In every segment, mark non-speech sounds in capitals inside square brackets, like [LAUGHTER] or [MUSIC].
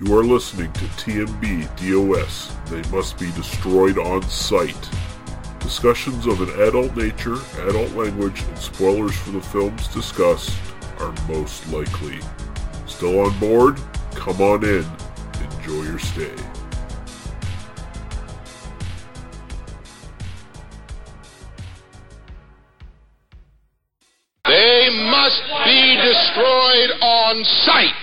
You are listening to TMB DOS. They must be destroyed on sight. Discussions of an adult nature, adult language, and spoilers for the films discussed are most likely. Still on board? Come on in. Enjoy your stay. They must be destroyed on sight.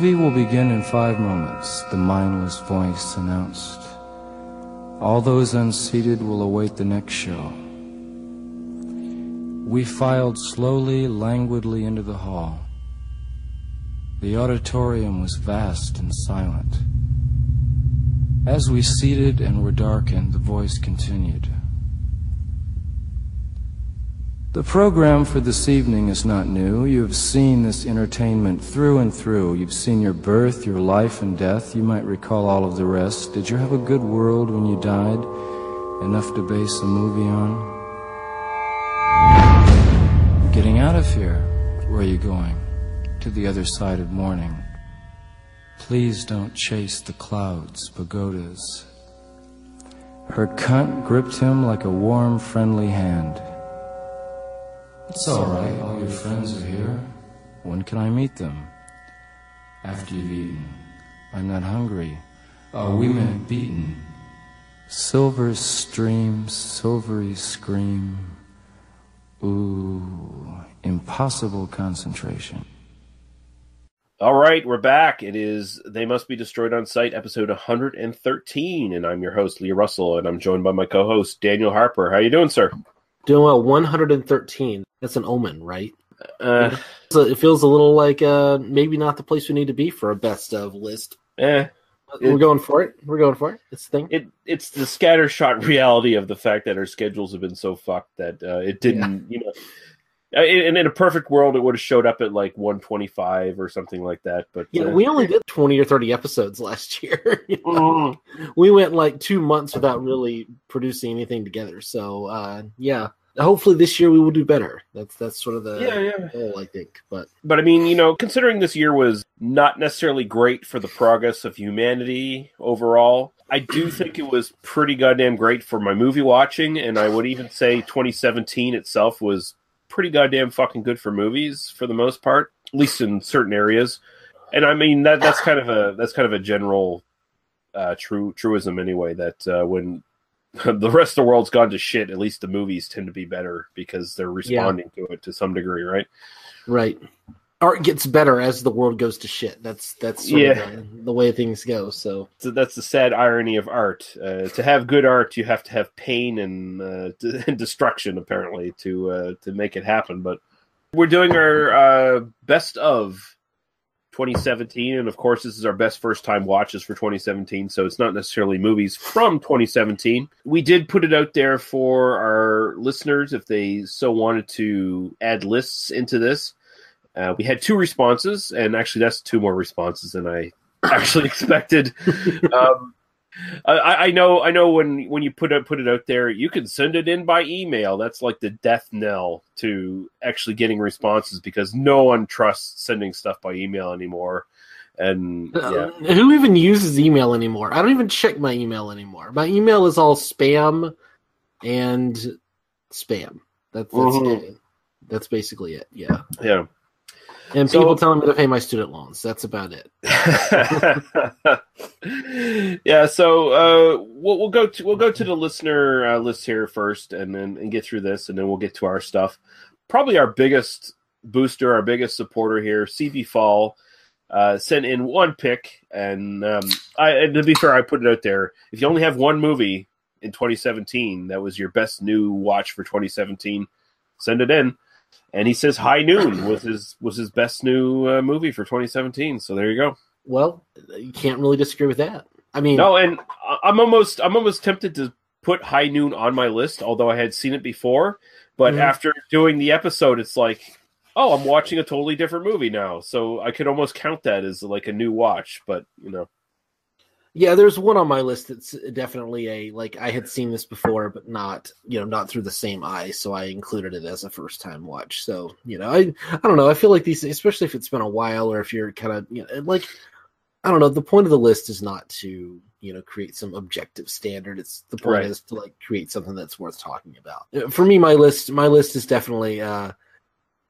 Movie will begin in five moments, the mindless voice announced. All those unseated will await the next show. We filed slowly, languidly into the hall. The auditorium was vast and silent. As we seated and were darkened, the voice continued. The program for this evening is not new. You have seen this entertainment through and through. You've seen your birth, your life and death. You might recall all of the rest. Did you have a good world when you died? Enough to base a movie on? Getting out of here. Where are you going? To the other side of morning. Please don't chase the clouds, pagodas. Her cunt gripped him like a warm, friendly hand. It's all right. All your friends are here. When can I meet them? After you've eaten. I'm not hungry. Oh, we meant beaten. Silver stream, silvery scream. Ooh, impossible concentration. All right, we're back. It is They Must Be Destroyed on Sight, episode 113, and I'm your host, Lee Russell, and I'm joined by my co-host, Daniel Harper. How you doing, sir? Doing well, 113. That's an omen, right? Uh, So it feels a little like uh, maybe not the place we need to be for a best of list. eh. We're going for it. We're going for it. It's the thing. It it's the scattershot [LAUGHS] reality of the fact that our schedules have been so fucked that uh, it didn't, you know. Uh, In, in a perfect world, it would have showed up at like 125 or something like that. But yeah, uh, we only did 20 or 30 episodes last year. [LAUGHS] You know? mm, we went like two months without really producing anything together. So uh, yeah, hopefully this year we will do better. That's that's sort of the yeah, yeah. goal, I think. But But I mean, you know, considering this year was not necessarily great for the progress of humanity overall, I do think it was pretty goddamn great for my movie watching, and I would even say 2017 itself was pretty goddamn fucking good for movies for the most part, at least in certain areas. And I mean that that's kind of a that's kind of a general uh, true truism anyway. That uh, when [LAUGHS] the rest of the world's gone to shit, at least the movies tend to be better because they're responding to it to some degree, right? right, art gets better as the world goes to shit. That's that's sort Yeah. of the, the way things go. So So that's the sad irony of art. Uh, to have good art, you have to have pain and, uh, d- [LAUGHS] and destruction, apparently, to uh, to make it happen. But we're doing our uh, best of 2017, and of course, this is our best first time watches for 2017. So it's not necessarily movies from 2017. We did put it out there for our listeners if they so wanted to add lists into this. Uh, we had two responses, and actually, that's two more responses than I [LAUGHS] actually expected. um, I, I know, I know. When when you put it put it out there, you can send it in by email. That's like the death knell to actually getting responses because no one trusts sending stuff by email anymore. And yeah, Uh, who even uses email anymore? I don't even check my email anymore. My email is all spam and spam. That's that's Mhm. it. That's basically it. Yeah. yeah. And So- people telling me to pay my student loans. That's about it. [LAUGHS] yeah, so uh, we'll, we'll go to we'll go to the listener uh, list here first, and then and get through this, and then we'll get to our stuff. Probably our biggest booster, our biggest supporter here, CB Fall. uh, sent in one pick, and um, I, and to be fair, I put it out there. If you only have one movie in 2017 that was your best new watch for 2017, send it in. And he says High Noon was his was his best new uh, movie for 2017. So there you go. Well, you can't really disagree with that. I mean, No, and I'm almost I'm almost tempted to put High Noon on my list, although I had seen it before. But Mhm. after doing the episode, it's like, oh, I'm watching a totally different movie now. So I could almost count that as like a new watch. But you know, Yeah, there's one on my list that's definitely a like I had seen this before, but not you know not through the same eye, so I included it as a first time watch. So you know, I I don't know. I feel like these, especially if it's been a while, or if you're kind of you know like I don't know. The point of the list is not to you know create some objective standard. It's the point Right. is to like create something that's worth talking about. Uh, For me, my list my list is definitely. uh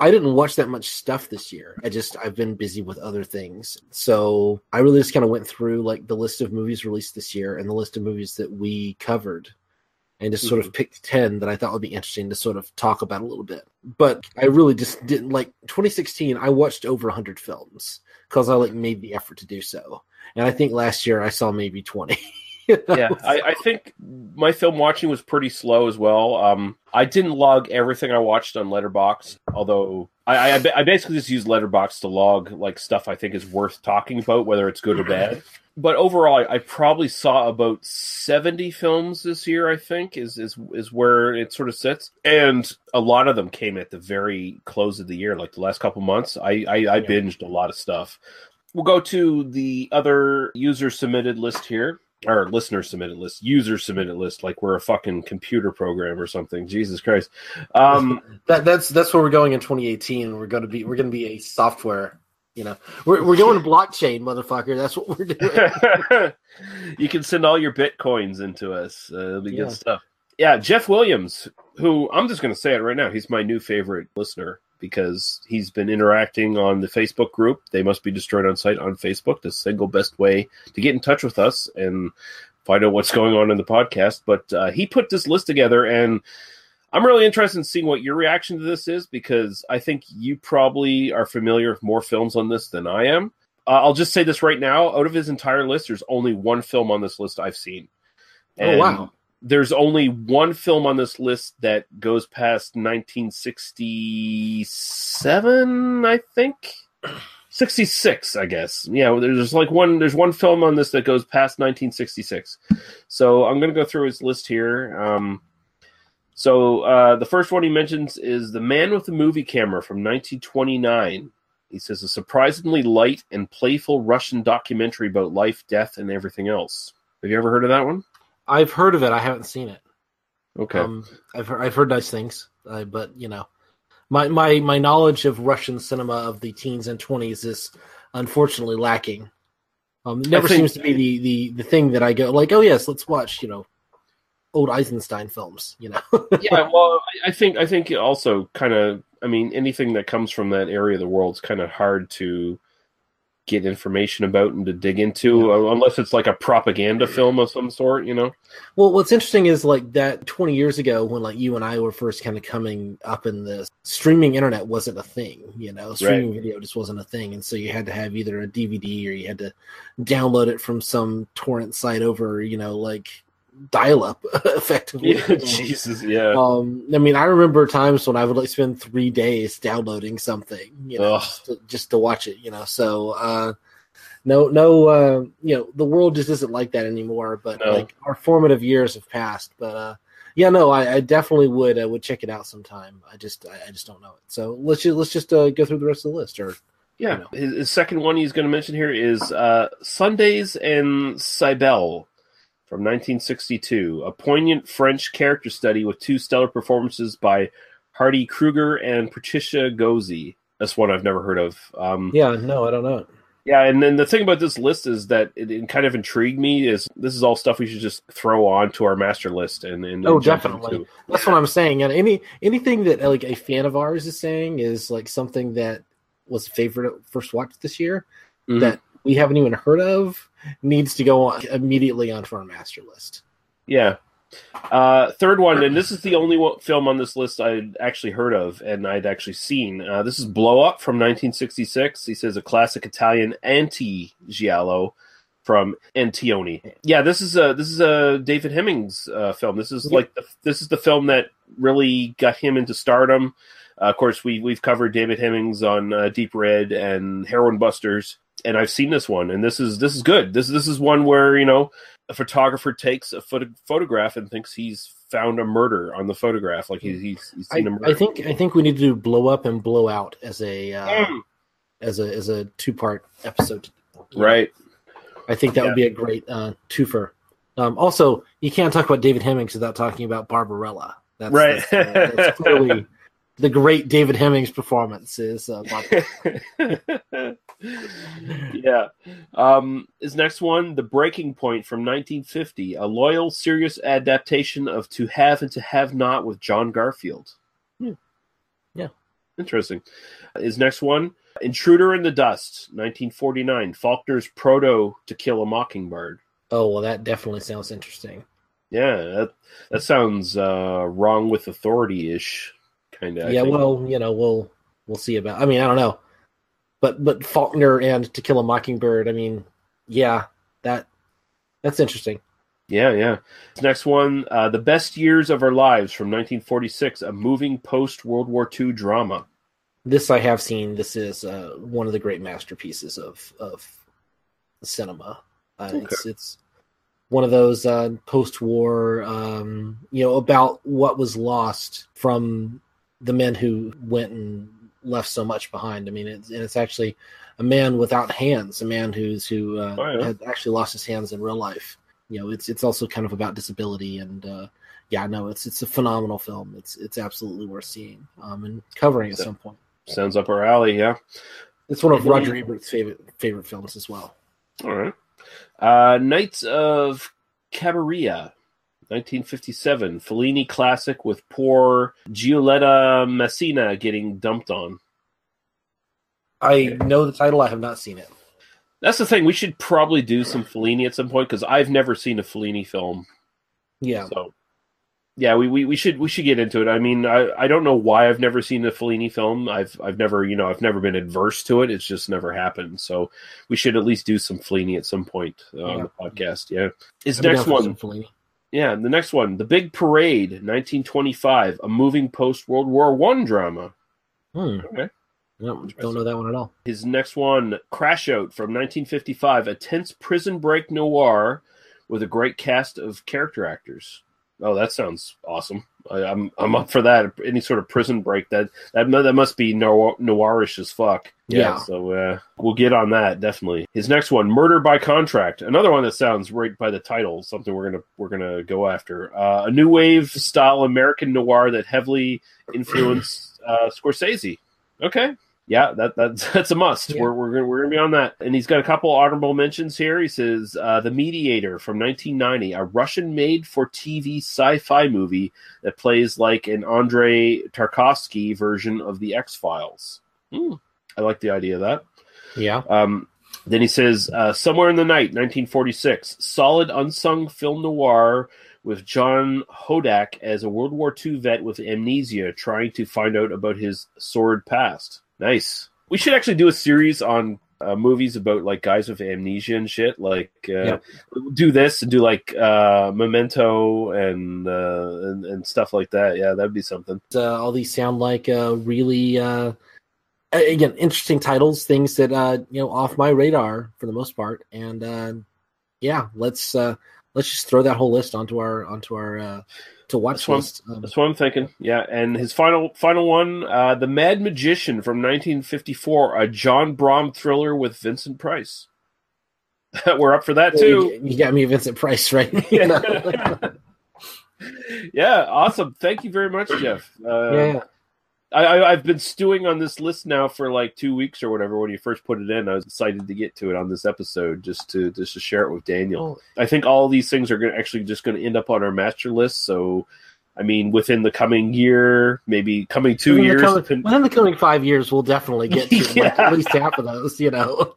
I didn't watch that much stuff this year. I just I've been busy with other things. So I really just kind of went through like the list of movies released this year and the list of movies that we covered and just sort of mm-hmm. picked 10 that I thought would be interesting to sort of talk about a little bit. But I really just didn't like 2016 I watched over 100 films cuz I like made the effort to do so. And I think last year I saw maybe 20. [LAUGHS] [LAUGHS] yeah, I, I think my film watching was pretty slow as well. Um, I didn't log everything I watched on Letterbox, although I, I, I basically just use Letterbox to log like stuff I think is worth talking about, whether it's good or bad. But overall, I, I probably saw about seventy films this year. I think is is is where it sort of sits, and a lot of them came at the very close of the year, like the last couple months. I I, I binged a lot of stuff. We'll go to the other user submitted list here or listener submitted list, user submitted list, like we're a fucking computer program or something. Jesus Christ. Um, [LAUGHS] That that's that's where we're going in 2018. We're going to be we're going to be a software, you know. We're we're going to [LAUGHS] blockchain, motherfucker. That's what we're doing. [LAUGHS] you can send all your bitcoins into us. Uh, it'll be Yeah. good stuff. Yeah, Jeff Williams, who I'm just going to say it right now, he's my new favorite listener because he's been interacting on the Facebook group. They must be destroyed on sight on Facebook. The single best way to get in touch with us and find out what's going on in the podcast. But uh, he put this list together, and I'm really interested in seeing what your reaction to this is because I think you probably are familiar with more films on this than I am. Uh, I'll just say this right now: out of his entire list, there's only one film on this list I've seen. Oh, wow. There's only one film on this list that goes past 1967, I think. 66, I guess. Yeah, there's like one. There's one film on this that goes past 1966. So I'm going to go through his list here. Um, so uh, the first one he mentions is The Man with the Movie Camera from 1929. He says a surprisingly light and playful Russian documentary about life, death, and everything else. Have you ever heard of that one? I've heard of it. I haven't seen it. Okay. Um, I've heard, I've heard nice things, uh, but you know, my my my knowledge of Russian cinema of the teens and twenties is unfortunately lacking. Um, it never think- seems to be the, the the thing that I go like, oh yes, let's watch you know old Eisenstein films. You know, [LAUGHS] yeah, well, I- I think I think it also kind of. I mean, anything that comes from that area of the world is kind of hard to get information about and to dig into, uh, unless it's like a propaganda film of some sort. You know? Well, what's interesting is like that 20 years ago when like you and I were first kind of coming up in the streaming internet wasn't a thing, you know, streaming video just wasn't a thing. And so you had to have either a DVD or you had to download it from some torrent site over, you know, like dial up [LAUGHS] effectively. Yeah, [LAUGHS] Jesus, yeah. Um, I mean, I remember times when I would like spend three days downloading something, you know, just to, just to watch it, you know. So, uh, no, no, uh, you know, the world just isn't like that anymore. But No. like our formative years have passed. But uh, yeah, no, I, I definitely would I would check it out sometime. I just I, I just don't know it. So let's just let's just uh, go through the rest of the list. Or Yeah, you know. his, his second one he's going to mention here is uh, Sundays and Cybele from 1962, a poignant French character study with two stellar performances by Hardy Kruger and Patricia Gozzi. That's one I've never heard of. Um, yeah, no, I don't know yeah, and then the thing about this list is that it, it kind of intrigued me. Is this is all stuff we should just throw on to our master list and, and Oh, and definitely. into. That's what I'm saying. And any anything that like a fan of ours is saying is like something that was favorite first watch this year Mhm. that we haven't even heard of needs to go on immediately onto our master list. Yeah. Uh, third one, and this is the only one, film on this list I'd actually heard of and I'd actually seen. Uh, this is Blow Up from 1966. He says a classic Italian anti-giallo from Antonioni. Yeah, this is a this is a David Hemmings uh, film. This is like the, this is the film that really got him into stardom. Uh, of course, we we've covered David Hemmings on uh, Deep Red and Heroin Busters, and I've seen this one, and this is this is good. This this is one where you know a photographer takes a photo- photograph and thinks he's found a murder on the photograph, like he, he's, he's I, seen a murder. I think I think we need to do blow up and blow out as a uh, Mm, as a as a two part episode. right. I think that Yeah. would be a great uh, twofer. Um, also, you can't talk about David Hemmings without talking about Barbarella. That's, Right. That's, uh, that's clearly [LAUGHS] the great David Hemmings performance is uh. [LAUGHS] [LAUGHS] yeah. Um, his next one, The Breaking Point from 1950, a loyal, serious adaptation of To Have and To Have Not with John Garfield. Hmm. Yeah. Interesting. His next one, Intruder in the Dust, 1949, Faulkner's proto To Kill a Mockingbird. oh well, that definitely sounds interesting. Yeah, that, that sounds uh, wrong with authority ish, kind of. yeah, well, you know, we'll we'll see about. I mean, I don't know, but but Faulkner and To Kill a Mockingbird. I mean, yeah, that that's interesting. Yeah, yeah. This next one, uh, The Best Years of Our Lives from 1946, a moving post World War II drama. This I have seen. This is uh, one of the great masterpieces of of cinema. Uh, It's it's one of those uh, post-war, um, you know, about what was lost from the men who went and left so much behind. I mean, it's, and it's actually a man without hands, a man who's who uh, Oh, yeah. had actually lost his hands in real life. You know, it's it's also kind of about disability and. Uh, yeah, no, it's it's a phenomenal film. It's it's absolutely worth seeing um, and covering at So- some point. Sounds up our alley, yeah. It's one of. Roger Ebert's favorite favorite films as well. All right. Uh, Nights of Cabiria, 1957, Fellini classic with poor Giulietta Masina getting dumped on. I know the title. I have not seen it. That's the thing. We should probably do some Fellini at some point because I've never seen a Fellini film. Yeah, So, yeah, we, we, we should we should get into it. I mean, I, I don't know why I've never seen a Fellini film. I've I've never you know I've never been adverse to it. It's just never happened. So we should at least do some Fellini at some point uh, on the podcast. Yeah. His next one, Fellini. Yeah, the next one, The Big Parade, 1925, a moving post World War One drama. Hmm. Okay. No, don't know that one at all. His next one, Crash Out from 1955, a tense prison break noir with a great cast of character actors. Oh, that sounds awesome. I, I'm I'm up for that. Any sort of prison break that that that must be noir, noirish as fuck. Yeah. So uh, we'll get on that definitely. His next one, Murder by Contract, another one that sounds right by the title. Something we're gonna we're gonna go after. Uh, a new wave style American noir that heavily influenced uh, Scorsese. Okay. Yeah, that, that [LAUGHS] that's a must. Yeah. We're we're gonna, we're gonna be on that. And he's got a couple honorable mentions here. He says uh, the Mediator from 1990, a Russian-made for TV sci-fi movie that plays like an Andrei Tarkovsky version of the X Files. Hmm, I like the idea of that. Yeah. Um, then he says, uh, Somewhere in the Night, 1946, solid unsung film noir with John Hodiak as a World War II vet with amnesia trying to find out about his sordid past. Nice. We should actually do a series on uh, movies about like guys with amnesia and shit. Like, uh, Yeah. do this and do like uh, Memento and, uh, and and stuff like that. Yeah, that'd be something. Uh, all these sound like uh, really, uh, again, interesting titles. Things that uh, you know off my radar for the most part. And uh, yeah, let's uh, let's just throw that whole list onto our onto our uh, to watch That's list. Um, That's what I'm thinking. Yeah, and his final final one, uh, The Mad Magician from 1954, a John Brahm thriller with Vincent Price. [LAUGHS] We're up for that too. you, you got me Vincent Price, right? [LAUGHS] yeah, awesome. Thank you very much, Jeff. Uh, yeah. I, I, I've been stewing on this list now for like two weeks or whatever. When you first put it in, I was excited to get to it on this episode, just to just to share it with Daniel. I think all these things are going actually just going to end up on our master list. So, I mean, within the coming year, maybe coming two within years, The coming, within the coming five years, we'll definitely get to like, [LAUGHS] at least half of those. You know,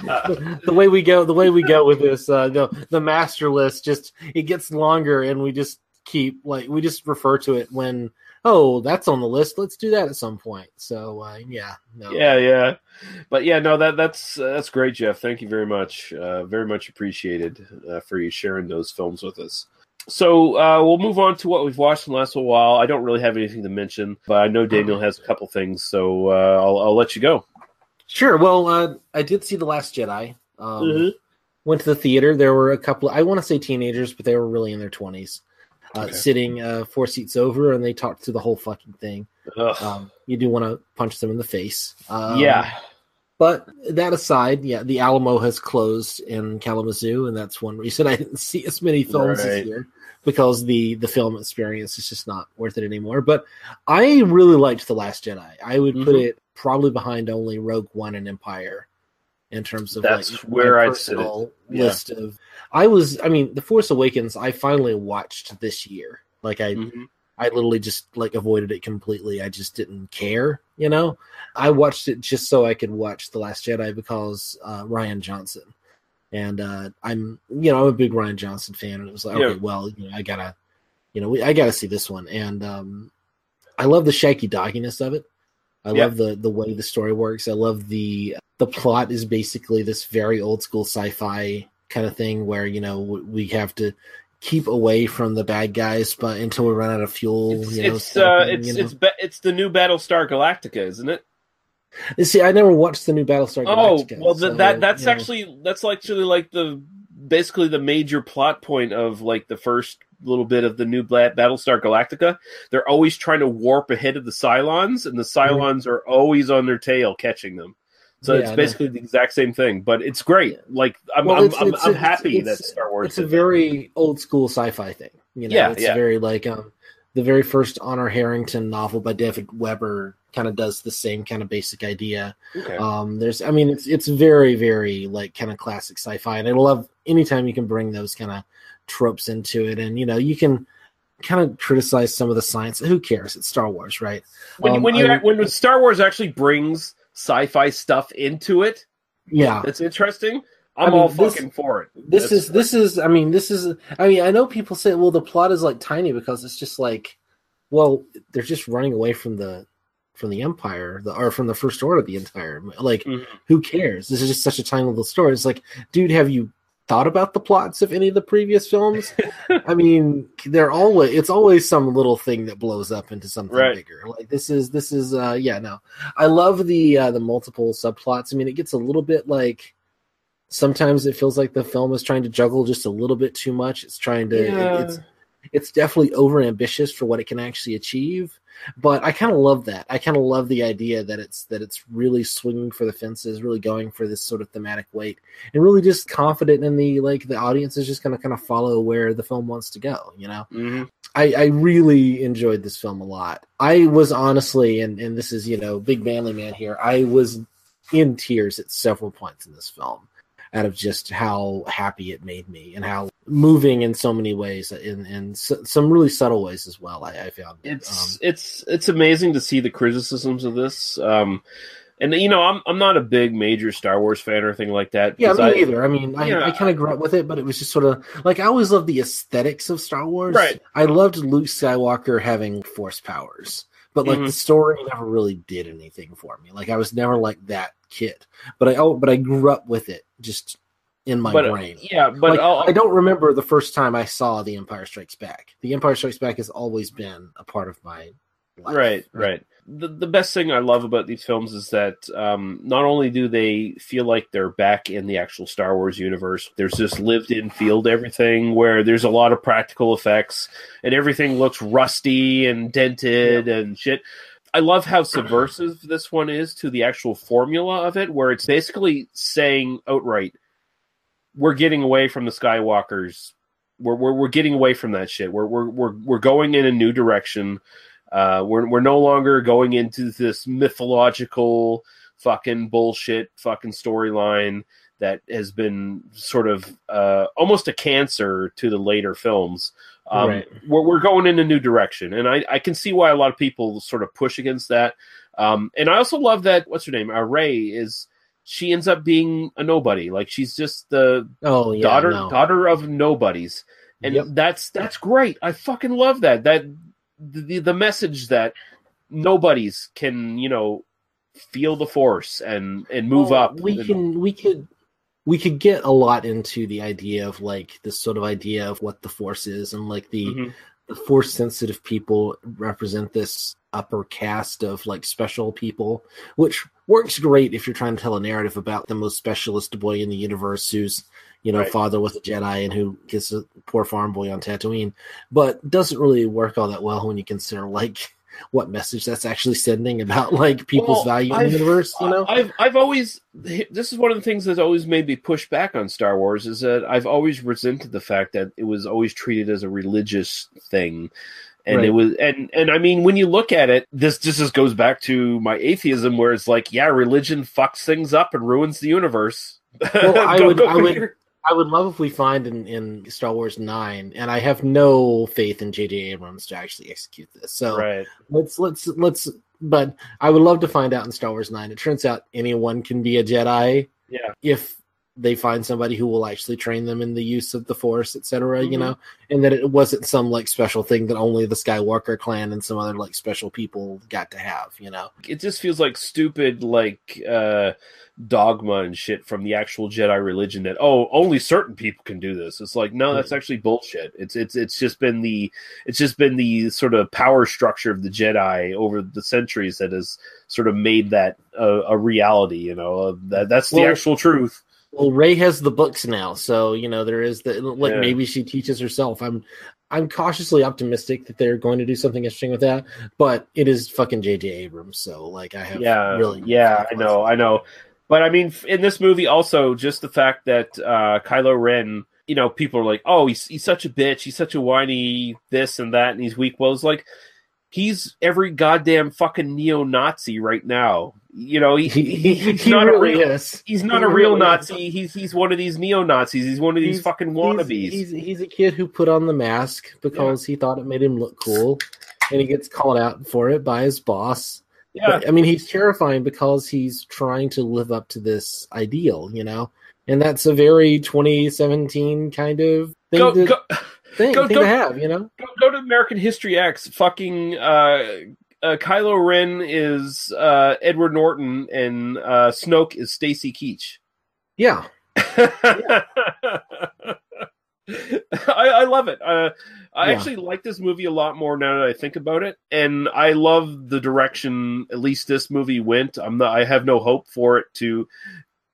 [LAUGHS] the way we go, the way we go with this, uh, the the master list just it gets longer, and we just keep like we just refer to it when oh that's on the list. Let's do that at some point. So uh, yeah, no. Yeah, yeah, but yeah, no, that that's uh, that's great, Jeff. Thank you very much. Uh, very much appreciated uh, for you sharing those films with us. So uh, we'll move on to what we've watched in the last little while. I don't really have anything to mention, but I know Daniel has a couple things, so uh, I'll, I'll let you go. Sure. Well, uh, I did see the Last Jedi. Um, Mhm. Went to the theater. There were a couple. I want to say teenagers, but they were really in their twenties, uh, Okay. sitting uh, four seats over, and they talked through the whole fucking thing. Um, you do want to punch them in the face. Um, yeah, But that aside, yeah, the Alamo has closed in Kalamazoo, and that's one reason I didn't see as many films Right. this year because the the film experience is just not worth it anymore. But I really liked the Last Jedi. I would put Mhm. it probably behind only Rogue One and Empire in terms of That's like where I'd sit it. Yeah. list of. I was, I mean, The Force Awakens. I finally watched this year. Like I, Mhm. I literally just like avoided it completely. I just didn't care, you know. I watched it just so I could watch The Last Jedi because uh, Rian Johnson, and uh, I'm, you know, I'm a big Rian Johnson fan, and it was like, Yeah. okay, well, you know, I gotta, you know, we, I gotta see this one, and um, I love the shaky dogginess of it. I Yeah. love the the way the story works. I love the the plot is basically this very old school sci-fi kind of thing where you know we have to keep away from the bad guys, but until we run out of fuel, it's you know, it's uh, it's you know? it's be- it's the new Battlestar Galactica, isn't it? See, I never watched the new Battlestar. Galactica oh Galactica, well, th- so, that that's you know. actually that's actually like the basically the major plot point of like the first little bit of the new Battlestar Galactica. They're always trying to warp ahead of the Cylons, and the Cylons are always on their tail catching them. So Yeah, it's basically the exact same thing, but it's great. Like I'm Well, I'm, it's- I'm, I'm it's- happy it's- that Star Wars. It's a very old school sci-fi thing. You know, Yeah, it's yeah. very like um the very first Honor Harrington novel by David Weber kind of does the same kind of basic idea. Okay. Um, there's, I mean, it's it's very, very like kind of classic sci-fi, and I love anytime you can bring those kind of tropes into it, and you know, you can kind of criticize some of the science. Who cares? It's Star Wars, right? when um, when you I- when Star Wars actually brings sci-fi stuff into it, Yeah, that's interesting. I'm I mean, all this- fucking for it. this That's- is this is. I mean, this is. I mean, I know people say, well, the plot is like tiny because it's just like, well, they're just running away from the from the Empire, the or from the First Order, the entire like. Mhm. who cares? This is just such a tiny little story. It's like, dude, have you thought about the plots of any of the previous films? [LAUGHS] I mean, they're always it's always some little thing that blows up into something Right. bigger. Like this is this is uh yeah, no. I love the uh the multiple subplots. I mean, it gets a little bit like sometimes it feels like the film is trying to juggle just a little bit too much. It's trying to Yeah. it's it's definitely over ambitious for what it can actually achieve but i kind of love that i kind of love the idea that it's that it's really swinging for the fences really going for this sort of thematic weight and really just confident in the like the audience is just going to kind of follow where the film wants to go you know Mhm. I, I really enjoyed this film a lot. I was honestly, and, and this is, you know, big manly man here, I was in tears at several points in this film out of just how happy it made me and how moving in so many ways in, in s- some really subtle ways as well. I, I found it's Um, it's it's amazing to see the criticisms of this. Um, and you know, I'm I'm not a big major Star Wars fan or anything like that. yeah, me I- either. I mean, I, Yeah. I kind of grew up with it, but it was just sort of like I always loved the aesthetics of Star Wars. Right. I loved Luke Skywalker having force powers, but like Mhm. the story never really did anything for me. Like I was never like that kid, but I oh, but I grew up with it just in my but uh, brain. yeah, but like, I'll, I don't remember the first time I saw The Empire Strikes Back. The Empire Strikes Back has always been a part of my. Right, right. The the best thing I love about these films is that um, not only do they feel like they're back in the actual Star Wars universe, there's this lived in field everything where there's a lot of practical effects and everything looks rusty and dented and shit. I love how subversive this one is to the actual formula of it, where it's basically saying outright, we're getting away from the Skywalkers. We're, we're, we're getting away from that shit. We're, we're, we're, we're going in a new direction. Uh, we're, we're no longer going into this mythological fucking bullshit fucking storyline that has been sort of uh, almost a cancer to the later films. Um, Right. we're, we're going in a new direction, and I, I can see why a lot of people sort of push against that. Um, and I also love that what's her name? Uh, Rey is she ends up being a nobody. Like she's just the Oh yeah, daughter no. daughter of nobodies and Yep. that's that's great. I fucking love that. That the the message that nobody's can you know feel the force and and move Well, up. We and- can we could we could get a lot into the idea of like this sort of idea of what the force is and like the Mhm. the force sensitive people represent this upper caste of like special people, which works great if you're trying to tell a narrative about the most specialist boy in the universe who's you know Right. father was a Jedi and who gets a poor farm boy on Tatooine, but doesn't really work all that well when you consider like [LAUGHS] what message that's actually sending about like people's Well, value in I've- the universe. You know, I've I've always this is one of the things that's always made me push back on Star Wars is that I've always resented the fact that it was always treated as a religious thing. And it was and and I mean when you look at it, this this just goes back to my atheism where it's like, yeah, religion fucks things up and ruins the universe. Well, [LAUGHS] I Go- would- go I would-. I would love if we find in, in Star Wars Nine, and I have no faith in J.J. Abrams to actually execute this. So right. let's let's let's. But I would love to find out in Star Wars Nine. It turns out anyone can be a Jedi Yeah. if they find somebody who will actually train them in the use of the Force, etc. You Mhm. know, and that it wasn't some like special thing that only the Skywalker clan and some other like special people got to have. You know, it just feels like stupid like uh dogma and shit from the actual jedi religion that oh only certain people can do this it's like no that's actually bullshit it's it's it's just been the it's just been the sort of power structure of the jedi over the centuries that has sort of made that a, a reality you know uh, that that's the Well, actual truth Well, Rey has the books now, so you know there is the like Yeah. maybe she teaches herself. I'm I'm cautiously optimistic that they're going to do something interesting with that, but it is fucking J.J. Abrams, so like I have yeah really yeah i know i know but i mean in this movie also just the fact that uh kylo ren you know people are like oh he's, he's such a bitch. He's such a whiny this and that and he's weak. Well it's like he's every goddamn fucking neo-nazi right now. You know he, He, he, he, he's he not really a real is. he's not He a real really is. nazi. He's he's one of these neo-nazis. He's one of these He's- fucking wannabes. he's he's a kid who put on the mask because he thought it made him look cool, and he gets called out for it by his boss. Yeah But, I mean, he's terrifying because he's trying to live up to this ideal, you know, and that's a very 2017 kind of thing, go, to, go, thing, go- thing to have, you know. go, go to American History X. Fucking uh, uh, Kylo Ren is uh, Edward Norton, and uh, Snoke is Stacy Keach. Yeah, [LAUGHS] [LAUGHS] [LAUGHS] I, I love it. Uh, I Yeah. actually like this movie a lot more now that I think about it, and I love the direction at least this movie went. I'm not. I have no hope for it to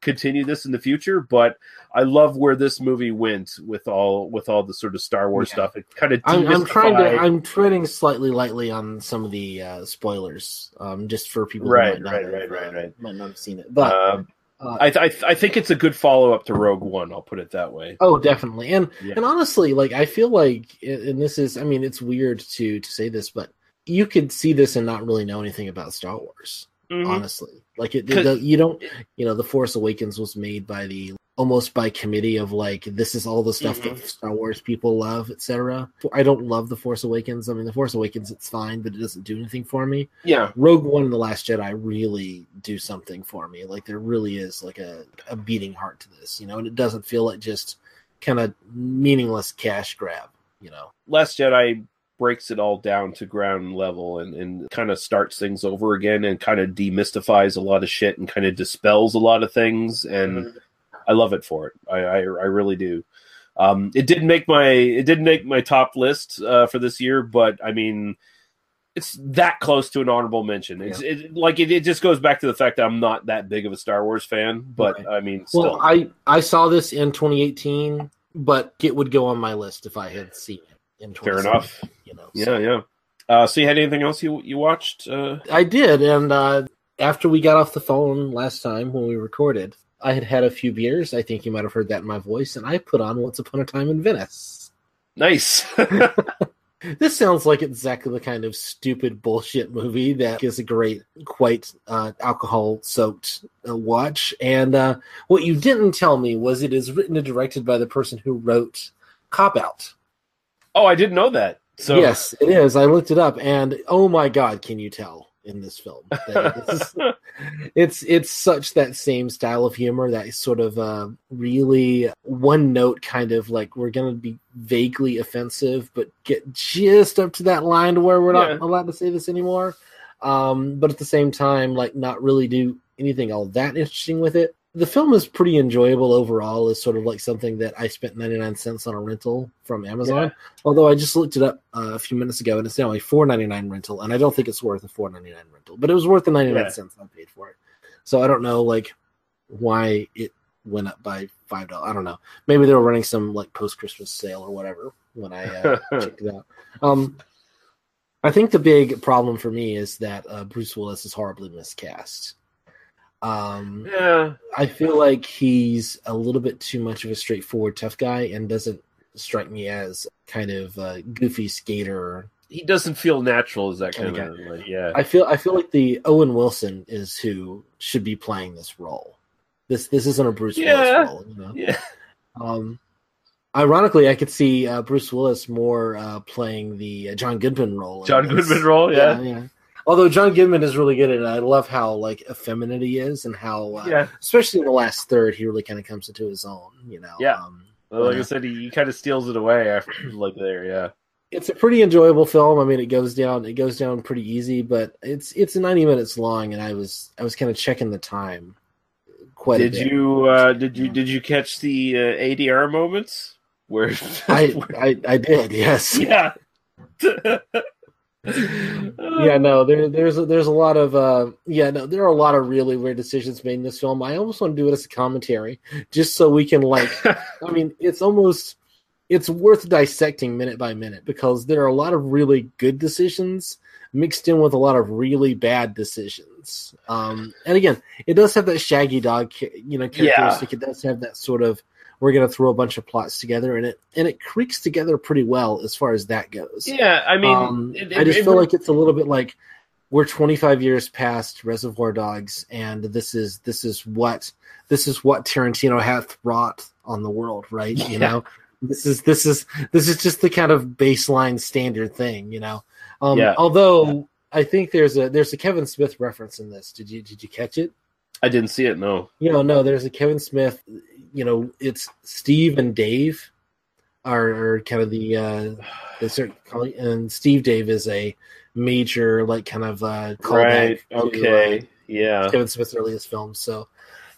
continue this in the future, but I love where this movie went with all with all the sort of Star Wars Yeah. stuff. It kind of I'm, I'm trying to. I'm treading slightly lightly on some of the uh, spoilers, um, just for people Right, who might not, right, have, right, right, uh, right. might not have seen it. But Um, uh, I, I I think it's a good follow up to Rogue One. I'll put it that way. Oh, definitely. And Yeah. and honestly, like I feel like and this is I mean, it's weird to to say this, but you could see this and not really know anything about Star Wars, Mhm. honestly. Like it, the, you don't you know, The Force Awakens was made by the almost by committee of like this is all the stuff Mm-hmm. that Star Wars people love, etc. I don't love The Force Awakens. I mean, The Force Awakens it's fine, but it doesn't do anything for me. Yeah, Rogue One and The Last Jedi really do something for me. Like there really is like a, a beating heart to this, you know, and it doesn't feel like just kind of meaningless cash grab, you know. Last Jedi breaks it all down to ground level and, and kind of starts things over again and kind of demystifies a lot of shit and kind of dispels a lot of things and I love it for it. I I, I really do. Um, it didn't make my it didn't make my top list uh, for this year, but I mean, it's that close to an honorable mention. It's it, like it, it just goes back to the fact that I'm not that big of a Star Wars fan, but Right. I mean, still, Well, I I saw this in 2018, but it would go on my list if I had seen it in fair enough. You know, Yeah, yeah. Uh, so you had anything else you you watched? Uh, I did, and uh, after we got off the phone last time when we recorded, I had had a few beers. I think you might have heard that in my voice, and I put on "Once Upon a Time in Venice." nice. [LAUGHS] This sounds like exactly the kind of stupid bullshit movie that is a great, quite uh, alcohol-soaked uh, watch. And uh, what you didn't tell me was it is written and directed by the person who wrote Cop Out. Oh, I didn't know that. So [LAUGHS] yes, it is. I looked it up, and oh my god, can you tell? in this film. [LAUGHS] It's it's such that same style of humor that sort of uh, really one note kind of like we're gonna be vaguely offensive, but get just up to that line to where we're not Yeah. allowed to say this anymore. Um, but at the same time, like not really do anything all that interesting with it. The film is pretty enjoyable overall. Is sort of like something that I spent ninety nine cents on a rental from Amazon. Although I just looked it up uh, a few minutes ago, and it's now a four ninety nine rental, and I don't think it's worth a four ninety nine rental, but it was worth the ninety nine Yeah. cents I paid for it. So I don't know like why it went up by five dollars. I don't know. Maybe they were running some like post Christmas sale or whatever when I uh, [LAUGHS] checked it out. Um, I think the big problem for me is that uh, Bruce Willis is horribly miscast. Um, Yeah. I feel like he's a little bit too much of a straightforward tough guy and doesn't strike me as kind of a goofy skater. He doesn't feel natural as that kind Kinda of like, yeah. I feel I feel like the Owen Wilson is who should be playing this role. This this isn't a Bruce Yeah. Willis role, you know. yeah. Um, ironically, I could see uh, Bruce Willis more uh, playing the uh, John Goodman role. John. Goodman role, yeah. yeah, yeah. Although John Goodman is really good at it, I love how like effeminate he is, and how, uh, Yeah. especially in the last third, he really kind of comes into his own. You know, Yeah. Um, Well, like I said, he, he kind of steals it away after like there, yeah. it's a pretty enjoyable film. I mean, it goes down, it goes down pretty easy, but it's it's 90 minutes long, and I was I was kind of checking the time. Quite a Did bit. you uh did you did you catch the uh, ADR moments where I, [LAUGHS] I I did, yes. yeah. [LAUGHS] yeah no there there's a, there's a lot of uh yeah no there are a lot of really weird decisions made in this film. I almost want to do it as a commentary just so we can like [LAUGHS] i mean it's almost it's worth dissecting minute by minute because there are a lot of really good decisions mixed in with a lot of really bad decisions. Um and again it does have that shaggy dog you know characteristic. It does have that sort of we're going to throw a bunch of plots together and it and it creaks together pretty well as far as that goes yeah, I mean um, it- I just it- feel it- like it's a little bit like we're 25 years past Reservoir Dogs, and this is this is what this is what Tarantino hath wrought on the world, right? You know, this is this is this is just the kind of baseline standard thing, you know. Um, Yeah. Although I think there's a there's a Kevin Smith reference in this. Did you did you catch it? I didn't see it, no. You know, no, there's a Kevin Smith. You know, it's Steve and Dave are, are kind of the uh, they start calling, and Steve Dave is a major like kind of uh, callback Right. to, Okay. uh, Yeah. Kevin Smith's earliest films. So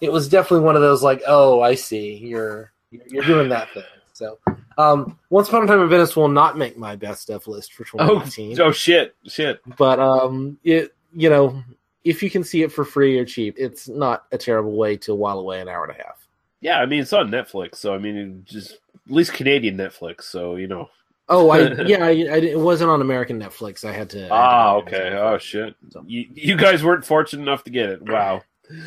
it was definitely one of those like, oh, I see, you're you're doing that thing. So, um, Once Upon a Time in Venice will not make my best of list for Oh, 2018, oh shit. Shit. but um, it you know if you can see it for free or cheap, it's not a terrible way to while away an hour and a half. Yeah, I mean it's on Netflix, so I mean just at least Canadian Netflix, so you know. Oh, I [LAUGHS] yeah, I, I it wasn't on American Netflix. I had to. I had to Ah, get okay. Oh shit. You you guys weren't fortunate enough to get it. Wow.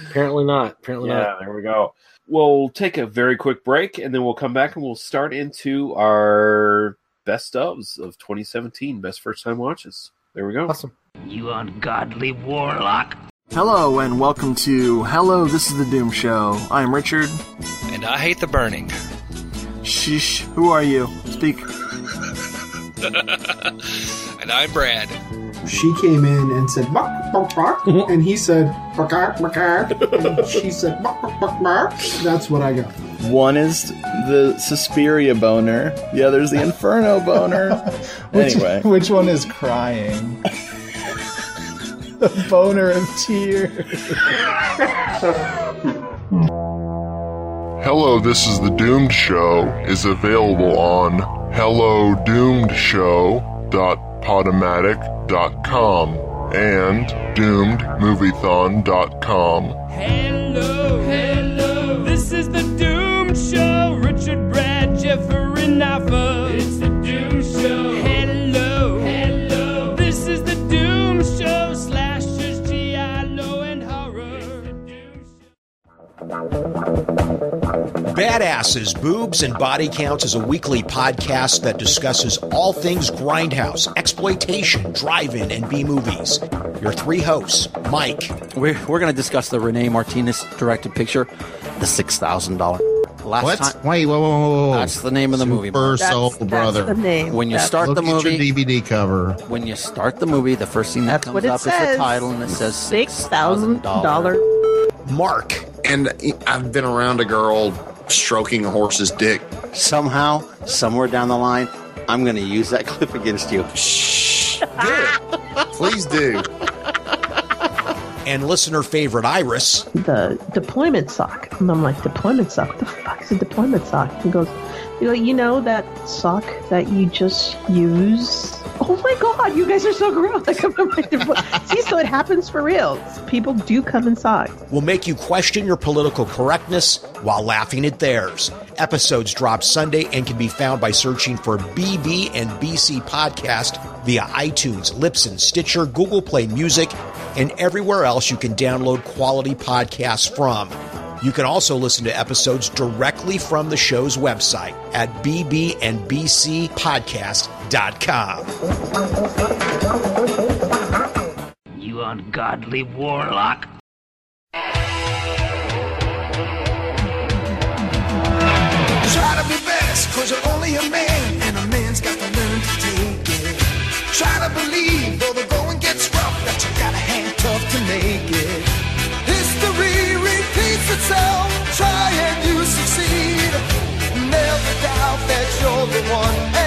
Apparently not. Apparently not. Yeah, not. there we go. We'll take a very quick break and then we'll come back and we'll start into our best ofs of 2017, best first time watches. There we go. Awesome. You ungodly warlock. Hello and welcome to Hello, this is the Doomed Show. I'm Richard. And I hate the burning. Shish, who are you? Speak. [LAUGHS] and I'm Brad. she came in and said bark bark bark [LAUGHS] and he said bark bark bark and she said bark bark bark bark that's what i got One is the Suspiria boner, the other's the Inferno boner. [LAUGHS] Which, anyway, which one is crying? The [LAUGHS] boner of tears. Hello, This is the Doomed Show is available on hellodoomedshow.podomatic.com and doomedmoviethon.com. Hello, Badasses, Boobs, and Body Counts is a weekly podcast that discusses all things grindhouse, exploitation, drive-in, and B-movies. Your three hosts, Mike, We're, we're going to discuss the Renee Martinez directed picture, The $6,000 last What? time. Wait, whoa, whoa, whoa, whoa. That's the name of the movie. Super Mark. Soul That's- that's the name. When you That's- start Look the at your movie, DVD cover. when you start the movie, the first thing that comes it up is the title, and it says six thousand dollar. Mark. And I've been around a girl stroking a horse's dick. Somehow, somewhere down the line, I'm going to use that [LAUGHS] clip against you. [LAUGHS] Please do. And listener favorite Iris. the deployment sock. And I'm like, deployment sock? What the fuck is a deployment sock? He goes, you know, you know that sock that you just use? Oh my god, you guys are so gross. [LAUGHS] Like, I'm like, [LAUGHS] deploy- See, so it happens for real. People do come inside. will make you question your political correctness while laughing at theirs. Episodes drop Sunday and can be found by searching for BB and BC Podcast via iTunes, Libsyn, Stitcher, Google Play Music, and everywhere else you can download quality podcasts from. You can also listen to episodes directly from the show's website at bbnbcpodcast.com. You ungodly warlock. Try to be best, cause you're only a man, and a man's got to learn to take it. Try to believe, though the one,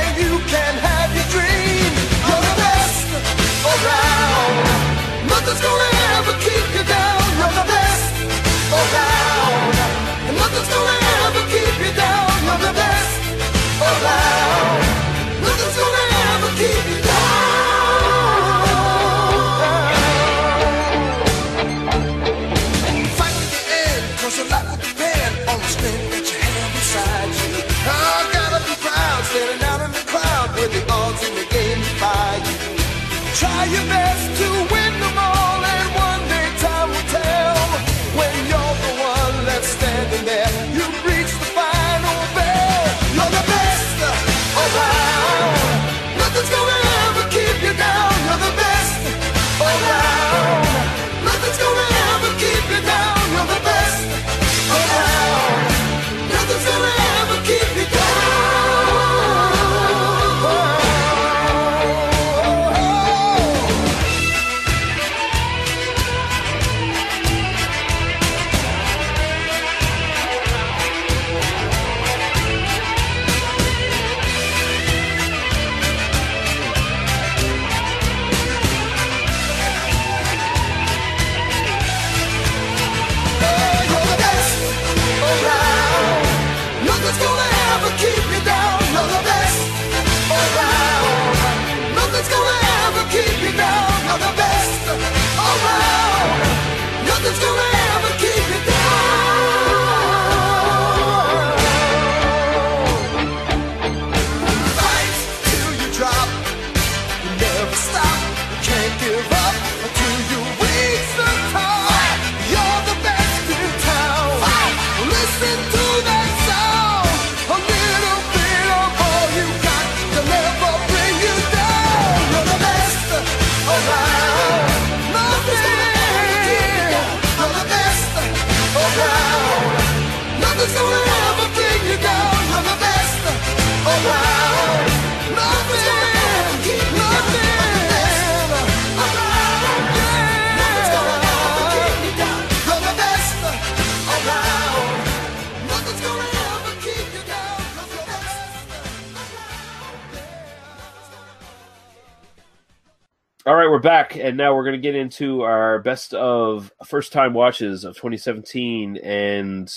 and now we're going to get into our best of first time watches of 2017, and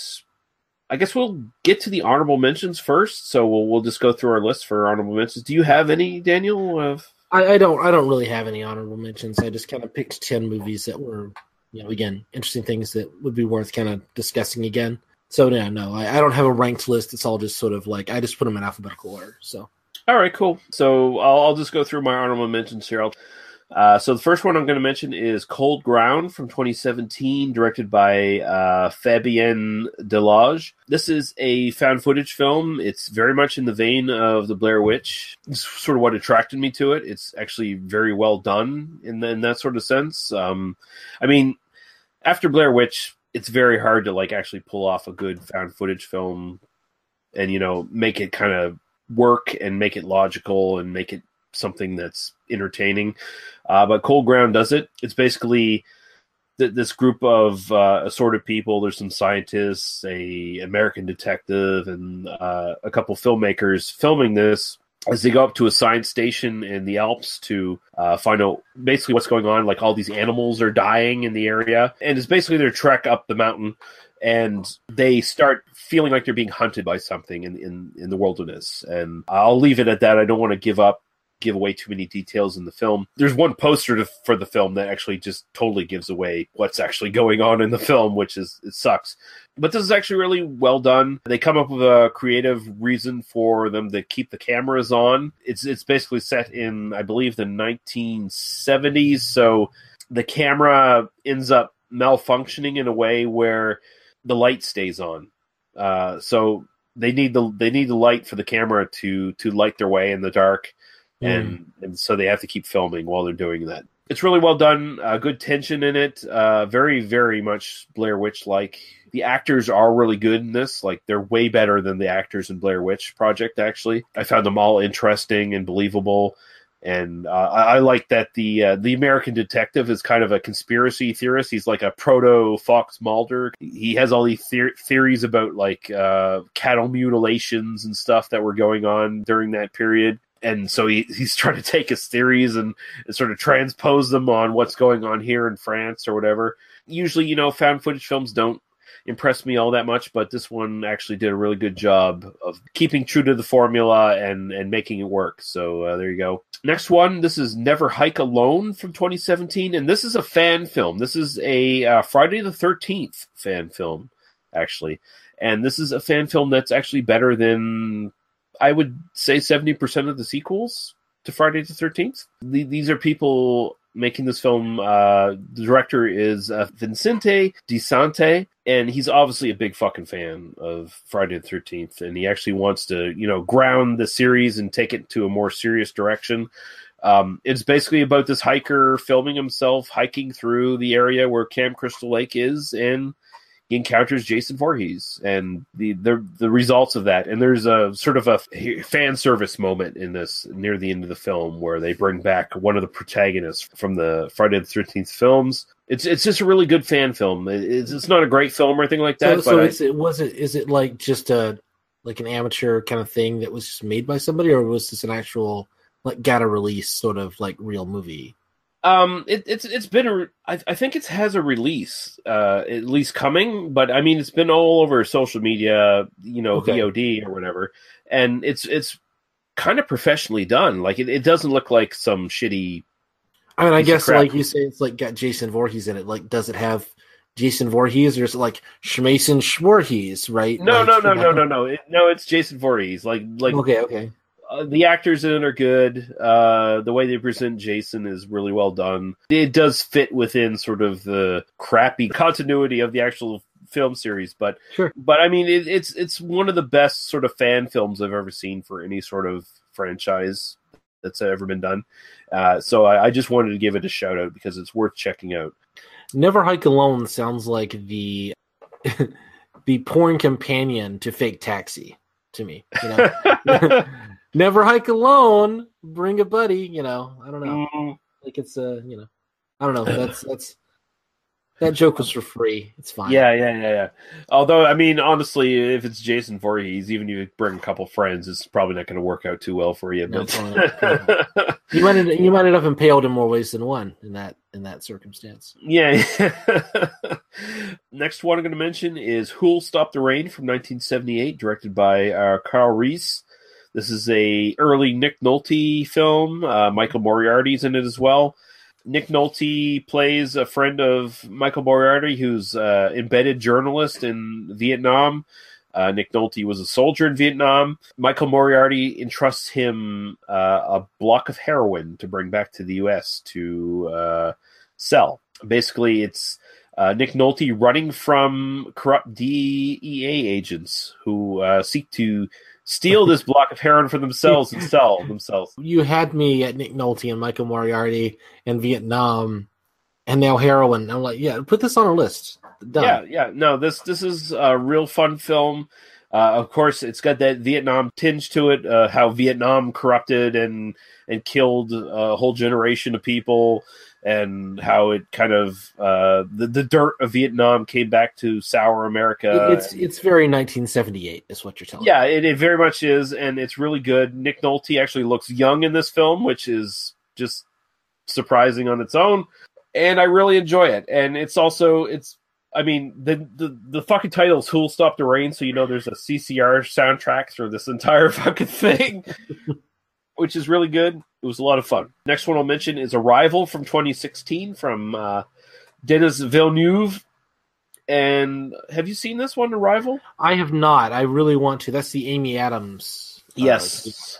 I guess we'll get to the honorable mentions first. So we'll we'll just go through our list for honorable mentions. Do you have any, Daniel? Of I, I don't I don't really have any honorable mentions. I just kind of picked ten movies that were, you know, again, interesting things that would be worth kind of discussing again. So yeah, no, I, I don't have a ranked list. It's all just sort of like I just put them in alphabetical order. So All right, cool. So I'll, I'll just go through my honorable mentions here. I'll, uh, so the first one I'm going to mention is Cold Ground from 2017, directed by uh, Fabien Delage. This is a found footage film. It's very much in the vein of the Blair Witch. It's sort of what attracted me to it. It's actually very well done in, the, in that sort of sense. Um, I mean, after Blair Witch, it's very hard to like actually pull off a good found footage film and you know make it kind of work and make it logical and make it something that's entertaining. Uh, but Cold Ground does it. It's basically th- this group of uh, assorted people. There's some scientists, a American detective, and uh, a couple filmmakers filming this as they go up to a science station in the Alps to uh, find out basically what's going on. Like all these animals are dying in the area, and it's basically their trek up the mountain. And they start feeling like they're being hunted by something in, in, in the wilderness. And I'll leave it at that. I don't want to give up give away too many details in the film. There's one poster to, for the film that actually just totally gives away what's actually going on in the film, which is it sucks. But this is actually really well done. They come up with a creative reason for them to keep the cameras on. It's it's basically set in I believe the 1970s, so the camera ends up malfunctioning in a way where the light stays on. Uh, so they need the they need the light for the camera to to light their way in the dark and and so they have to keep filming while they're doing that. It's really well done. Uh, good tension in it. Uh, very very much Blair Witch like. The actors are really good in this. Like they're way better than the actors in Blair Witch Project. Actually, I found them all interesting and believable. And uh, I, I like that the uh, the American detective is kind of a conspiracy theorist. He's like a proto Fox Mulder. He has all these theor- theories about like uh, cattle mutilations and stuff that were going on during that period and so he, he's [LAUGHS] trying to take his theories and, and, sort of transpose them on what's going on here in France or whatever. Usually, you know, found footage films don't impress me all that much, but this one actually did a really good job of keeping true to the formula and and making it work. So uh, there you go. Next one, this is Never Hike Alone from 2017, and this is a fan film. This is a uh, Friday the 13th fan film, actually, and this is a fan film that's actually better than I would say 70% of the sequels to Friday the 13th. These are people making this film. Uh, the director is uh, Vincente DiSanti, and he's obviously a big fucking fan of Friday the 13th, and he actually wants to, you know, ground the series and take it to a more serious direction. Um, it's basically about this hiker filming himself hiking through the area where Camp Crystal Lake is, and encounters Jason Voorhees and the, the the results of that. And there's a sort of a fan service moment in this near the end of the film where they bring back one of the protagonists from the Friday the Thirteenth films. It's it's just a really good fan film. It's, it's not a great film or anything like that. So, so it's, it was it is it like just a like an amateur kind of thing that was just made by somebody, or was this an actual like got a release sort of like real movie? Um, it, it's it's been a, I, I think it has a release, uh, at least coming, but I mean it's been all over social media, you know, Okay. VOD or whatever, and it's it's kind of professionally done. Like it, it doesn't look like some shitty. I mean, I guess like you say, it's like got Jason Voorhees in it. Like, does it have Jason Voorhees, or is it like Schmason Schwarhees? Right? No, Like, no, no, you no, no, no, it, no. It's Jason Voorhees. Like like Okay, okay. Uh, the actors in it are good. Uh, the way they present Jason is really well done. It does fit within sort of the crappy continuity of the actual film series, but Sure. but I mean, it, it's it's one of the best sort of fan films I've ever seen for any sort of franchise that's ever been done. Uh, so I, I just wanted to give it a shout out because it's worth checking out. Never Hike Alone sounds like the [LAUGHS] the porn companion to Fake Taxi to me. You know, [LAUGHS] Never Hike Alone. Bring a buddy. You know, I don't know. Mm. Like it's a you know, I don't know. That's that's that joke was for free. It's fine. Yeah, yeah, yeah, yeah. Although, I mean, honestly, if it's Jason Voorhees, even if you bring a couple friends, it's probably not going to work out too well for you. No, But probably. [LAUGHS] You might end, you might end up impaled in more ways than one in that in that circumstance. Yeah. [LAUGHS] Next one I'm going to mention is Who'll Stop the Rain from 1978, directed by uh, Carl Reisz. This is a early Nick Nolte film. Uh, Michael Moriarty's in it as well. Nick Nolte plays a friend of Michael Moriarty, who's uh, embedded journalist in Vietnam. Uh, Nick Nolte was a soldier in Vietnam. Michael Moriarty entrusts him uh, a block of heroin to bring back to the U.S. to uh, sell. Basically, it's uh, Nick Nolte running from corrupt DEA agents who uh, seek to steal this block of heroin for themselves and sell themselves. [LAUGHS] You had me at Nick Nolte and Michael Moriarty and Vietnam, and now heroin. I'm like, yeah, put this on a list. Done. Yeah, yeah. No, this this is a real fun film. Uh, of course, it's got that Vietnam tinge to it. Uh, how Vietnam corrupted and and killed a whole generation of people, and how it kind of uh, the the dirt of Vietnam came back to sour America. it's it's very 1978, is what you're telling. yeah, it, it very much is, and it's really good. Nick Nolte actually looks young in this film, which is just surprising on its own, and I really enjoy it. And it's also it's I mean the the the fucking title is "Who'll Stop the Rain," so you know there's a CCR soundtrack through this entire [LAUGHS] fucking thing, [LAUGHS] which is really good. It was a lot of fun. Next one I'll mention is Arrival from 2016 from uh, Denis Villeneuve. And have you seen this one, Arrival? I have not. I really want to. That's the Amy Adams. uh, Yes.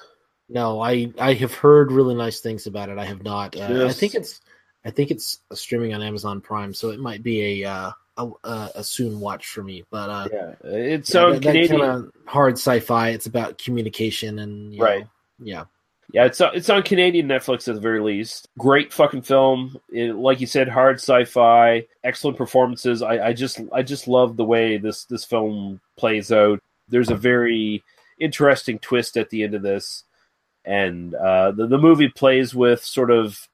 no, I I have heard really nice things about it. I have not. Uh, I think it's I think it's streaming on Amazon Prime, so it might be a uh, a, a, soon watch for me. But uh, yeah, it's yeah, on that, that Canadian. kinda hard sci-fi. It's about communication and Right. know, yeah. Yeah, it's it's on Canadian Netflix at the very least. Great fucking film. It, like you said, hard sci-fi, excellent performances. I, I just I just love the way this this film plays out. There's a very interesting twist at the end of this, and uh, the the movie plays with sort of.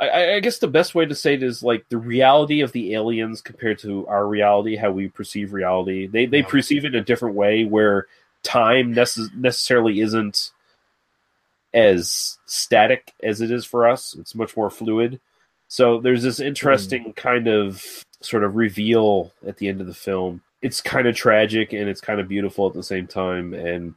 I, I guess the best way to say it is like the reality of the aliens compared to our reality, how we perceive reality. They they perceive it in a different way, where time necess- necessarily isn't as static as it is for us. It's much more fluid. So there's this interesting mm. kind of sort of reveal at the end of the film. It's kind of tragic and it's kind of beautiful at the same time, and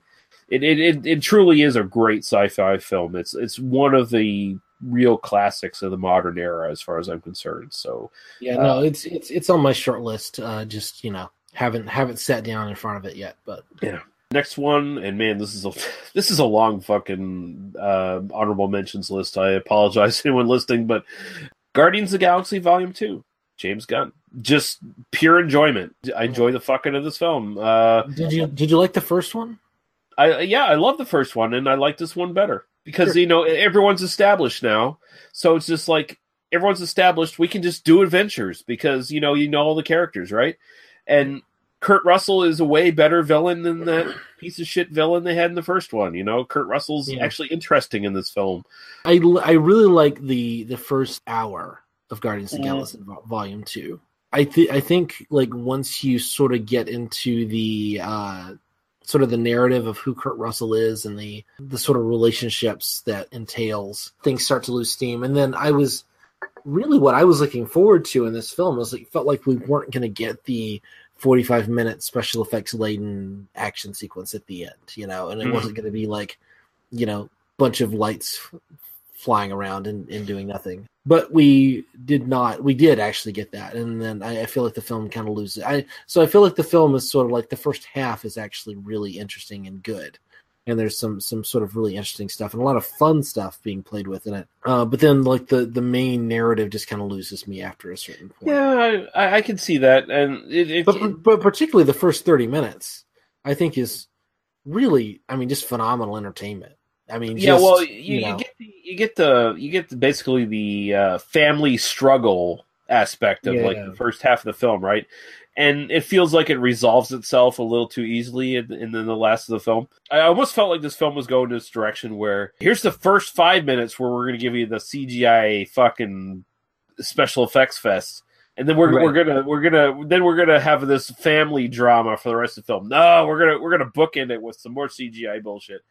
it it, it, it truly is a great sci-fi film. It's it's one of the real classics of the modern era, as far as I'm concerned. So Yeah, uh, no, it's it's it's on my short list. Uh, just you know, haven't haven't sat down in front of it yet, but Yeah. Next one, and man, this is a [LAUGHS] this is a long fucking uh, honorable mentions list. I apologize to anyone listening, but Guardians of the Galaxy Volume Two, James Gunn, just pure enjoyment. I enjoy the fucking of this film. Uh, did you did you like the first one? I yeah, I love the first one, and I like this one better because Sure. you know everyone's established now, so it's just like everyone's established. We can just do adventures because you know you know all the characters, right? And Kurt Russell is a way better villain than that piece of shit villain they had in the first one. You know, Kurt Russell's Yeah. actually interesting in this film. I l- I really like the the first hour of Guardians of the Mhm. Galaxy Vol- Volume Two. I think I think like once you sort of get into the uh, sort of the narrative of who Kurt Russell is and the the sort of relationships that entails, things start to lose steam. And then I was really what I was looking forward to in this film was like felt like we weren't going to get the 45 minute special effects laden action sequence at the end, you know, and it Mhm. wasn't going to be like, you know, bunch of lights f- flying around and, and doing nothing. But we did not. We did actually get that, and then I, I feel like the film kind of loses. I so I feel like the film is sort of like the first half is actually really interesting and good, and there's some some sort of really interesting stuff and a lot of fun stuff being played with in it. Uh, but then like the the main narrative just kind of loses me after a certain point. Yeah, I, I- can see that, and it, it, But but particularly the first thirty minutes, I think is really, I mean, just phenomenal entertainment. I mean, yeah, just, well, you, you you, know. the, you get the you get the, basically the uh, family struggle aspect of Yeah. like the first half of the film, right? And it feels like it resolves itself a little too easily in, in the last of the film. I almost felt like this film was going this direction where here's the first five minutes where we're going to give you the CGI fucking special effects fest, and then we're Right. we're gonna we're gonna then we're gonna have this family drama for the rest of the film. No, we're gonna we're gonna bookend it with some more CGI bullshit.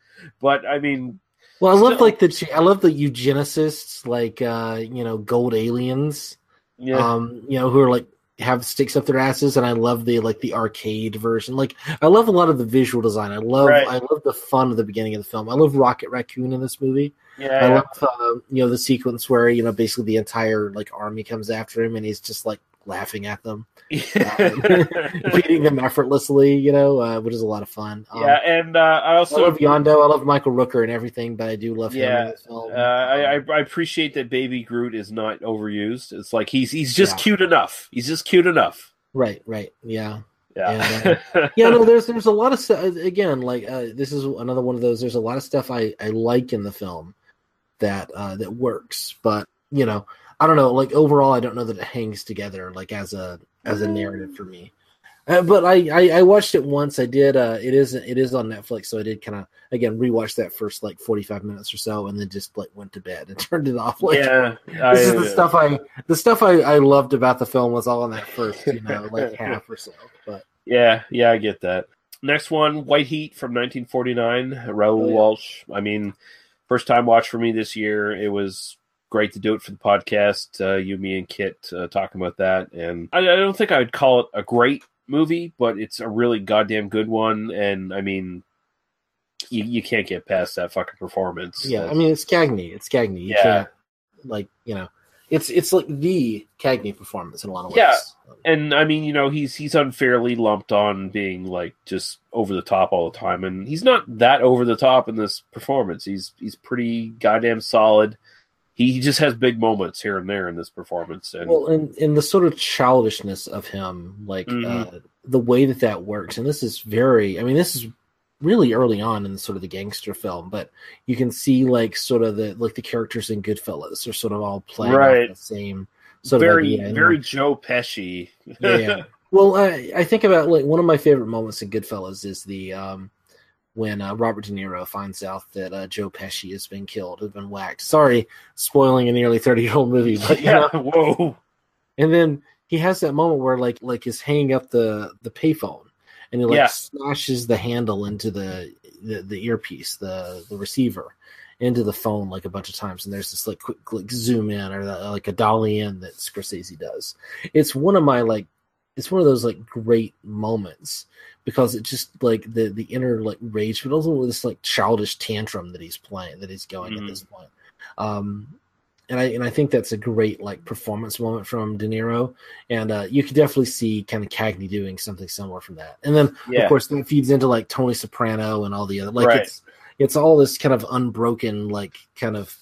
But I mean, Well, I love like the I love the eugenicists, like uh, you know, gold aliens. Yeah. Um, you know, who are like have sticks up their asses, and I love the like the arcade version. Like, I love a lot of the visual design. I love Right. I love the fun of the beginning of the film. I love Rocket Raccoon in this movie. Yeah, I love uh, you know the sequence where you know basically the entire like army comes after him, and he's just like laughing at them, [LAUGHS] uh, [LAUGHS] beating them effortlessly. You know, uh, which is a lot of fun. Um, yeah, and uh, I I also love Yondu. I love Michael Rooker and everything, but I do love him yeah, uh, I, I I appreciate that Baby Groot is not overused. It's like he's he's just Yeah. cute enough. He's just cute enough. Right, right, yeah, Yeah. And, uh, [LAUGHS] yeah. No, there's there's a lot of stuff. Again, like uh, this is another one of those. There's a lot of stuff I I like in the film that uh, that works, but you know, I don't know. Like overall, I don't know that it hangs together like as a as a narrative for me. Uh, but I, I I watched it once. I did. Uh, it is it is on Netflix, so I did kind of again rewatch that first like forty five minutes or so, and then just like went to bed and [LAUGHS] turned it off. Like, Yeah, this is I- the stuff I the stuff I, I loved about the film was all in that first you know like [LAUGHS] half or so. But Yeah, yeah, I get that. Next one, White Heat from 1949, Raoul Oh, yeah. Walsh. I mean, first time watch for me this year. It was great to do it for the podcast. Uh, you, me, and Kit uh, talking about that, and I, I don't think I would call it a great movie, but it's a really goddamn good one. And I mean, you, you can't get past that fucking performance. yeah, I mean it's Cagney. It's Cagney. You Yeah. can't like you know it's it's like the Cagney performance in a lot of ways. Yeah, and I mean, you know, he's he's unfairly lumped on being like just over the top all the time, and he's not that over the top in this performance. He's he's pretty goddamn solid. He, just has big moments here and there in this performance, and Well, and, and the sort of childishness of him, like Mhm. uh, the way that that works, and this is very, I mean, this is really early on in sort of the gangster film, but you can see like sort of the like the characters in Goodfellas are sort of all playing Right. the same sort very of and, very Joe Pesci. yeah, yeah. [LAUGHS] Well, I, I think about like one of my favorite moments in Goodfellas is the um, when uh, Robert De Niro finds out that uh, Joe Pesci has been killed, has been whacked. Sorry, spoiling a nearly thirty year old movie, [LAUGHS] but you yeah. know. Whoa. And then he has that moment where like like he's hanging up the the payphone, and he like Yeah. smashes the handle into the, the the earpiece, the the receiver, into the phone like a bunch of times. And there's this like quick like zoom in or the, like a dolly in that Scorsese does. It's one of my like it's one of those like great moments because it just like the the inner like rage, but also this like childish tantrum that he's playing that he's going at this point. Um, and I and I think that's a great like performance moment from De Niro, and uh, you could definitely see kind of Cagney doing something similar from that. And then Yeah. of course that feeds into like Tony Soprano and all the other like Right. it's it's all this kind of unbroken like kind of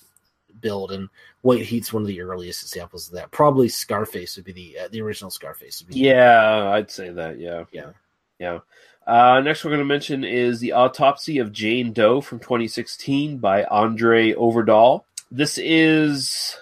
build. And White Heat's one of the earliest examples of that. Probably Scarface would be the uh, the original Scarface would be Yeah, I'd say that. Yeah, yeah, yeah. Uh, next, we're going to mention is the autopsy of Jane Doe from 2016 by André Øvredal. This is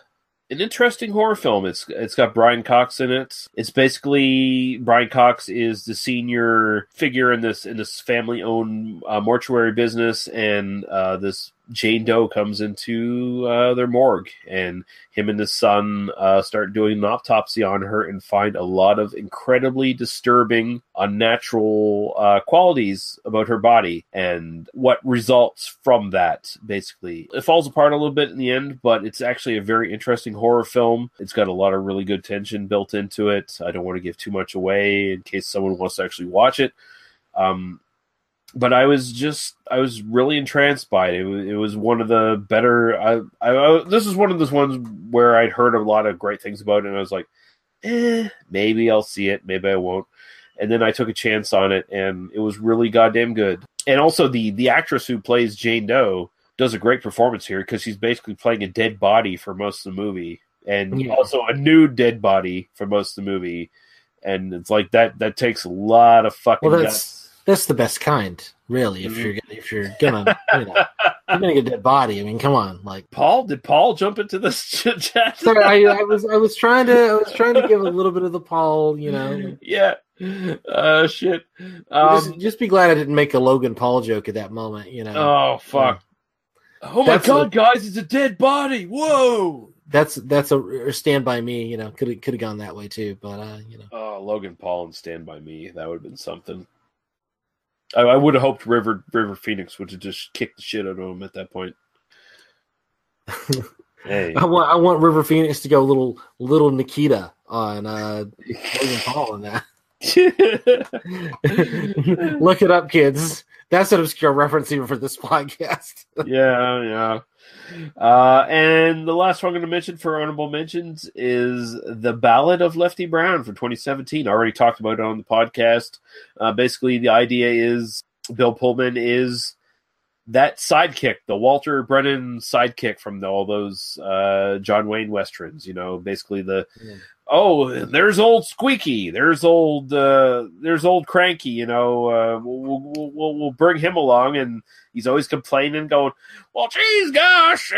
an interesting horror film. It's it's got Brian Cox in it. It's basically Brian Cox is the senior figure in this in this family owned uh, mortuary business, and uh, this Jane Doe comes into uh, their morgue, and him and his son uh, start doing an autopsy on her and find a lot of incredibly disturbing, unnatural uh, qualities about her body, and what results from that. Basically, it falls apart a little bit in the end, but it's actually a very interesting horror film. It's got a lot of really good tension built into it. I don't want to give too much away in case someone wants to actually watch it. Um, but I was just I was really entranced by it. It was, it was one of the better. I, I, I this is one of those ones where I'd heard a lot of great things about it, and I was like, eh, maybe I'll see it, maybe I won't. And then I took a chance on it, and it was really goddamn good. And also the the actress who plays Jane Doe does a great performance here because she's basically playing a dead body for most of the movie, and Yeah. also a nude dead body for most of the movie. And it's like that that takes a lot of fucking Well, guts. That's the best kind, really. If Mhm. you're gonna- if you're gonna you know you're gonna get a dead body. I mean, come on, like Paul, did Paul jump into this [LAUGHS] chat? Sorry, I, I was I was trying to I was trying to give a little bit of the Paul, you know. yeah. Uh, shit. Um, just, just be glad I didn't make a Logan Paul joke at that moment, you know. oh fuck. Oh my That's god, a- guys, it's a dead body. Whoa. That's that's a or Stand by Me, you know. Could have could have gone that way too, but uh, you know. Oh, Logan Paul and Stand by Me. That would have been something. I, I would have hoped River River Phoenix would have just kicked the shit out of him at that point. [LAUGHS] hey, I want I want River Phoenix to go little little Nikita on uh Logan Paul in that. [LAUGHS] Look it up, kids. That's an obscure reference even for this [LAUGHS] podcast. yeah, yeah. Uh, and the last one I'm going to mention for honorable mentions is the Ballad of Lefty Brown from 2017. I already talked about it on the podcast. Uh, basically, the idea is Bill Pullman is that sidekick, the Walter Brennan sidekick from the, all those uh, John Wayne westerns. You know, basically the oh, there's old Squeaky, there's old, uh, there's old Cranky. You know, uh, we'll, we'll, we'll, we'll bring him along, and he's always complaining, going, "Well, geez, gosh, uh,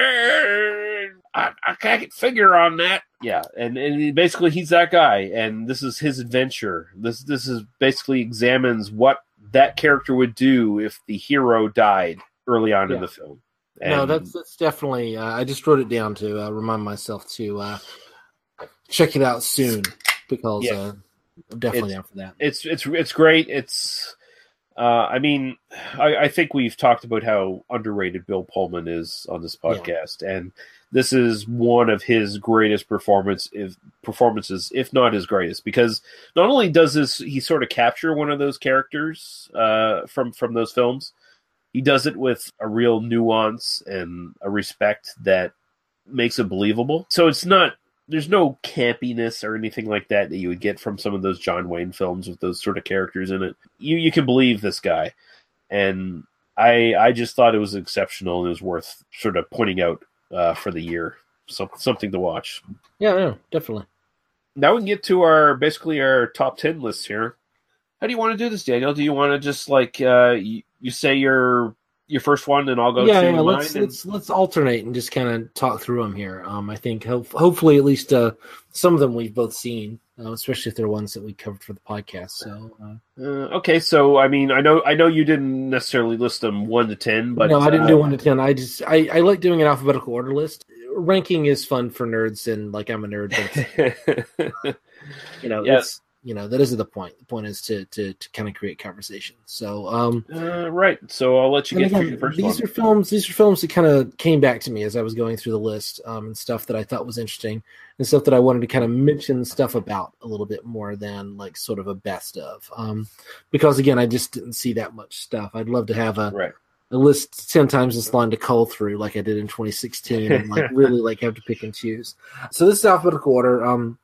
I, I can't get figure on that." yeah, and, and basically he's that guy, and this is his adventure. This this is basically examines what that character would do if the hero died early on in the film. no, that's that's definitely. Uh, I just wrote it down to uh, remind myself to uh, check it out soon because Yeah. uh, I'm definitely It's- down for that. it's it's it's great. It's uh, I mean, I, I think we've talked about how underrated Bill Pullman is on this podcast, and this is one of his greatest performance if performances, if not his greatest, because not only does this he sort of capture one of those characters uh, from from those films, he does it with a real nuance and a respect that makes it believable. So it's not there's no campiness or anything like that that you would get from some of those John Wayne films with those sort of characters in it. You you can believe this guy, and I I just thought it was exceptional and it was worth sort of pointing out uh, for the year. So, something to watch. Yeah, yeah, definitely. Now we can get to our basically our top ten list here. How do you want to do this, Daniel? Do you want to just like uh, you, you say your your first one and I'll go yeah, to yeah, let's and- let's let's alternate and just kind of talk through them here. Um, I think ho- hopefully at least uh, some of them we've both seen, uh, especially if they're ones that we covered for the podcast. So uh, Uh, okay, so I mean, I know I know you didn't necessarily list them one to ten, but no, I didn't uh, do one to ten. I just I, I like doing an alphabetical order list. Ranking is fun for nerds, and like I'm a nerd, but [LAUGHS] you know, Yeah. it's you know that isn't the point. The point is to to, to kind of create conversation. So um, Uh, right. So I'll let you get through again, first these one. are films. These are films that kind of came back to me as I was going through the list, um, and stuff that I thought was interesting, and stuff that I wanted to kind of mention stuff about a little bit more than like sort of a best of. Um, because again, I just didn't see that much stuff. I'd love to have a right. a list ten times this long to cull through, like I did in 2016, and like [LAUGHS] really like have to pick and choose. So this is alphabetical order. Um,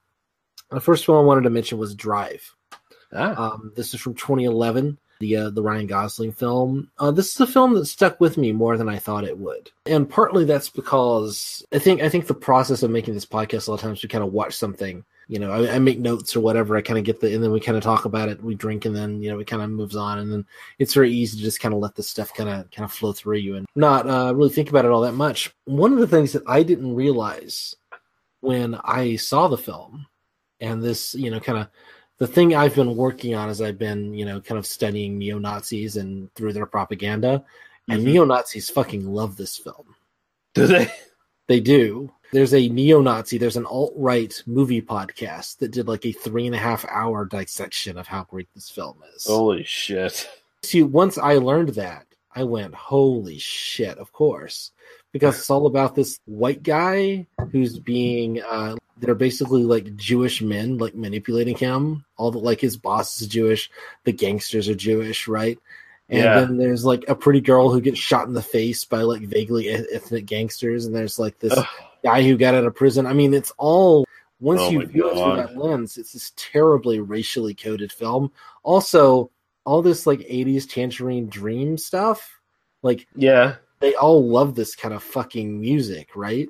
the first one I wanted to mention was Drive. Um, this is from 2011, the uh, the Ryan Gosling film. Uh, this is a film that stuck with me more than I thought it would, and partly that's because I think I think the process of making this podcast a lot of times we kind of watch something. You know, I, I make notes or whatever. I kind of get the, and then we kind of talk about it. We drink, and then you know, we kind of moves on, and then it's very easy to just kind of let this stuff kind of kind of flow through you and not uh, really think about it all that much. One of the things that I didn't realize when I saw the film, and this, you know, kind of the thing I've been working on is I've been, you know, kind of studying neo Nazis and through their propaganda, and Mhm. neo Nazis fucking love this film. Do they? They do. There's a neo Nazi, there's an alt right movie podcast that did like a three and a half hour dissection of how great this film is. Holy shit! See, once I learned that, I went, holy shit, of course. Because it's all about this white guy who's being, uh, they're basically like Jewish men, like manipulating him. All the, like his boss is Jewish, the gangsters are Jewish, right? And Yeah. then there's like a pretty girl who gets shot in the face by like vaguely ethnic gangsters. And there's like this Ugh. guy who got out of prison. I mean, it's all, once Oh you view it through that lens, it's this terribly racially coded film. Also, all this like 80s tangerine dream stuff like Yeah. They all love this kind of fucking music right?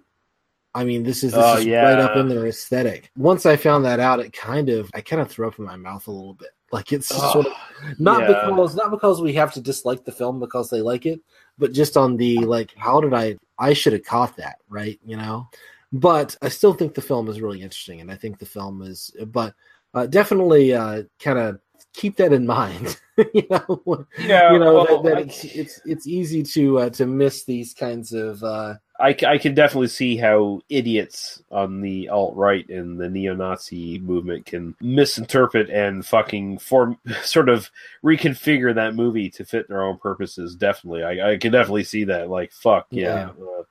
I mean this is this Oh, is right up in their aesthetic. Once i found that out it kind of i kind of threw up in my mouth a little bit. Like it's Oh, sort of not yeah. because not because we have to dislike the film because they like it but just on the like how did i i should have caught that right? You know? But i still think the film is really interesting and i think the film is but uh, definitely uh kind of keep that in mind [LAUGHS] you know Yeah, you know well, that, that I- it's, it's it's easy to uh, to miss these kinds of uh I I can definitely see how idiots on the alt right and the neo Nazi movement can misinterpret and fucking form [LAUGHS] sort of reconfigure that movie to fit their own purposes. Definitely, I, I can definitely see that. Like, fuck yeah. Uh,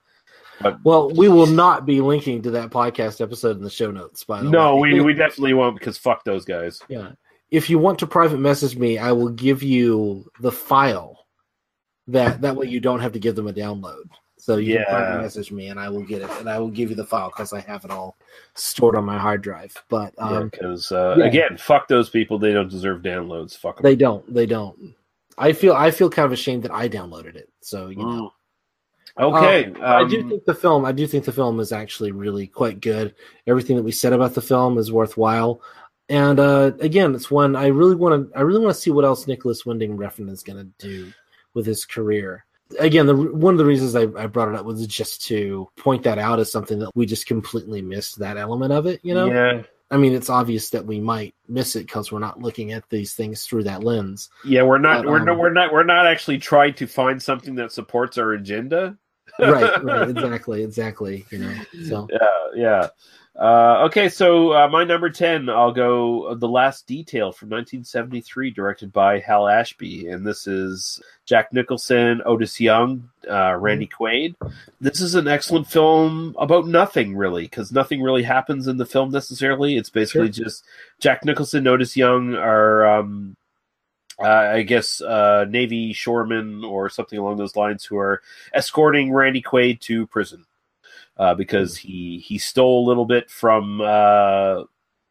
but well we will not be linking to that podcast episode in the show notes by the no, way we we definitely won't because fuck those guys. yeah if you want to private message me i will give you the file that that way you don't have to give them a download so you Yeah. can private message me and i will get it and i will give you the file because i have it all stored on my hard drive but um Because uh, yeah. again, fuck those people. They don't deserve downloads. Fuck 'em. They don't. They don't. I feel I feel kind of ashamed that I downloaded it. So you know. Okay, Um, I do um, think the film. I do think the film is actually really quite good. Everything that we said about the film is worthwhile. And uh, again, it's one I really want to. I really want to see what else Nicolas Winding Refn is going to do with his career. again, the one of the reasons I, I brought it up was just to point that out as something that we just completely missed that element of it. You know, Yeah. I mean, it's obvious that we might miss it because we're not looking at these things through that lens. Yeah, we're not But, we're um, no, we're not we're not actually trying to find something that supports our agenda. right, right, [LAUGHS] exactly, exactly. You know, so Yeah, yeah. Uh, okay, so uh, my number 10, I'll go uh, The Last Detail from 1973, directed by Hal Ashby. And this is Jack Nicholson, Otis Young, uh, Randy Quaid. This is an excellent film about nothing, really, because nothing really happens in the film necessarily. It's basically just Jack Nicholson, Otis Young are. Um, uh, I guess uh, Navy shoremen or something along those lines who are escorting Randy Quaid to prison uh, because he he stole a little bit from uh,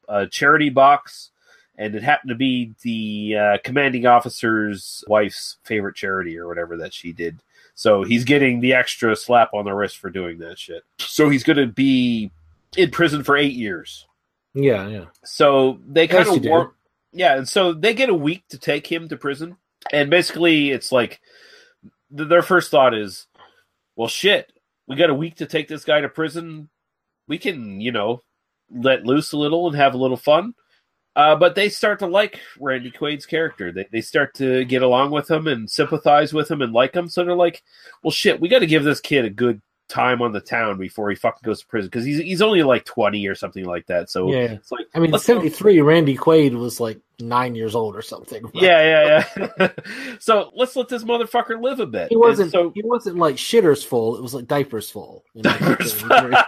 a charity box, and it happened to be the uh, commanding officer's wife's favorite charity or whatever that she did. So he's getting the extra slap on the wrist for doing that shit. So he's going to be in prison for eight years. yeah, yeah. So they kind of war- yeah, and so they get a week to take him to prison, and basically it's like th- their first thought is, well, shit, we got a week to take this guy to prison. We can, you know, let loose a little and have a little fun. Uh, but they start to like Randy Quaid's character. They they start to get along with him and sympathize with him and like him. So they're like, well, shit, we got to give this kid a good time on the town before he fucking goes to prison because he's he's only like twenty or something like that. So yeah. it's like I mean, seventy three. Randy Quaid was like nine years old or something. [LAUGHS] Yeah, yeah, yeah. [LAUGHS] so let's let this motherfucker live a bit. He wasn't. And so he wasn't like shitters full. It was like diapers full. you know?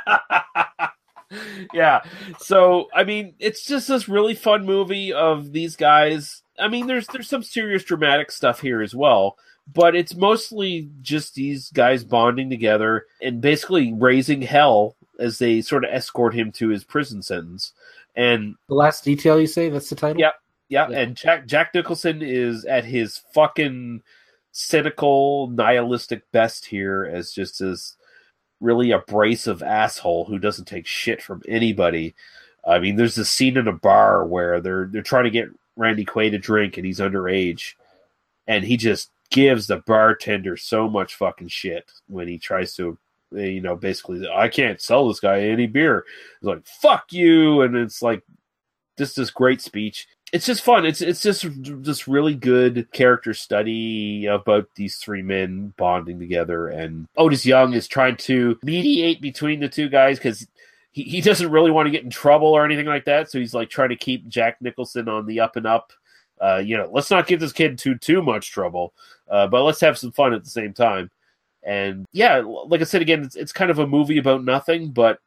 [LAUGHS] yeah. So I mean, it's just this really fun movie of these guys. I mean, there's there's some serious dramatic stuff here as well, but it's mostly just these guys bonding together and basically raising hell as they sort of escort him to his prison sentence. And the last detail you say that's the title. yeah, yeah, and Jack Jack Nicholson is at his fucking cynical, nihilistic best here as just this really abrasive asshole who doesn't take shit from anybody. I mean, there's this scene in a bar where they're they're trying to get Randy Quaid a drink and he's underage, and he just gives the bartender so much fucking shit when he tries to eh, you know basically I can't sell this guy any beer. He's like fuck you, and it's like just this great speech. It's just fun. It's it's just this really good character study about these three men bonding together, and Otis Young is trying to mediate between the two guys because he, he doesn't really want to get in trouble or anything like that. So he's like trying to keep Jack Nicholson on the up and up. Uh, you know, let's not get this kid too too much trouble, uh, but let's have some fun at the same time. And yeah, like I said again, it's, it's kind of a movie about nothing, but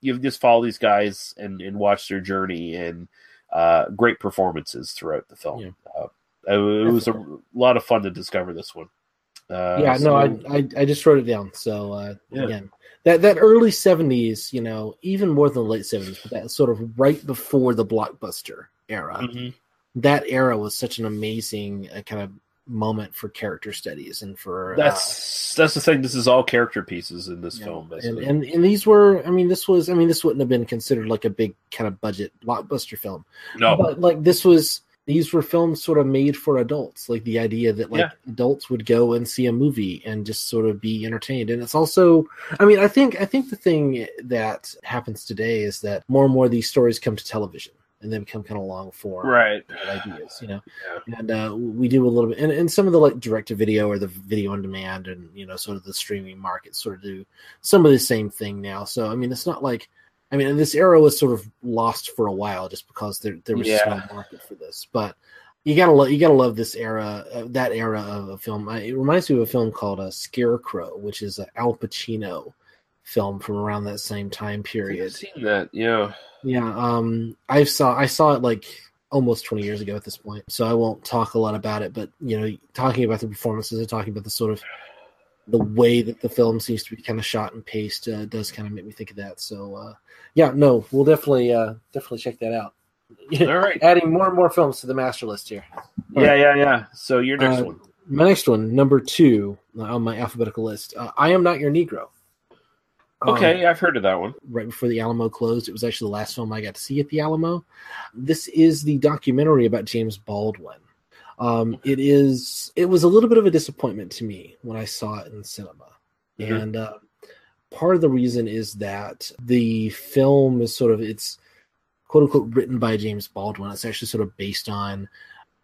you just follow these guys and, and watch their journey and uh, great performances throughout the film. Uh, it, it was a lot of fun to discover this one. Uh, yeah, so- no, I, I I just wrote it down. So uh, Yeah. again, that that early seventies, you know, even more than the late seventies, but that sort of right before the blockbuster era. Mhm. That era was such an amazing uh, kind of moment for character studies and for uh, that's that's the thing. This is all character pieces in this film, and, basically. and and these were i mean this was i mean this wouldn't have been considered like a big kind of budget blockbuster film No. but like this was these were films sort of made for adults like the idea that like Yeah. adults would go and see a movie and just sort of be entertained and it's also i mean i think i think the thing that happens today is that more and more these stories come to television and they become kind of long form Right. ideas you know? And uh, we do a little bit and, and some of the like direct to video or the video on demand and you know sort of the streaming market sort of do some of the same thing now. So i mean it's not like i mean this era was sort of lost for a while just because there, there was just Yeah. no market for this. But you gotta love you gotta love this era uh, that era of a film. I, it reminds me of a film called uh, scarecrow which is an al pacino film from around that same time period I've seen that, yeah. yeah, um, I saw I saw it like almost twenty years ago at this point, so I won't talk a lot about it. But you know, talking about the performances and talking about the sort of the way that the film seems to be kind of shot and paced uh, does kind of make me think of that. So uh, yeah, no, we'll definitely uh, definitely check that out. [LAUGHS] All right. adding more and more films to the master list here. All Yeah, right. yeah, yeah. So your next Uh, one. My next one, number two on my alphabetical list. Uh, I am not your Negro. Um, Okay, I've heard of that one. right before the Alamo closed. It was actually the last film I got to see at the Alamo. This is the documentary about James Baldwin. Um, it is. It was a little bit of a disappointment to me when I saw it in cinema, Mhm. and uh, part of the reason is that the film is sort of it's quote unquote written by James Baldwin. It's actually sort of based on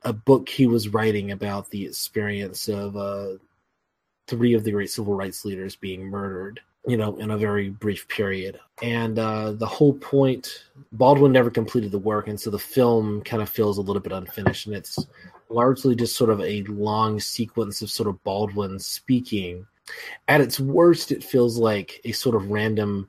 a book he was writing about the experience of uh, three of the great civil rights leaders being murdered, you know, in a very brief period. And uh, the whole point, Baldwin never completed the work, and so the film kind of feels a little bit unfinished, and it's largely just sort of a long sequence of sort of Baldwin speaking. At its worst, it feels like a sort of random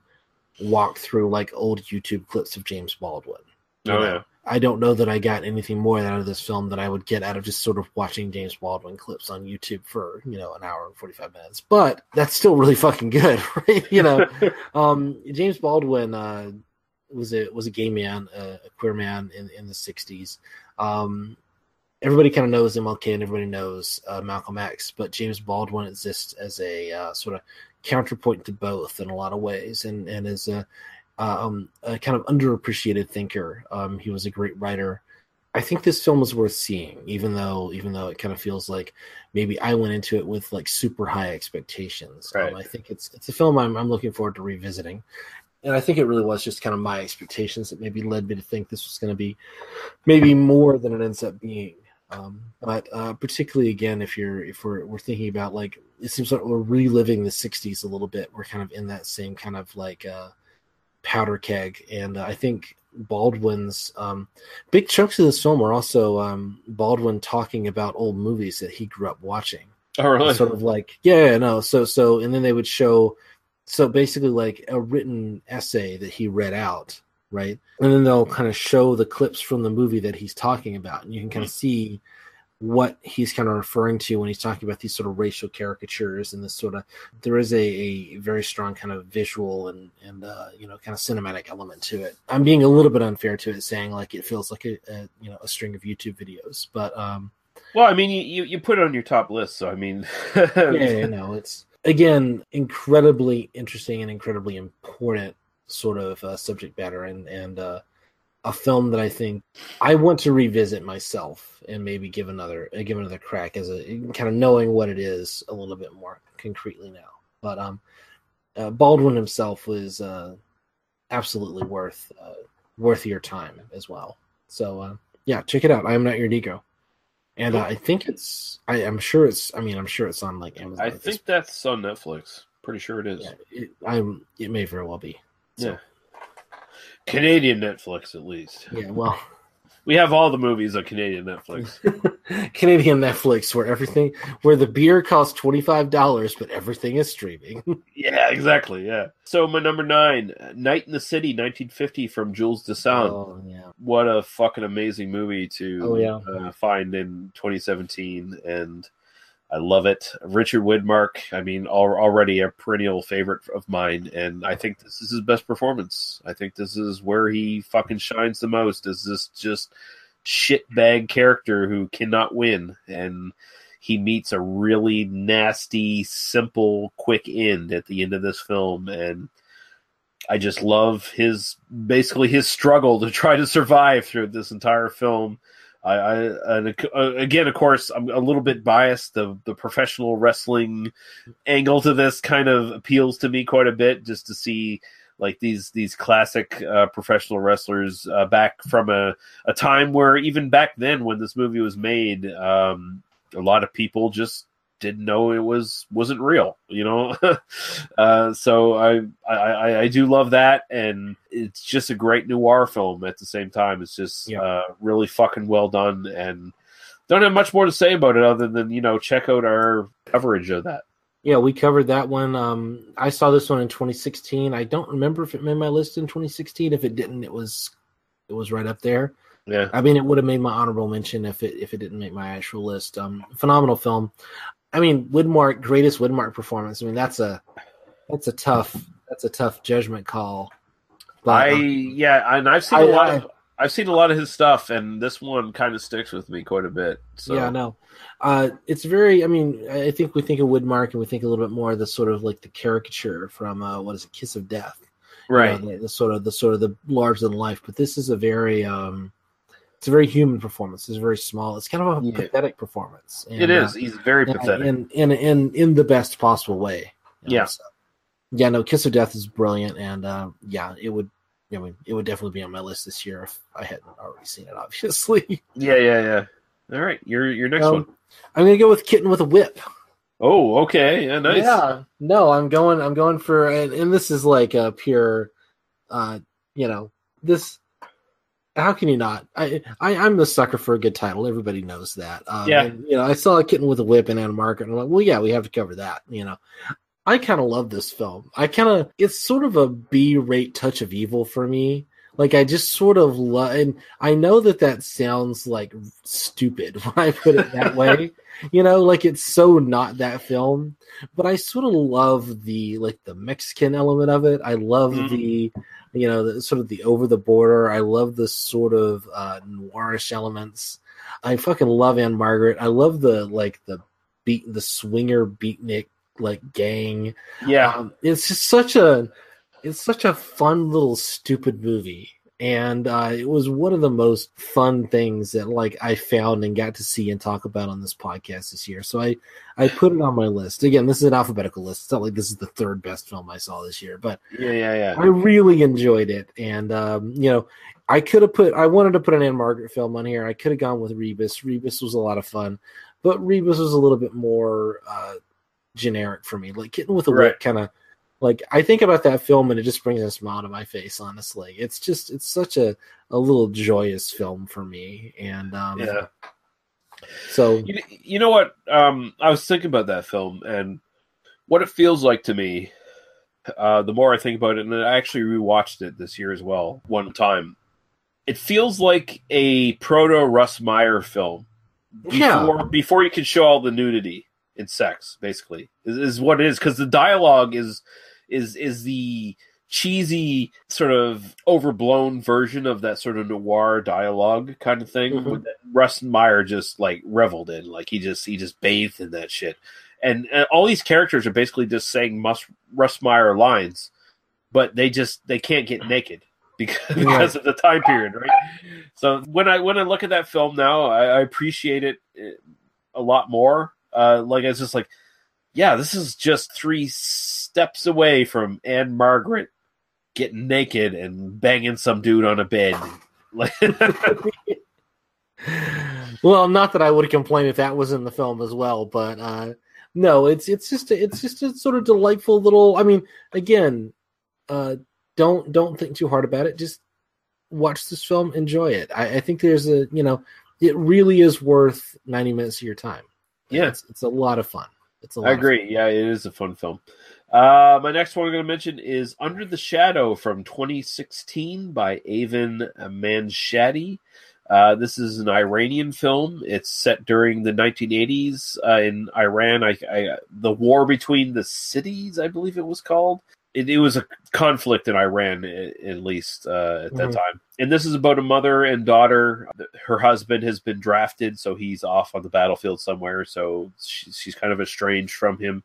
walk through like old YouTube clips of James Baldwin. Oh, yeah. I don't know that I got anything more out of this film that I would get out of just sort of watching James Baldwin clips on YouTube for, you know, an hour and 45 minutes. But that's still really fucking good, [LAUGHS] right? You know, [LAUGHS] um, James Baldwin uh, was a was a gay man, uh, a queer man in, in the 60s. Um, everybody kind of knows MLK and everybody knows uh, Malcolm X, but James Baldwin exists as a uh, sort of counterpoint to both in a lot of ways, and and is a, um, a kind of underappreciated thinker. Um, he was a great writer. I think this film is worth seeing, even though even though it kind of feels like maybe I went into it with like super high expectations. Um, I think it's it's a film I'm I'm looking forward to revisiting, and I think it really was just kind of my expectations that maybe led me to think this was going to be maybe more than it ends up being. Um, but uh, particularly again, if you're if we're we're thinking about like it seems like we're reliving the '60s a little bit. We're kind of in that same kind of like uh, powder keg, and uh, I think Baldwin's um, big chunks of this film are also um, Baldwin talking about old movies that he grew up watching. Oh, really? Sort of like yeah, yeah, no. So so and then they would show so basically like a written essay that he read out, right? And then they'll kind of show the clips from the movie that he's talking about, and you can kind of see what he's kind of referring to when he's talking about these sort of racial caricatures and this sort of there is a, a very strong kind of visual and and uh, you know kind of cinematic element to it. I'm being a little bit unfair to it, saying like it feels like a, a you know a string of YouTube videos, but um, Well, I mean, you, you, you put it on your top list, so I mean, [LAUGHS] yeah, yeah, no, it's again incredibly interesting and incredibly important sort of uh, subject matter and and uh, a film that I think I want to revisit myself and maybe give another uh, give another crack as a kind of knowing what it is a little bit more concretely now. But um, uh, Baldwin himself was uh, absolutely worth uh, worth your time as well. So uh, yeah, check it out. I am not your Negro, and uh, I think it's I, I'm sure it's I mean I'm sure it's on like Amazon. I think that's on Netflix. Pretty sure it is. it, I'm it may very well be. So Yeah. Canadian Netflix, at least. yeah, well, We have all the movies on Canadian Netflix. [LAUGHS] Canadian Netflix where everything where the beer costs twenty five dollars, but everything is streaming. [LAUGHS] yeah, exactly. Yeah. So my number nine, Night and the City, 1950, from Jules Dassin. Oh, yeah. What a fucking amazing movie to Oh, yeah. uh, find in 2017, and I love it. Richard Widmark, I mean, al- already a perennial favorite of mine, and I think this is his best performance. I think this is where he fucking shines the most. Is this just shitbag character who cannot win, and he meets a really nasty, simple, quick end at the end of this film, and I just love his basically his struggle to try to survive through this entire film. I, I and uh, again, of course, I'm a little bit biased. The the professional wrestling angle to this kind of appeals to me quite a bit, just to see like these these classic uh, professional wrestlers uh, back from a, a time where even back then when this movie was made, um, a lot of people just didn't know it was wasn't real you know [LAUGHS] uh, so I, I i i do love that and it's just a great noir film at the same time it's just uh really fucking well done and don't have much more to say about it other than you know check out our coverage of that yeah, we covered that one. Um, I saw this one in 2016. I don't remember if it made my list in 2016. If it didn't, it was it was right up there. Yeah. I mean, it would have made my honorable mention if it if it didn't make my actual list. Um, phenomenal film. I mean, Widmark, greatest Widmark performance. I mean, that's a that's a tough that's a tough judgment call. i um, yeah and i've seen I- a lot I- of i've seen a lot of his stuff and this one kind of sticks with me quite a bit so Yeah, no. Uh, it's very. I mean, I think we think of Widmark and we think a little bit more of the sort of like the caricature from uh, what is it, Kiss of Death, You know, Right. the, the sort of the sort of the larger than life. But this is a very um, It's a very human performance. It's very small. It's kind of a pathetic performance. It is. He's very pathetic. in in in in the best possible way. you know, Yeah. so. yeah. No, Kiss of Death is brilliant, and uh, yeah, it would. I mean, it would definitely be on my list this year if I hadn't already seen it. Obviously, [LAUGHS] Yeah, yeah, yeah. All right, your your next Um, one. I'm gonna go with Kitten with a Whip. Oh, okay. Yeah, nice. Yeah, no, I'm going. I'm going for, and, and this is like a pure, uh, you know, this. How can you not? I, I I'm the sucker for a good title. Everybody knows that. Um, Yeah. and, you know, I saw a kitten with a whip in Ann-Margret, and I'm like, well, yeah, we have to cover that. You know, I kind of love this film. I kind of, it's sort of a B-rate touch of evil for me. Like I just sort of love, and I know that that sounds like stupid [LAUGHS] when I put it that way. [LAUGHS] you know, like it's so not that film, but I sort of love the like the Mexican element of it. I love Mhm. the, you know, the, sort of the over the border. I love the sort of uh, noirish elements. I fucking love Ann-Margret. I love the like the beat the swinger beatnik like gang. Yeah. Um, it's just such a it's such a fun little stupid movie and uh, it was one of the most fun things that like i found and got to see and talk about on this podcast this year so i i put it on my list again this is an alphabetical list it's not like this is the third best film i saw this year but Yeah, yeah, yeah. I really enjoyed it, and um, you know, I could have put. I wanted to put an Ann-Margret film on here. I could have gone with Rebus. Rebus was a lot of fun, but Rebus was a little bit more uh, generic for me. Like Kitten with a Right. Whip, kind of like I think about that film, and it just brings a smile to my face. Honestly, it's just it's such a a little joyous film for me, and um, Yeah. So You, you know what? Um, I was thinking about that film and what it feels like to me. Uh, the more I think about it, and I actually rewatched it this year as well, one time. It feels like a proto Russ Meyer film. Yeah. Before, before you can show all the nudity and sex, basically, is, is what it is. Because the dialogue is is is the cheesy sort of overblown version of that sort of noir dialogue kind of thing Mhm. that Russ Meyer just like reveled in like he just he just bathed in that shit and, and all these characters are basically just saying Mus- Russ Meyer lines but they just they can't get naked because, [LAUGHS] because of the time period right so when I when I look at that film now I, I appreciate it eh, a lot more uh like it's just like yeah this is just three steps away from Ann-Margret getting naked and banging some dude on a bed. [LAUGHS] Well, not that I would complain if that was in the film as well, but uh, no, it's it's just a, it's just a sort of delightful little. I mean, again, uh, don't don't think too hard about it. Just watch this film, enjoy it. I, I think there's a you know, it really is worth ninety minutes of your time. Yeah. it's, it's a lot of fun. It's a lot I agree. Yeah, it is a fun film. Uh, my next one I'm going to mention is Under the Shadow from 2016 by Avon Manshadi. Uh, this is an Iranian film. It's set during the 1980s uh, in Iran. I, I, the war between the cities, I believe it was called. It, it was a conflict in Iran, at least uh, at that Mhm. time. And this is about a mother and daughter. Her husband has been drafted, so he's off on the battlefield somewhere. So she, she's kind of estranged from him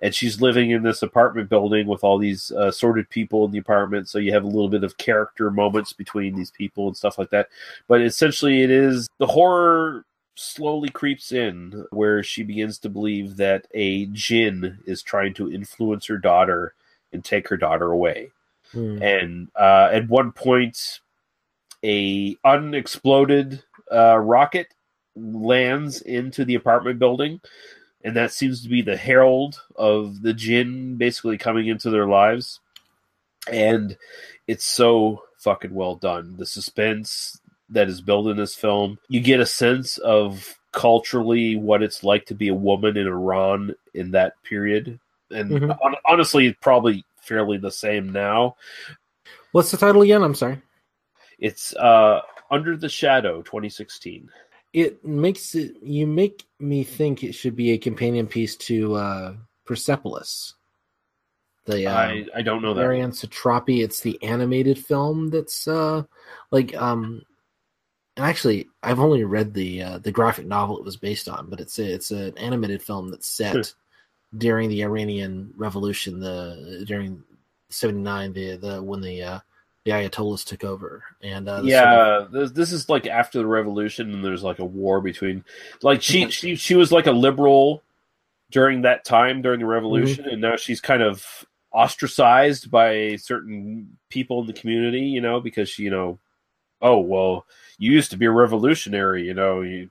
and she's living in this apartment building with all these uh, sorted people in the apartment. So you have a little bit of character moments between these people and stuff like that. But essentially, it is the horror slowly creeps in where she begins to believe that a jinn is trying to influence her daughter and take her daughter away. Hmm. And uh, at one point, a unexploded uh, rocket lands into the apartment building and that seems to be the herald of the jinn basically coming into their lives and it's so fucking well done the suspense that is built in this film you get a sense of culturally what it's like to be a woman in iran in that period and Mhm. hon- honestly probably fairly the same now What's the title again? I'm sorry. it's uh under the shadow 2016 It makes it. You make me think it should be a companion piece to uh, Persepolis. The uh, I, I don't know that Marjane Satrapi. It's the animated film that's uh like um and actually I've only read the uh, the graphic novel it was based on, but it's a, it's an animated film that's set. During the Iranian Revolution, the during '79, the the when the uh, the Ayatollahs took over, and uh, the sort of- yeah, this, this is like after the revolution, and there's like a war between, like she [LAUGHS] she she was like a liberal during that time during the revolution, and now she's kind of ostracized by certain people in the community, you know, because she, you know, oh well, you used to be a revolutionary, you know, you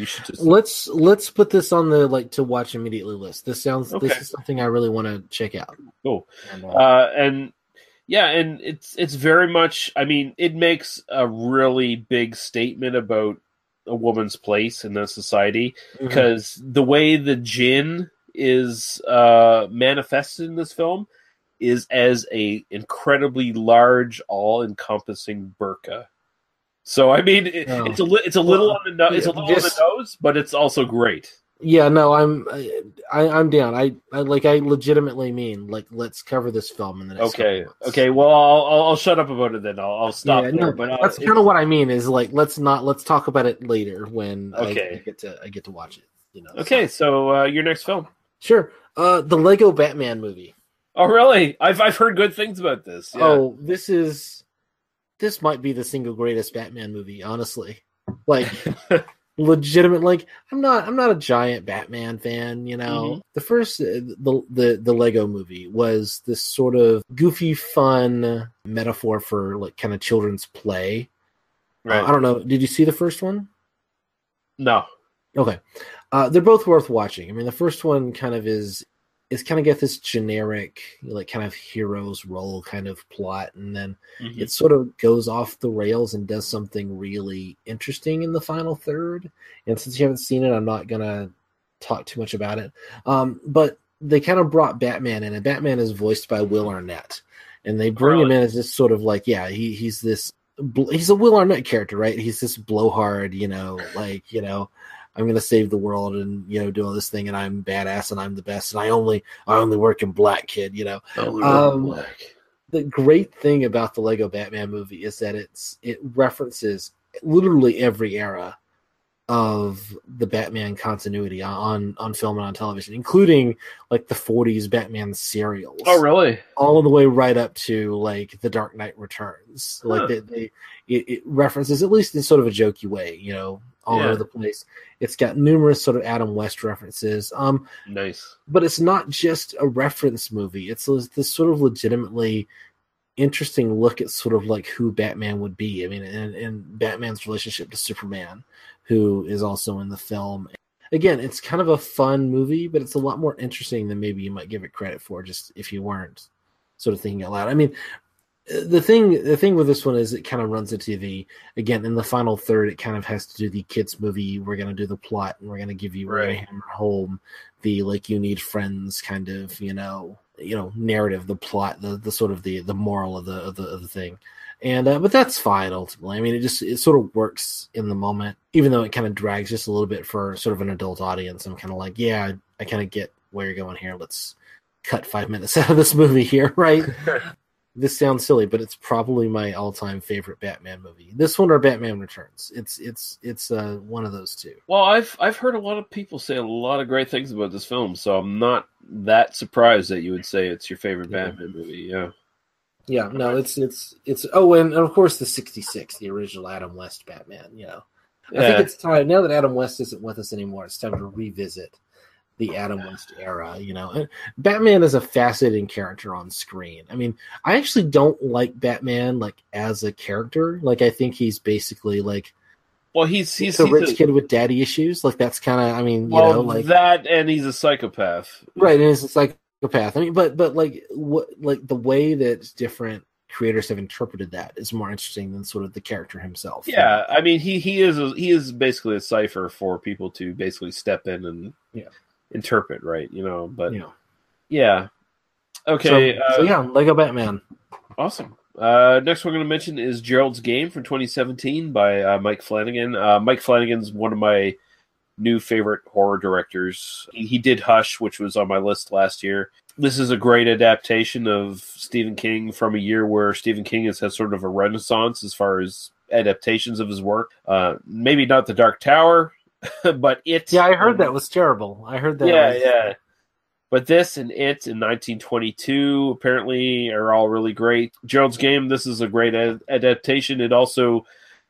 you should just let's let's put this on the like to watch immediately list. This sounds this is something I really want to check out. Cool. And, uh, Uh, and yeah, and it's it's very much. I mean, it makes a really big statement about a woman's place in the society because the way the jinn is uh, manifested in this film is as a incredibly large, all-encompassing burqa. So I mean, it, Oh. it's a li- it's a little Well, on the nose. It's a little just- on the nose, but it's also great. Yeah, no, I'm I, I'm down. I, I like I legitimately mean like let's cover this film in the next. Okay, okay. Well, I'll, I'll shut up about it then. I'll, I'll stop yeah, there. no, but uh, that's kind of what I mean. Is like let's not let's talk about it later when I- Okay. I, get to I get to watch it. You know. Okay, so uh, your next film. Sure. Uh, the Lego Batman movie. Oh, really? I've I've heard good things about this. Yeah. Oh, this is this might be the single greatest Batman movie, honestly. Like [LAUGHS] legitimate like I'm not I'm not a giant Batman fan, you know. Mhm. The first uh, the the the Lego movie was this sort of goofy fun metaphor for like kind of children's play. Uh, Right. I don't know. Did you see the first one? no. Okay. Uh, they're both worth watching. I mean, the first one kind of is is kind of get this generic, like kind of hero's role kind of plot, and then Mhm. it sort of goes off the rails and does something really interesting in the final third. And since you haven't seen it, I'm not gonna talk too much about it. Um, but they kind of brought Batman in, and Batman is voiced by Will Arnett, and they bring him in as this sort of like, yeah, he he's this he's a Will Arnett character, right? He's this blowhard, you know, like you know. I'm gonna save the world and you know do all this thing and I'm badass and I'm the best and I only I only work in black kid you know Only work in um, black. the great thing about the Lego Batman movie is that it's it references literally every era of the Batman continuity on on film and on television, including like the '40s Batman serials. Oh, really? All the way right up to like the Dark Knight Returns. Huh. Like they, they it, it references at least in sort of a jokey way, you know, all Yeah. over the place. It's got numerous sort of Adam West references. Um, Nice. but it's not just a reference movie. It's this sort of legitimately interesting look at sort of like who Batman would be. I mean, and, and Batman's relationship to Superman, who is also in the film. Again, it's kind of a fun movie, but it's a lot more interesting than maybe you might give it credit for. Just if you weren't sort of thinking out loud. I mean, the thing the thing with this one is it kind of runs into the again in the final third it kind of has to do the kids movie we're going to do the plot and we're going to give you Right. hammer home the like you need friends kind of you know you know narrative the plot the the sort of the the moral of the of the, of the thing. And uh, but that's fine ultimately. I mean it just it sort of works in the moment even though it kind of drags just a little bit for sort of an adult audience. I'm kind of like yeah i kind of get where you're going here. Let's cut five minutes [LAUGHS] out of this movie here right [LAUGHS] this sounds silly, but it's probably my all-time favorite Batman movie. This one or Batman Returns. It's it's it's uh, one of those two. Well, I've I've heard a lot of people say a lot of great things about this film, so I'm not that surprised that you would say it's your favorite Batman movie. Yeah. Yeah, no, it's it's it's. Oh, and, of course the '66, the original Adam West Batman. You know, I Yeah. think it's time now that Adam West isn't with us anymore. It's time to revisit the Adam West era. You know, and Batman is a fascinating character on screen. I mean, I actually don't like Batman like as a character. Like, I think he's basically like Well, he's he's, a he's rich a- kid with daddy issues. Like that's kind of. I mean, you well, know, like that, and he's a psychopath. right, and it's a psychopath. I mean, but but like what like the way that different creators have interpreted that is more interesting than sort of the character himself. Yeah, I mean he he is a, he is basically a cipher for people to basically step in and Yeah. Interpret, right? You know, but Yeah. yeah. Okay. So, so uh, yeah, Lego Batman. Awesome. Uh, next, we're going to mention is Gerald's Game from 2017 by uh, Mike Flanagan. Uh, Mike Flanagan's one of my new favorite horror directors. He, he did Hush, which was on my list last year. This is a great adaptation of Stephen King from a year where Stephen King has had sort of a renaissance as far as adaptations of his work. Uh, maybe not The Dark Tower, [LAUGHS] but it. Yeah, I heard that was terrible. I heard that. Yeah, was- yeah. But this and it in 1922 apparently are all really great. Gerald's Game, this is a great ad- adaptation. It also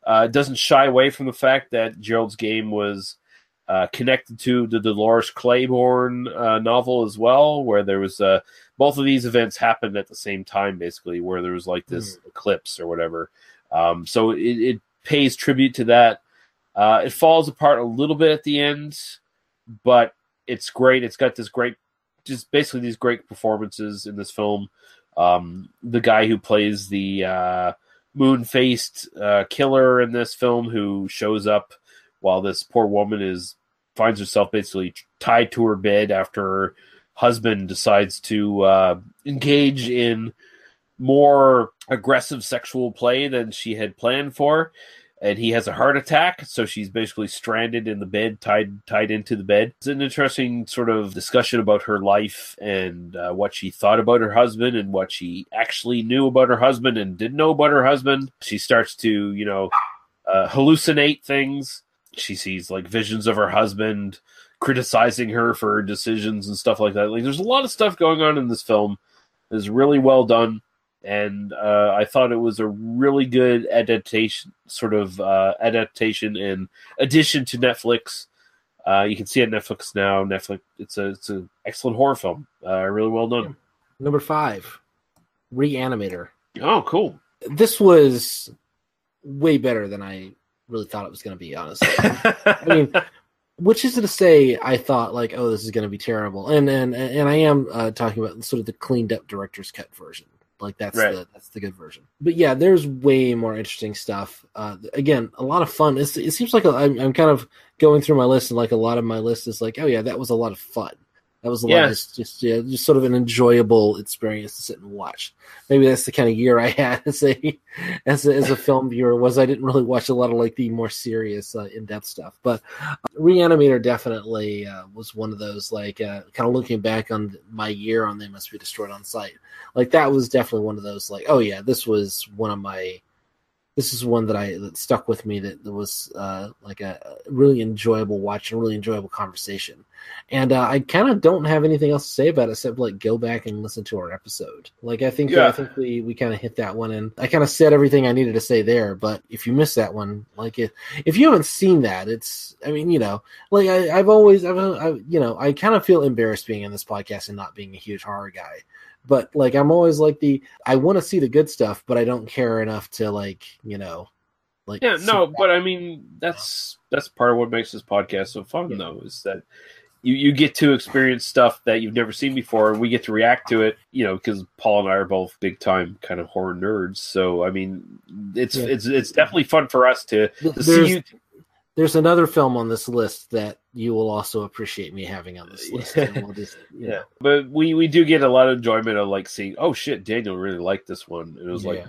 uh, doesn't shy away from the fact that Gerald's Game was uh, connected to the Dolores Claiborne uh, novel as well, where there was uh, both of these events happened at the same time, basically, where there was like this eclipse or whatever. Um, so it, it pays tribute to that. Uh, it falls apart a little bit at the end, but it's great. It's got this great, just basically these great performances in this film. Um, the guy who plays the uh, moon faced uh, killer in this film, who shows up while this poor woman is finds herself basically tied to her bed after her husband decides to uh, engage in more aggressive sexual play than she had planned for and he has a heart attack so she's basically stranded in the bed tied tied into the bed. It's an interesting sort of discussion about her life and uh, what she thought about her husband and what she actually knew about her husband and didn't know about her husband. She starts to you know uh, hallucinate things. She sees like visions of her husband criticizing her for her decisions and stuff like that. Like there's a lot of stuff going on in this film. It's really well done and uh, I thought it was a really good adaptation, sort of uh, adaptation and addition to Netflix. Uh, you can see it on Netflix now. Netflix, it's a it's an excellent horror film. Uh, really well done. Number five, Reanimator. Oh, cool. This was way better than I really thought it was going to be. Honestly, I mean, [LAUGHS] which is to say, I thought like, oh, this is going to be terrible, and and and I am uh, talking about sort of the cleaned up director's cut version. Like that's Right. the that's the good version. But yeah, there's way more interesting stuff. Uh, again, a lot of fun. It's, it seems like i I'm, I'm kind of going through my list, and like a lot of my list is like, oh yeah, that was a lot of fun. That was a Yeah. of just, just yeah, just sort of an enjoyable experience to sit and watch. Maybe that's the kind of year I had [LAUGHS] as a as a, as a film viewer. Was I didn't really watch a lot of like the more serious, uh, in depth stuff. But uh, Reanimator definitely uh, was one of those like uh, kind of looking back on my year on They Must Be Destroyed on Sight. Like that was definitely one of those like oh yeah, this was one of my this is one that I that stuck with me that, that was uh, like a really enjoyable watch and really enjoyable conversation. And uh, I kind of don't have anything else to say about it except like go back and listen to our episode. Like I think Yeah. I think we we kind of hit that one and I kind of said everything I needed to say there. But if you missed that one, like it, if you haven't seen that, it's I mean you know like I, I've always I've I, you know I kind of feel embarrassed being in this podcast and not being a huge horror guy. But like I'm always like the I want to see the good stuff, but I don't care enough to like you know like Yeah, no, that. but I mean that's that's part of what makes this podcast so fun, though, is that you you get to experience stuff that you've never seen before, and we get to react to it. You know, because Paul and I are both big time kind of horror nerds. So I mean, it's Yeah. it's it's definitely fun for us to, to see you. There's another film on this list that you will also appreciate me having on this list. we'll just, [LAUGHS] you Yeah, know. but we we do get a lot of enjoyment of like seeing. Oh shit, Daniel really liked this one. It was like. Yeah.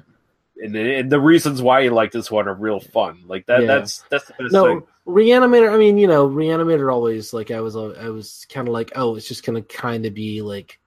And, and the reasons why he liked this one are real fun. Like that. Yeah. That's that's the best no thing. reanimator i mean you know reanimator always like i was i was kind of like oh it's just gonna kind of be like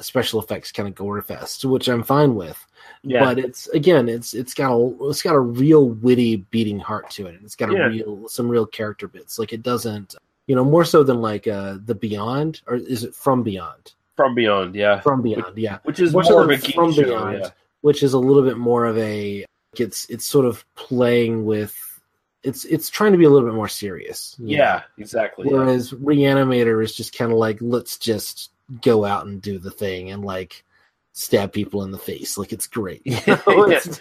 a special effects kind of gore fest which i'm fine with Yeah. but it's again it's it's got a it's got a real witty beating heart to it it's got a Yeah. real some real character bits like it doesn't you know more so than like uh the beyond or is it from beyond From Beyond, yeah. from beyond yeah Which is More more of a from show, beyond yeah. which is a little bit more of a it's it's sort of playing with it's it's trying to be a little bit more serious Yeah, know? exactly. yeah. whereas reanimator is just kind of like let's just go out and do the thing and like stab people in the face like it's great you [LAUGHS] know? Yeah. It's-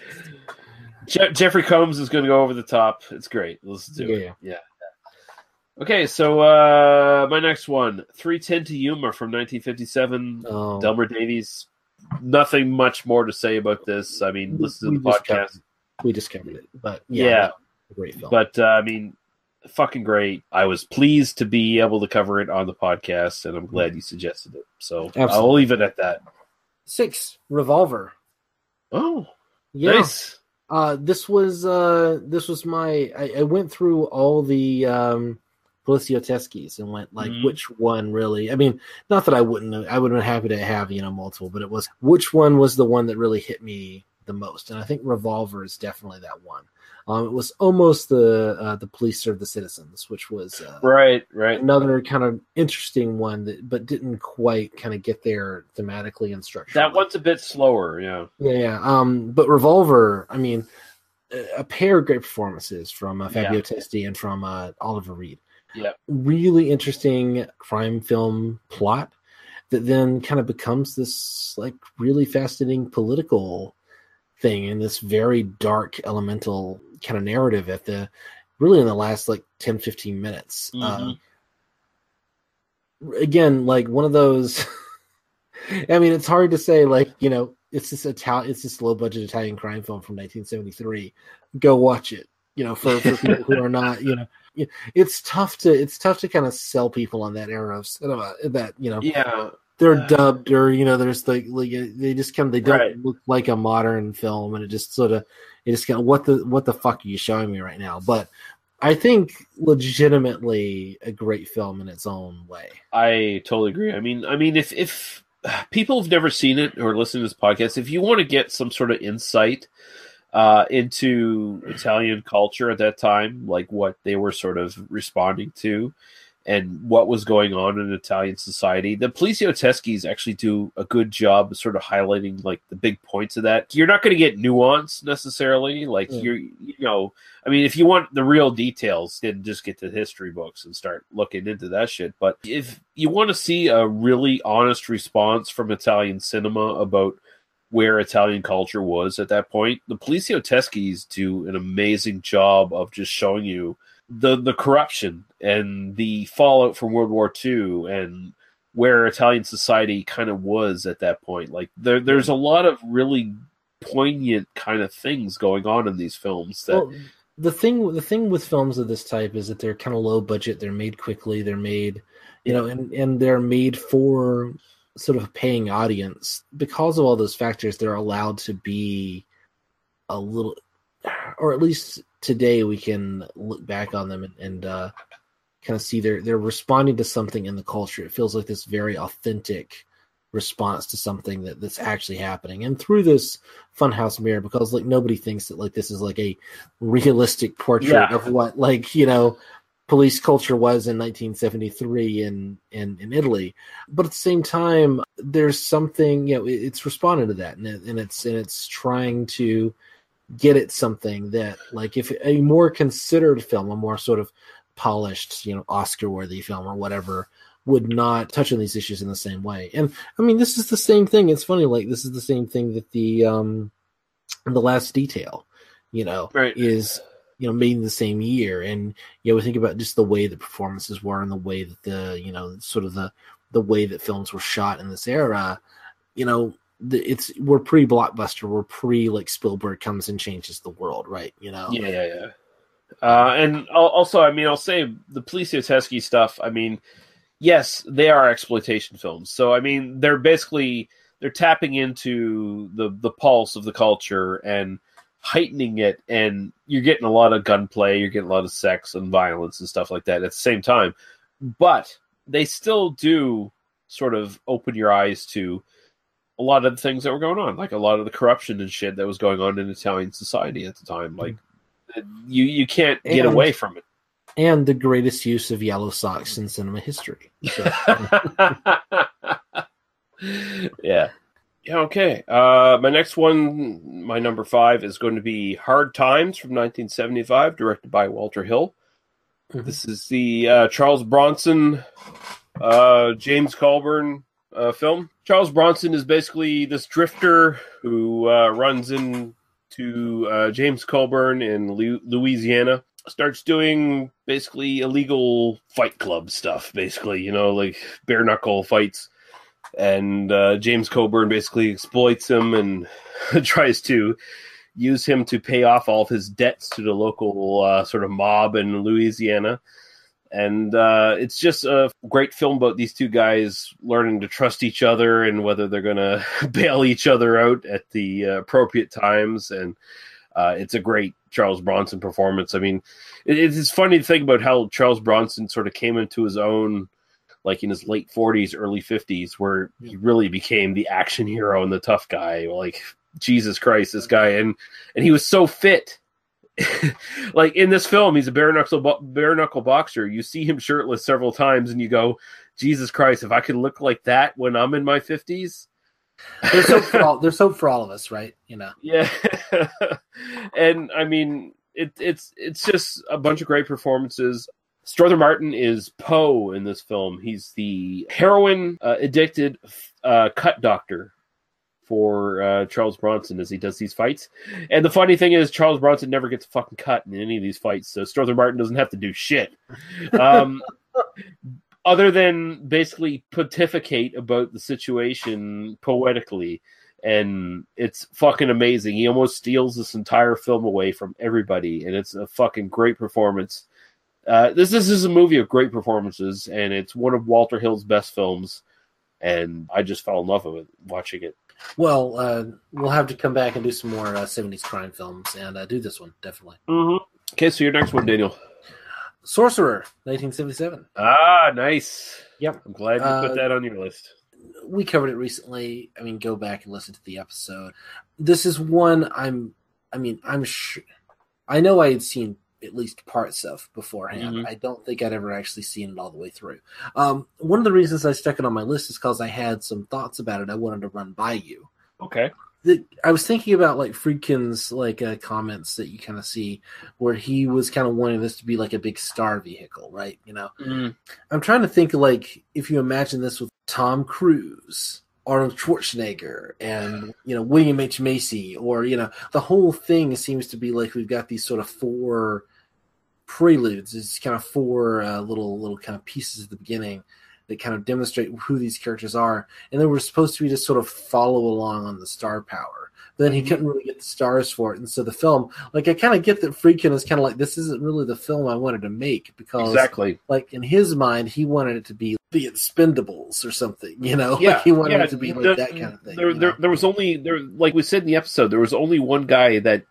Je- Jeffrey Combs is going to go over the top. It's great. Let's do Yeah. it. Yeah. Okay, so uh my next one, 310 to Yuma from 1957, Oh. Delmer Daves. Nothing much more to say about this. I mean, listen to the we just podcast. covered- we just covered it but yeah, Yeah. great film But uh, I mean, fucking great. I was pleased to be able to cover it on the podcast, and I'm glad you suggested it. So I'll leave it at that. Six revolver Oh, yeah nice. Uh, this was uh, this was my. I, I went through all the um, poliziotteschi and went like, Mhm. which one really? I mean, not that I wouldn't. I would have been happy to have you know multiple, but it was which one was the one that really hit me the most, and I think Revolver is definitely that one. Um, it was almost the uh, the police serve the citizens, which was uh, right, right. another kind of interesting one that, but didn't quite kind of get there thematically and structurally. That one's a bit slower, yeah. Yeah, yeah. Um, but Revolver, I mean, a- pair of great performances from uh, Fabio Yeah. Testi and from uh, Oliver Reed. Yeah. Really interesting crime film plot that then kind of becomes this like really fascinating political thing in this very dark elemental kind of narrative at the really in the last like 10 15 minutes. Uh, again like one of those [LAUGHS] i mean it's hard to say like you know it's this Ital- it's this low budget italian crime film from 1973 go watch it you know for, for people who are not you know it's tough to it's tough to kind of sell people on that era of cinema that you know. Yeah. They're dubbed or you know there's like, like they just kind of they don't Right. look like a modern film and it just sort of it just kind of what the what the fuck are you showing me right now but i think legitimately a great film in its own way I totally agree. I mean, I mean, if if people have never seen it or listened to this podcast, if you want to get some sort of insight uh, into Italian culture at that time, like what they were sort of responding to, and what was going on in Italian society, the Teschis actually do a good job of sort of highlighting like the big points of that. You're not going to get nuance necessarily, like Yeah. you're, you know, I mean, if you want the real details, then just get to history books and start looking into that shit. But if you want to see a really honest response from Italian cinema about where Italian culture was at that point, the Teschis do an amazing job of just showing you the the corruption and the fallout from World War II and where Italian society kind of was at that point. Like there, there's a lot of really poignant kind of things going on in these films that well, the thing the thing with films of this type is that they're kind of low budget they're made quickly they're made you know and and they're made for sort of a paying audience because of all those factors they're allowed to be a little or at least today we can look back on them and, and uh kind of see they're they're responding to something in the culture. It feels like this very authentic response to something that that's actually happening. And through this funhouse mirror because like nobody thinks that like this is like a realistic portrait Yeah. of what like you know police culture was in 1973 in in in Italy. But at the same time there's something you know it- it's responding to that. And, it, and it's and it's trying to get at something that like if a more considered film a more sort of polished you know oscar worthy film or whatever would not touch on these issues in the same way. And i mean this is the same thing. It's funny like this is the same thing that the um the last detail you know Right. is you know made in the same year. And you know we think about just the way the performances were and the way that the you know sort of the the way that films were shot in this era you know it's we're pre blockbuster we're pre like spielberg comes and changes the world right you know Yeah, yeah, yeah. Uh, and al- also, I mean, I'll say the poliziotteschi stuff. I mean, yes, they are exploitation films. So, I mean, they're basically they're tapping into the the pulse of the culture and heightening it, and you're getting a lot of gunplay, you're getting a lot of sex and violence and stuff like that at the same time. But they still do sort of open your eyes to a lot of the things that were going on, like a lot of the corruption and shit that was going on in Italian society at the time. Like you you can't get And- away from it. and the greatest use of yellow socks in cinema history So, [LAUGHS] yeah. Yeah, okay. Uh, my next one, my number five, is going to be Hard Times from 1975, directed by Walter Hill. This is the uh, Charles Bronson, uh, James Coburn uh, film. Charles Bronson is basically this drifter who uh, runs into uh, James Coburn in Lu- Louisiana. Starts doing basically illegal fight club stuff, basically, you know, like bare knuckle fights and uh, James Coburn basically exploits him and [LAUGHS] tries to use him to pay off all of his debts to the local uh, sort of mob in Louisiana. And uh, it's just a great film about these two guys learning to trust each other and whether they're going [LAUGHS] to bail each other out at the uh, appropriate times. And uh, it's a great Charles Bronson performance. I mean, it, it's funny to think about how Charles Bronson sort of came into his own like in his late 40s early 50s where he really became the action hero and the tough guy like Jesus Christ, this guy, and and he was so fit. [LAUGHS] like in this film, he's a bare knuckle bo- bare knuckle boxer. You see him shirtless several times, and you go, Jesus Christ, if I could look like that when I'm in my fifties. There's hope for all. [LAUGHS] There's hope for all of us, right? You know. Yeah, [LAUGHS] and I mean, it, it's it's just a bunch of great performances. Strother Martin is Poe in this film. He's the heroin uh, addicted uh, cut doctor for uh, Charles Bronson as he does these fights. And the funny thing is, Charles Bronson never gets fucking cut in any of these fights, so Strother Martin doesn't have to do shit. Um, [LAUGHS] other than basically pontificate about the situation poetically and it's fucking amazing. He almost steals this entire film away from everybody, and it's a fucking great performance. Uh, this, this is a movie of great performances, and it's one of Walter Hill's best films. And I just fell in love with it watching it. Well, uh, we'll have to come back and do some more uh, 70s crime films and uh, do this one, definitely. Mm-hmm. Okay, so your next one, Daniel. Sorcerer, 1977. Ah, nice. Yep. I'm glad you Uh, put that on your list. we covered it recently. I mean, go back and listen to the episode. This is one I'm. I mean, I'm sure. I know I had seen at least parts of beforehand. Mhm. I don't think I'd ever actually seen it all the way through. Um, one of the reasons I stuck it on my list is because I had some thoughts about it. I wanted to run by you. Okay. The, I was thinking about like Friedkin's like uh, comments that you kind of see where he was kind of wanting this to be like a big star vehicle, right? You know, Mm. I'm trying to think like if you imagine this with Tom Cruise, Arnold Schwarzenegger, and you know William H Macy, or you know the whole thing seems to be like we've got these sort of four preludes. It's kind of four uh, little little kind of pieces at the beginning that kind of demonstrate who these characters are, and then we're supposed to be just sort of follow along on the star power. Then he couldn't really get the stars for it, and so the film, like I kind of get that Friedkin is kind of like this isn't really the film I wanted to make because Exactly. like in his mind, he wanted it to be the Expendables or something, you know, Yeah, like he wanted yeah, it to be like the- that kind of thing. There, there, there was only there, like we said in the episode, there was only one guy that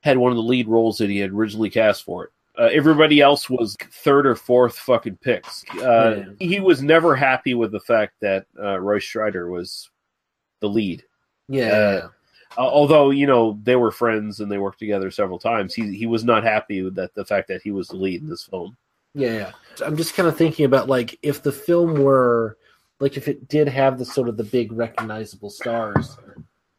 had one of the lead roles that he had originally cast for it. Uh, everybody else was third or fourth fucking picks. Uh, He was never happy with the fact that uh, Roy Scheider was the lead. Yeah, Uh, although you know they were friends and they worked together several times, he he was not happy with that the fact that he was the lead in this film. Yeah, yeah. I'm just kind of thinking about like if the film were like if it did have the sort of the big recognizable stars,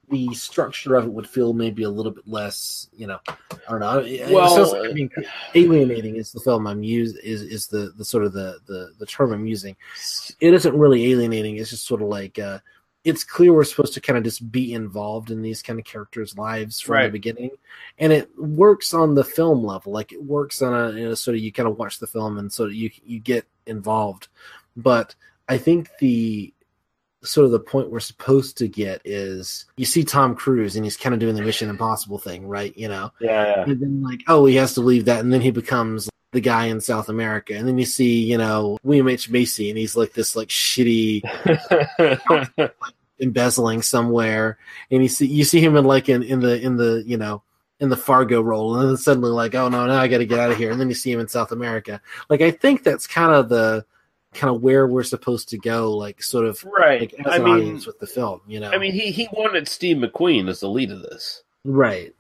the structure of it would feel maybe a little bit less, you know, I don't know. Well, like- I mean, alienating is the film I'm use is is the the sort of the the the term I'm using. It isn't really alienating. It's just sort of like uh, it's clear we're supposed to kind of just be involved in these kind of characters' lives from the beginning, and it works on the film level. Like it works on a you know, sort of you kind of watch the film and sort of you you get involved. But I think the sort of the point we're supposed to get is you see Tom Cruise and he's kind of doing the Mission Impossible thing, right? You know, Yeah, and then like oh he has to leave that, and then he becomes the guy in South America, and then you see you know William H Macy, and he's like this like shitty like, [LAUGHS] embezzling somewhere, and you see you see him in like in in the in the you know in the Fargo role, and then suddenly like oh no now I got to get out of here, and then you see him in South America. Like I think that's kind of the kind of where we're supposed to go, like sort of Right. like, as I an mean- audience with the film, you know. I mean, he he wanted Steve McQueen as the lead of this. right?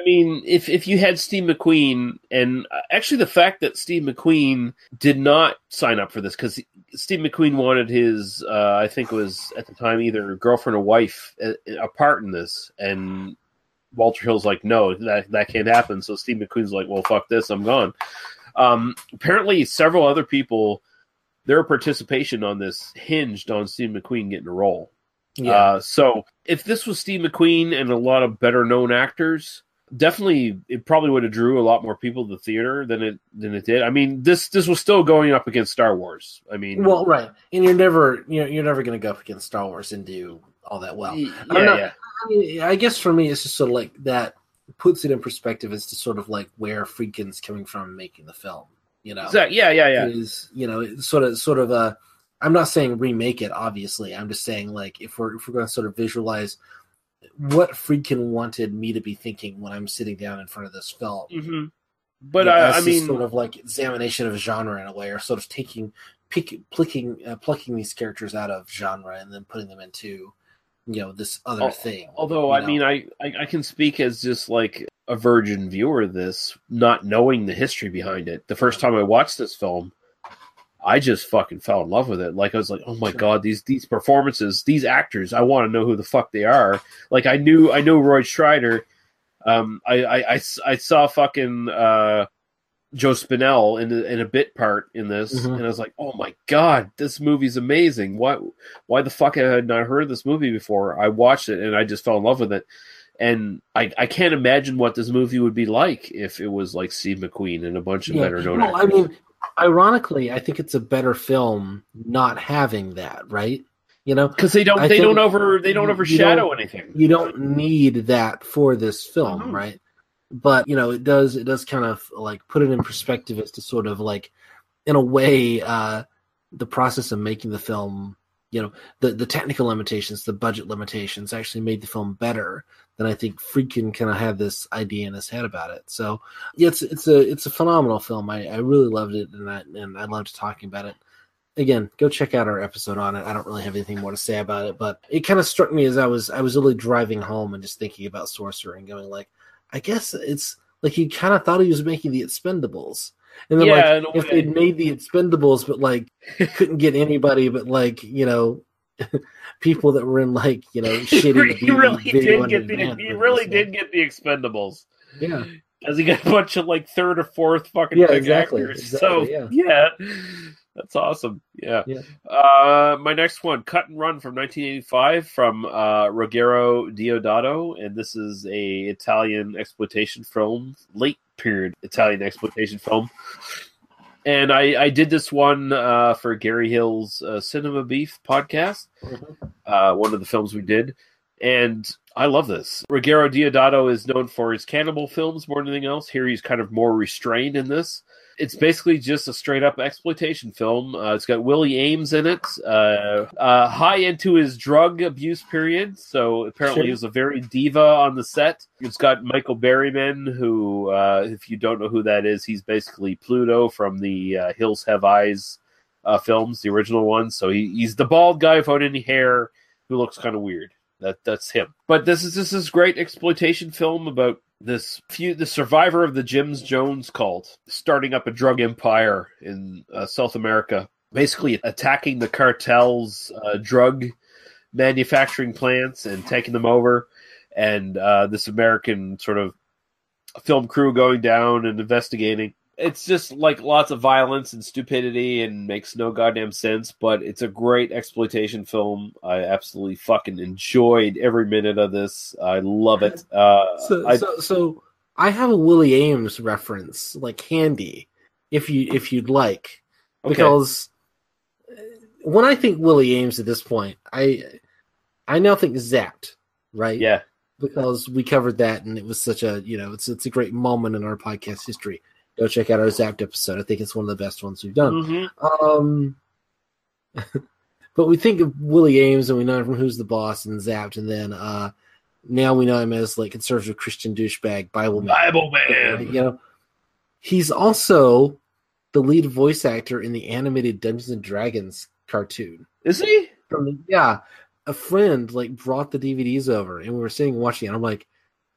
I mean, if if you had Steve McQueen, and uh, actually the fact that Steve McQueen did not sign up for this because Steve McQueen wanted his, uh, I think it was at the time either girlfriend or wife a, a part in this, and Walter Hill's like, no, that that can't happen. So Steve McQueen's like, well, fuck this, I'm gone. Um, apparently, several other people, their participation on this hinged on Steve McQueen getting a role. Yeah. Uh, so if this was Steve McQueen and a lot of better known actors, definitely it probably would have drew a lot more people to the theater than it than it did. I mean, this this was still going up against Star Wars. I mean, Well, right, and you're never you know you're never going to go up against Star Wars and do all that well. Y- I don't yeah, yeah. I, mean, I guess for me, it's just sort of like that puts it in perspective as to sort of like where Friedkin's coming from making the film. You know, Exact- yeah, yeah, yeah. Is you know it's sort of sort of a. I'm not saying remake it. Obviously, I'm just saying like if we're if we're going to sort of visualize what Friedkin wanted me to be thinking when I'm sitting down in front of this film. Mhm. But I, I mean, sort of like examination of genre in a way, or sort of taking, pick, plucking, uh, plucking these characters out of genre and then putting them into you know this other thing. Although I know? mean, I, I I can speak as just like a virgin viewer of this, not knowing the history behind it. The first time I watched this film, I just fucking fell in love with it. Like I was like, oh my god, these these performances, these actors, I want to know who the fuck they are. Like I knew I know Roy Scheider. Um, I I, I, I saw fucking uh, Joe Spinell in a, in a bit part in this, Mhm. and I was like, oh my god, this movie's amazing. Why why the fuck I had I not heard of this movie before? I watched it and I just fell in love with it. And I, I can't imagine what this movie would be like if it was like Steve McQueen and a bunch of Yeah. better known Well, I actors. mean, ironically, I think it's a better film not having that, right? You know, because they don't I they don't over they don't overshadow don't- anything. You don't need that for this film, Mhm. right? But you know, it does it does kind of like put it in perspective as to sort of like, in a way, uh, the process of making the film. You know, the the technical limitations, the budget limitations, actually made the film better than I think Friedkin kind of had this idea in his head about it. So yeah, it's it's a it's a phenomenal film. I, I really loved it, and I and I loved talking about it again, go check out our episode on it. I don't really have anything more to say about it, but it kind of struck me as I was I was really driving home and just thinking about Sorcerer and going like, I guess it's like he kind of thought he was making the Expendables, and then Yeah, like if they'd made the Expendables, but like couldn't get anybody but like you know. [LAUGHS] people that were in like you know [LAUGHS] shitty he really did get the he really did get the Expendables. Yeah. Because he got a bunch of like third or fourth fucking Yeah, exactly, actors. exactly, so yeah. That's awesome. Yeah. Yeah. Uh, my next one, Cut and Run from 1985 from uh, Ruggero Deodato, and this is a Italian exploitation film, late period Italian exploitation film. And I, I did this one uh, for Gary Hill's uh, Cinema Beef podcast, uh, one of the films we did. And I love this. Ruggero Deodato is known for his cannibal films more than anything else. Here he's kind of more restrained in this. It's basically just a straight up exploitation film. Uh, it's got Willie Aames in it, uh, uh, high into his drug abuse period. So apparently Sure. he was a very diva on the set. It's got Michael Berryman, who, uh, if you don't know who that is, he's basically Pluto from the uh, Hills Have Eyes uh, films, the original ones. So he, he's the bald guy without any hair who looks kind of weird. That that's him. But this is this is great exploitation film about this few the survivor of the Jims Jones cult starting up a drug empire in uh, South America, basically attacking the cartels' uh, drug manufacturing plants and taking them over, and uh, this American sort of film crew going down and investigating. It's just like lots of violence and stupidity and makes no goddamn sense, but it's a great exploitation film. I absolutely fucking enjoyed every minute of this. I love it. Uh, So, I, so, so I have a Willie Aames reference, like handy, if you if you'd like, because uh, when I think Willie Aames at this point, I I now think Zapped, right? Yeah, because we covered that, and it was such a you know it's it's a great moment in our podcast history. Go check out our Zapped episode. I think it's one of the best ones we've done. Mhm. Um, [LAUGHS] but we think of Willie Aames, and we know him from Who's the Boss and Zapped, and then uh, now we know him as like conservative Christian douchebag Bible man. Bible man. [LAUGHS] You know, he's also the lead voice actor in the animated Dungeons and Dragons cartoon. Is he? From the, yeah, a friend like brought the DVDs over, and we were sitting watching it. I'm like,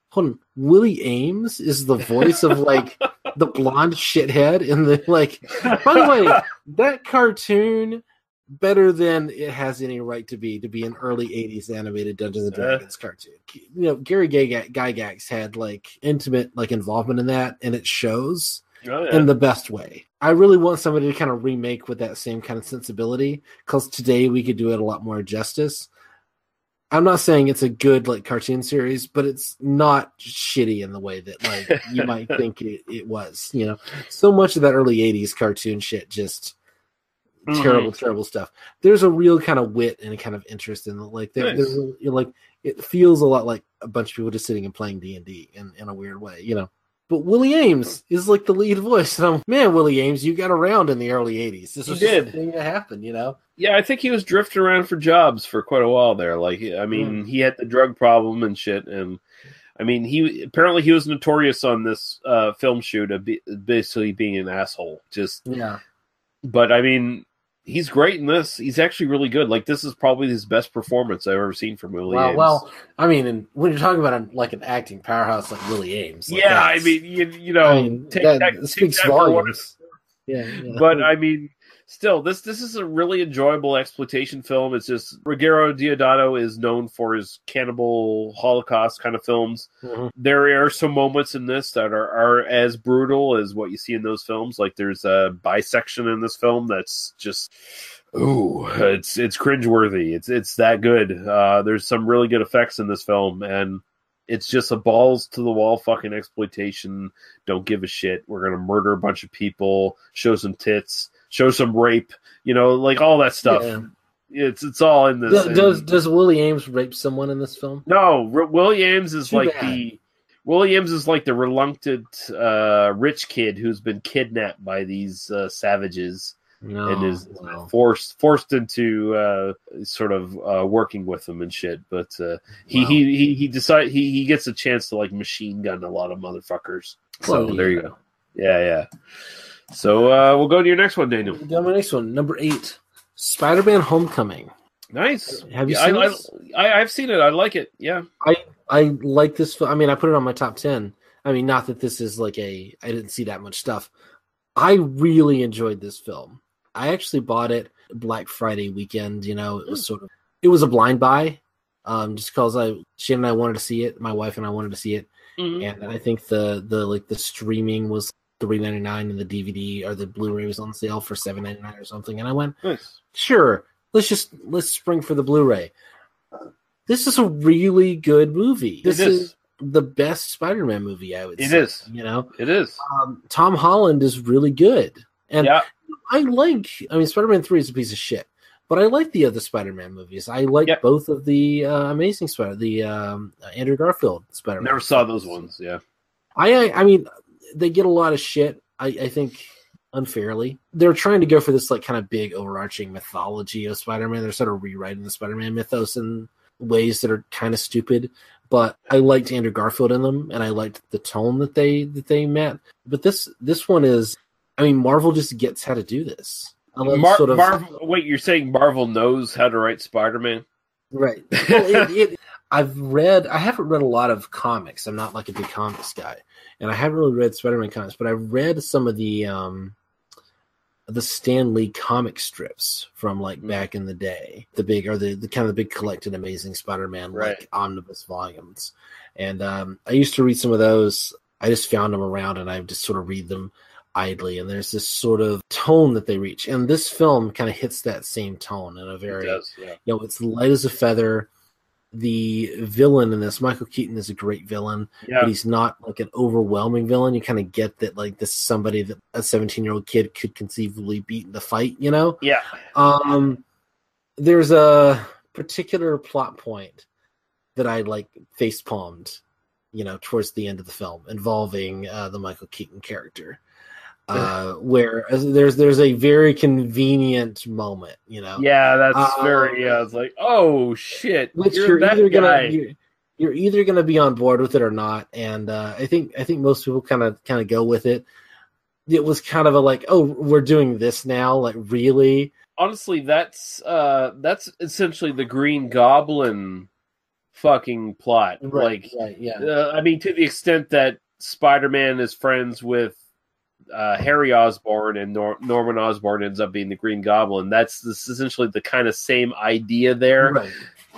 hold on, Willie Aames is the voice of like [LAUGHS] the blonde shithead in the like. By the way, [LAUGHS] that cartoon better than it has any right to be to be an early 80s animated dungeons and Uh. dragons cartoon you know gary Gyga- gygax had like intimate like involvement in that and it shows Oh, yeah. in the best way i really want somebody to kind of remake with that same kind of sensibility because today we could do it a lot more justice i'm not saying it's a good like cartoon series but it's not shitty in the way that like you [LAUGHS] might think it, it was you know so much of that early 80s cartoon shit just Mhm. terrible, terrible stuff. There's a real kind of wit and a kind of interest in it. Like there, Nice. there's you know, like it feels a lot like a bunch of people just sitting and playing D and D in in a weird way, you know. But Willie Aames is like the lead voice, and I'm man, Willie Aames, you got around in the early '80s. This He was just a did. thing that happened, you know. Yeah, I think he was drifting around for jobs for quite a while there. Like, I mean, he had the drug problem and shit, and I mean, he apparently he was notorious on this uh, film shoot of be, basically being an asshole. Just, Yeah. but I mean, he's great in this. He's actually really good. Like this is probably his best performance I've ever seen from Willie Well, Aames. well, I mean, and when you're talking about a, like an acting powerhouse like Willie Aames, like yeah, I mean, you, you know, I mean, take that that, take speaks that volumes. yeah, yeah. but I mean, still, this this is a really enjoyable exploitation film. It's just Ruggiero Deodato is known for his cannibal Holocaust kind of films. Mhm. There are some moments in this that are, are as brutal as what you see in those films. Like there's a bisection in this film that's just. Ooh, it's it's cringeworthy. It's it's that good. Uh, there's some really good effects in this film, and it's just a balls to the wall fucking exploitation. Don't give a shit. We're gonna murder a bunch of people, show some tits, show some rape, you know, like all that stuff. Yeah. It's it's all in this. Does, and- does does Willie Aames rape someone in this film? no, R- Williams is Too like bad. the Williams is like the reluctant uh, rich kid who's been kidnapped by these uh, savages No, and is well. forced forced into uh, sort of uh, working with them and shit. But uh, he, Wow. he he he decide he he gets a chance to like machine gun a lot of motherfuckers. So Well, there you go. Yeah, yeah. So uh, we'll go to your next one, Daniel. Go my next one, number eight, Spider-Man: Homecoming. Nice. Have you Yeah, seen I, this? I, I've seen it. I like it. Yeah. I I like this. I mean, I put it on my top ten. I mean, not that this is like a. I didn't see that much stuff. I really enjoyed this film. I actually bought it Black Friday weekend. You know, it was sort of it was a blind buy, um, just because I Shannon and I wanted to see it. My wife and I wanted to see it, Mm-hmm. and I think the the like the streaming was three ninety nine, and the DVD or the Blu-ray was on sale for seven ninety nine or something. And I went, Nice. sure, let's just let's spring for the Blu-ray. This is a really good movie. This It is. is. the best Spider-Man movie. I would It say. is. You know, It is. um, Tom Holland is really good, and Yeah. I like. I mean, Spider-Man Three is a piece of shit, but I like the other Spider-Man movies. I like Yep. both of the uh, Amazing Spider, the um, Andrew Garfield Spider-Man. Never saw those ones. Yeah. I, I I mean, they get a lot of shit. I, I think unfairly. They're trying to go for this like kind of big overarching mythology of Spider-Man. They're sort of rewriting the Spider-Man mythos in ways that are kind of stupid. But I liked Andrew Garfield in them, and I liked the tone that they that they met. But this this one is, I mean, Marvel just gets how to do this. Mar- sort of Marvel. Wait, you're saying Marvel knows how to write Spider-Man? Right. Well, it, it, I've read. I haven't read a lot of comics. I'm not like a big comics guy, and I haven't really read Spider-Man comics. But I've read some of the um, the Stan Lee comic strips from like Mm-hmm. back in the day. The big or the, the kind of the big collected Amazing Spider-Man Right. like omnibus volumes. And um, I used to read some of those. I just found them around, and I just sort of read them idly. And there's this sort of tone that they reach, and this film kind of hits that same tone in a very does. Yeah. you know, it's light as a feather. The villain in this, Michael Keaton, is a great villain, Yeah. but he's not like an overwhelming villain. You kind of get that, like, this is somebody that a 17 year old kid could conceivably beat in the fight, you know? Yeah. Um, there's a particular plot point that I like face palmed, you know, towards the end of the film involving uh, the Michael Keaton character, uh, where uh, there's there's a very convenient moment, you know, Yeah, that's Um, very. Uh, it's like, oh shit, which you're, you're, either gonna you're, you're either gonna be on board with it or not, and uh, I think I think most people kind of kind of go with it. It was kind of a like, oh, we're doing this now, like really. Honestly, that's uh, that's essentially the Green Goblin fucking plot. like, right, yeah. uh, I mean, to the extent that Spider-Man is friends with uh, Harry Osborn and Nor- Norman Osborn ends up being the Green Goblin. That's this essentially the kind of same idea there, Right.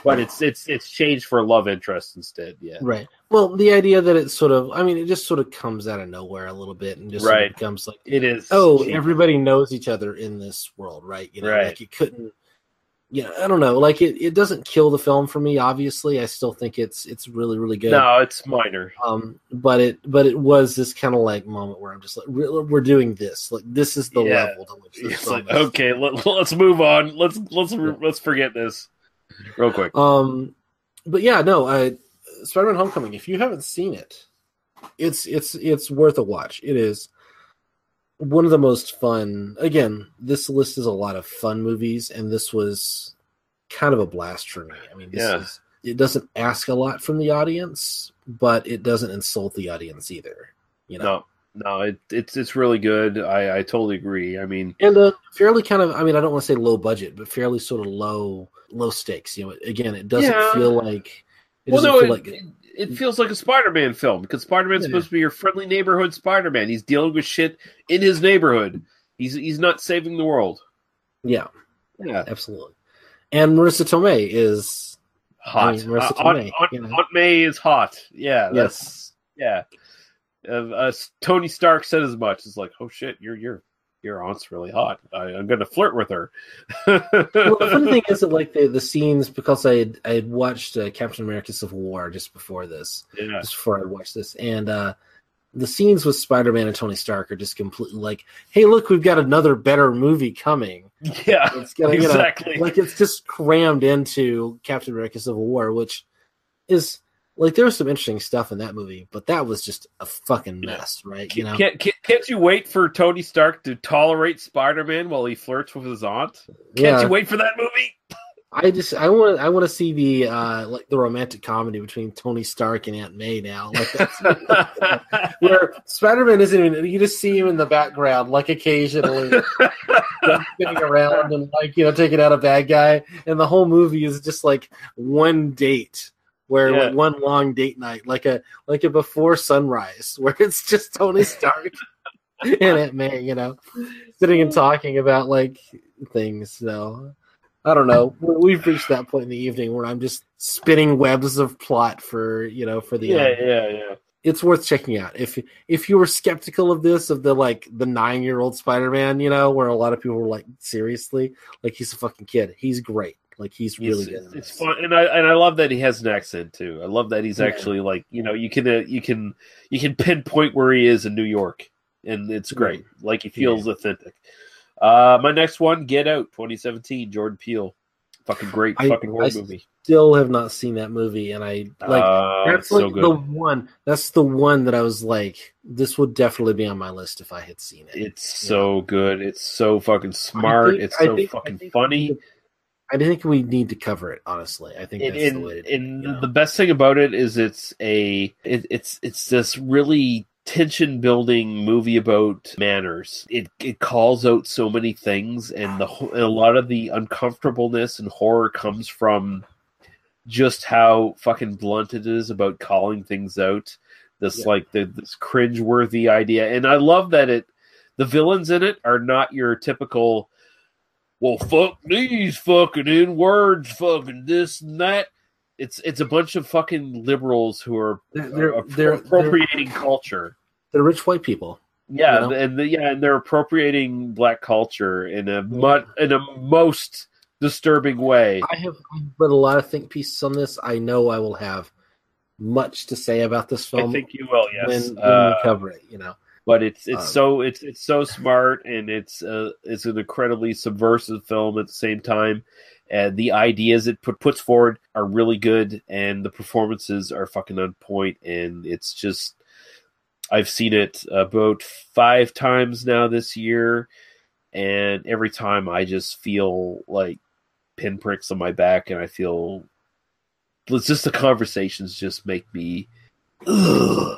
but it's it's it's changed for love interest instead. Yeah, Right. Well, the idea that it's sort of, I mean, it just sort of comes out of nowhere a little bit and just sort of Right. becomes like, It is. oh, everybody knows each other in this world, right? You know, Right. like you couldn't, know, I don't know, like it, it doesn't kill the film for me. Obviously, I still think it's it's really really good. No, it's minor. Um, but it but it was this kind of like moment where I'm just like, we're, doing this, like this is the Yeah. level to which this It's like is. okay, let, let's move on. Let's let's let's forget this real quick. Um, but yeah, no, I Spider-Man: Homecoming. If you haven't seen it, it's it's it's worth a watch. It is one of the most fun. Again, this list is a lot of fun movies, and this was kind of a blast for me. I mean, this Yeah. is it doesn't ask a lot from the audience, but it doesn't insult the audience either. You know, no, it, it's it's really good. I, I totally agree. I mean, and uh, fairly kind of. I mean, I don't want to say low budget, but fairly sort of low low stakes. You know, again, it doesn't Yeah. feel like it well, doesn't no, feel it, like it, it feels like a Spider-Man film because Spider-Man's Yeah. supposed to be your friendly neighborhood Spider-Man. He's dealing with shit in his neighborhood. He's he's not saving the world. yeah, Yeah, absolutely. And Marisa Tomei is hot. I mean, Marisa Uh, Tomei, Aunt, you know. Aunt May is hot. Yeah, Yes. that's yeah. Uh, uh, Tony Stark said as much. It's like, oh shit, your your your aunt's really hot. I, I'm going to flirt with her. well, the funny thing [LAUGHS] is that like the, the scenes because I had I had watched uh, Captain America: Civil War just before this, Yeah. just before I watched this, and uh, the scenes with Spider Man and Tony Stark are just completely like, hey, look, we've got another better movie coming. Yeah, It's gonna, you know, exactly. like it's just crammed into Captain America: Civil War, which is like there was some interesting stuff in that movie, but that was just a fucking mess, right? You know, Can't, can't, can't you wait for Tony Stark to tolerate Spider-Man while he flirts with his aunt? Can't Yeah. you wait for that movie? I just I want I want to see the uh like the romantic comedy between Tony Stark and Aunt May now. Like that's [LAUGHS] [LAUGHS] where Spider Man isn't even you just see him in the background, like occasionally [LAUGHS] spinning around and like you know taking out a bad guy, and the whole movie is just like one date where Yeah. like one long date night, like a like a before sunrise, [LAUGHS] where it's just Tony [LAUGHS] Stark and Aunt May, you know, sitting and talking about like things. So I don't know. We- We've reached that point in the evening where I'm just spinning webs of plot for you know for the Yeah, end. yeah, yeah. It's worth checking out. If if you were skeptical of this, of the like the nine year old Spider Man, you know, where a lot of people were like, seriously, like he's a fucking kid. He's great. Like he's really it's, good. It's fun, and I and I love that he has an accent too. I love that he's Yeah. actually like you know you can uh, you can you can pinpoint where he is in New York, and it's great. Like he feels authentic. Uh, my next one, Get Out, 2017, Jordan Peele, fucking great, I- fucking horror movie. I movie. Still have not seen that movie, and I like Uh, that's it's so like the one. That's the one that I was like, this would definitely be on my list if I had seen it. It's so good. It's so fucking smart. think- it's so think- fucking funny. I think we need to cover it. Honestly, I think and, that's the way. To, and the best thing about it is it's a it, it's it's this really tension building movie about manners it it calls out so many things and the and a lot of the uncomfortableness and horror comes from just how fucking blunt it is about calling things out this Yeah. like the, this cringe worthy idea and i love that it the villains in it are not your typical well, fuck these fucking in words, fucking this and that. It's it's a bunch of fucking liberals who are They're- they're- appro- they're- appropriating culture. They're rich white people. Yeah, you know? and the, yeah, and they're appropriating black culture in a mu- in a most disturbing way. I have read a lot of think pieces on this. I know I will have much to say about this film. I think you will, yes. when, when Uh, we cover it. You know, but it's it's Um, so it's it's so smart and it's uh, it's an incredibly subversive film at the same time and the ideas it put, puts forward are really good and the performances are fucking on point and it's just i've seen it about five times now this year and every time i just feel like pinpricks on my back and i feel it's just the conversations just make me ugh.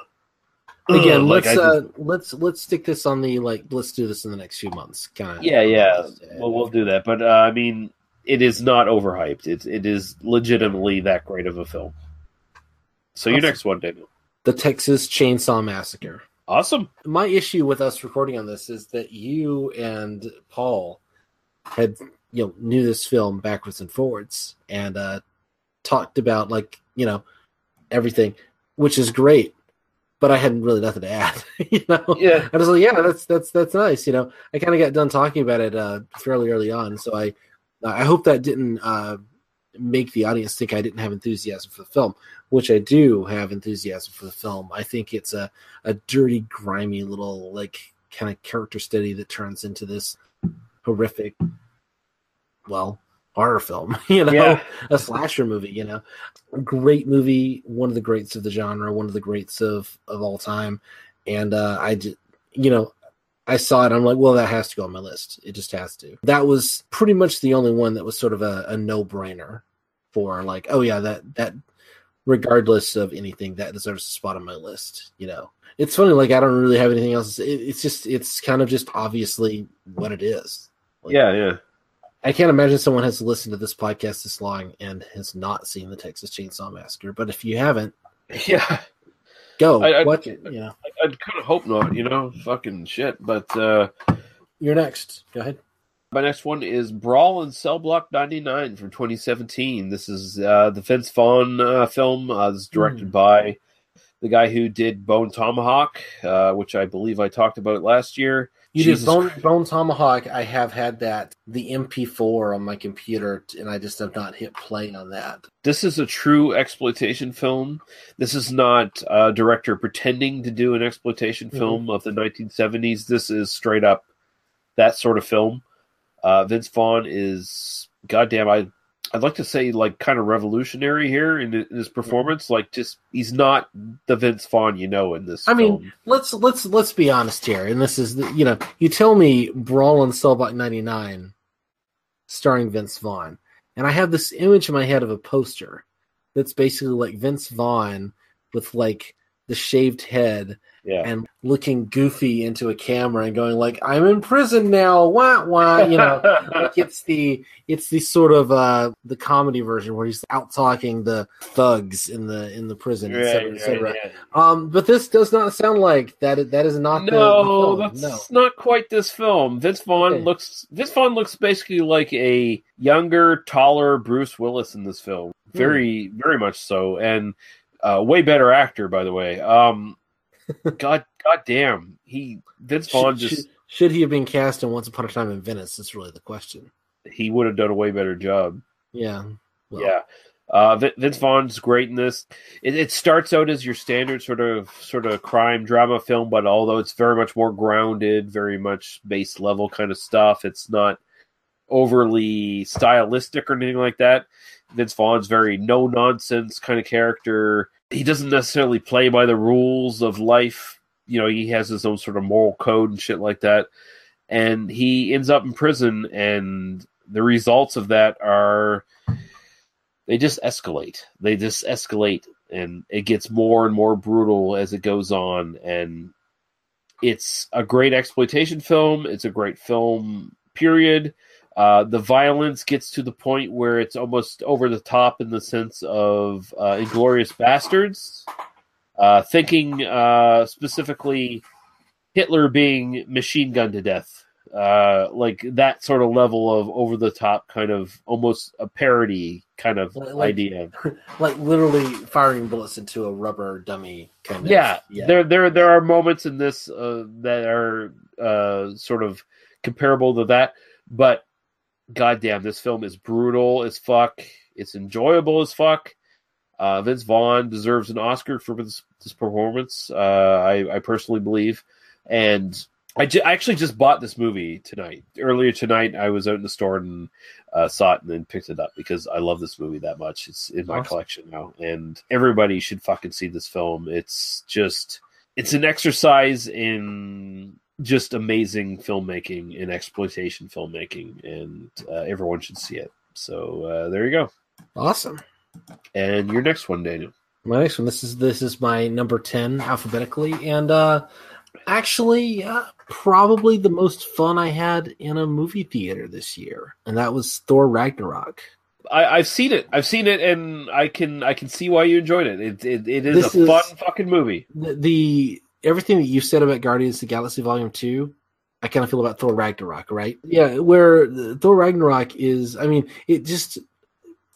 Again, like, let's I just- uh, let's let's stick this on the like. Let's do this in the next few months. Kind of. Yeah, yeah. Well, we'll do that. But uh, I mean, it is not overhyped. It it is legitimately that great of a film. So your next one, Daniel. The Texas Chainsaw Massacre. Awesome. My issue with us recording on this is that you and Paul had you know knew this film backwards and forwards and uh talked about like you know everything, which is great. But I had really nothing to add. [LAUGHS] you know, Yeah. I was like, yeah, that's that's that's nice. You know, I kind of got done talking about it uh, fairly early on, so I I hope that didn't uh, make the audience think I didn't have enthusiasm for the film, which I do have enthusiasm for the film. I think it's a a dirty, grimy little like kind of character study that turns into this horrific, well, horror film. [LAUGHS] You know, Yeah. a slasher movie. You know, a great movie, one of the greats of the genre, one of the greats of of all time, and uh, I just you know. I saw it. I'm like, well, that has to go on my list. It just has to. That was pretty much the only one that was sort of a, a no brainer for like, oh yeah, that that regardless of anything that deserves a spot on my list. You know, it's funny. Like I don't really have anything else. It, it's just it's kind of just obviously what it is. yeah, yeah. I can't imagine someone has listened to this podcast this long and has not seen the Texas Chainsaw Massacre. But if you haven't, [LAUGHS] Yeah. go I- I- watch it. You know, I, I'd kind of hope not, you know, fucking shit. But uh, you're next. Go ahead. my next one is Brawl in Cell Block 99 from 2017. This is uh, the Vince Vaughn uh, film. Uh, this is directed Hmm. by the guy who did Bone Tomahawk, uh, which I believe I talked about last year. You Jesus did Bone, Bone Tomahawk. I have had that the MP4 on my computer, and I just have not hit play on that. this is a true exploitation film. This is not a director pretending to do an exploitation Mhm. film of the 1970s. This is straight up that sort of film. Uh, Vince Vaughn is goddamn. I I'd like to say like kind of revolutionary here in, in his performance. Like just he's not the Vince Vaughn you know in this. I film. mean, let's let's let's be honest here, and this is the, you know, you tell me Brawl in Cellblock '99, starring Vince Vaughn, and I have this image in my head of a poster that's basically like Vince Vaughn with like the shaved head yeah. and looking goofy into a camera and going like I'm in prison now wah wah you know [LAUGHS] like it's the it's the sort of uh the comedy version where he's out talking the thugs in the in the prison et cetera, et cetera. yeah. um but this does not sound like that that is not the- the, No, film. that's no not quite this film. Vince Vaughn Okay. looks Vince Vaughn looks basically like a younger, taller Bruce Willis in this film. Hmm. Very, very much so, and uh, way better actor, by the way. Um, God, God damn, he Vince Vaughn should, just should, should he have been cast in Once Upon a Time in Venice that's really the question he would have done a way better job. yeah well, yeah. Uh, Vince Vaughn's great in this. It, it starts out as your standard sort of sort of crime drama film, but although it's very much more grounded, very much base level kind of stuff, it's not overly stylistic or anything like that. Vince Vaughn's very no nonsense kind of character. He doesn't necessarily play by the rules of life. You know, he has his own sort of moral code and shit like that. And he ends up in prison, and the results of that are they just escalate. They just escalate, and it gets more and more brutal as it goes on. And it's a great exploitation film. It's a great film, period. Uh, the violence gets to the point where it's almost over the top in the sense of uh, Inglourious Basterds. Uh, thinking uh, specifically Hitler being machine gunned to death. Uh, like that sort of level of over the top kind of almost a parody kind of Like- idea. [LAUGHS] like literally firing bullets into a rubber dummy kind of yeah, yeah there there there are moments in this uh, that are uh, sort of comparable to that, but goddamn, this film is brutal as fuck. It's enjoyable as fuck. Uh, Vince Vaughn deserves an Oscar for this, this performance. Uh, I, I personally believe, and I, ju- I actually just bought this movie tonight. Earlier tonight, I was out in the store and uh, saw it and then picked it up because I love this movie that much. It's in my Awesome. collection now, and everybody should fucking see this film. It's just it's an exercise in just amazing filmmaking and exploitation filmmaking, and uh, everyone should see it. So uh, there you go. awesome And your next one, Daniel. My next one. This is this is my number ten alphabetically, and uh actually, uh, probably the most fun I had in a movie theater this year, and that was Thor Ragnarok. I, I've seen it. I've seen it, and I can I can see why you enjoyed it. It it, it is This a is- fun fucking movie. The, the everything that you said about Guardians of the Galaxy Volume Two, I kind of feel about Thor Ragnarok, right? Yeah, where Thor Ragnarok is. I mean, it just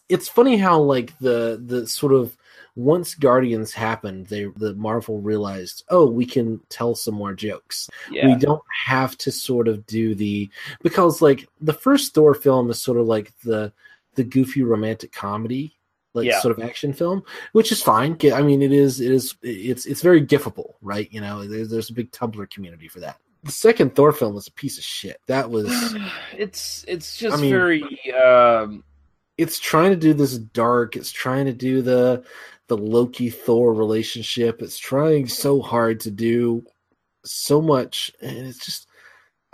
it's funny how like the the sort of once Guardians happened, they the Marvel realized, oh, we can tell some more jokes. Yeah. We don't have to sort of do the because like the first Thor film is sort of like the the goofy romantic comedy like Yeah. sort of action film, which is fine. I mean, it is it is it's it's very gifable, right? You know, there's there's a big Tumblr community for that. The second Thor film was a piece of shit. That was [SIGHS] It's it's just I mean- very um, it's trying to do this dark. It's trying to do the the Loki Thor relationship. It's trying so hard to do so much, and it's just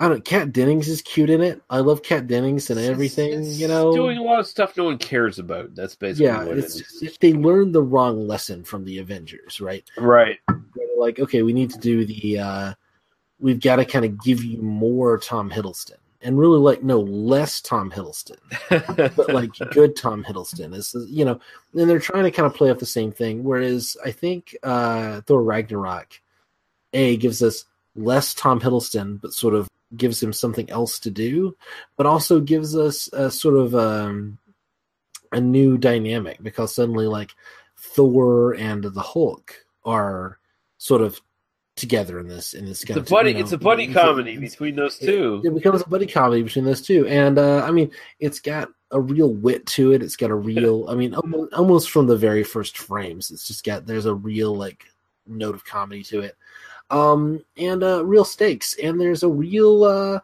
I don't. Kat Dennings is cute in it. I love Kat Dennings and everything. It's you know, doing a lot of stuff no one cares about. That's basically yeah. what It's it is. they learned the wrong lesson from the Avengers, right? Right. They're like, okay, we need to do the. uh We've got to kind of give you more Tom Hiddleston, and really like no less Tom Hiddleston, but [LAUGHS] like good Tom Hiddleston is you know, and they're trying to kind of play off the same thing. Whereas I think uh Thor Ragnarok, a gives us less Tom Hiddleston, but sort of gives him something else to do, but also gives us a sort of um, a new dynamic because suddenly like Thor and the Hulk are sort of together in this in this It's a buddy. you know, it's a buddy it's a- comedy between those two. it becomes a buddy comedy between those two and uh i mean it's got a real wit to it it's got a real i mean almost, almost from the very first frames it's just got there's a real like note of comedy to it um and uh real stakes. And there's a real uh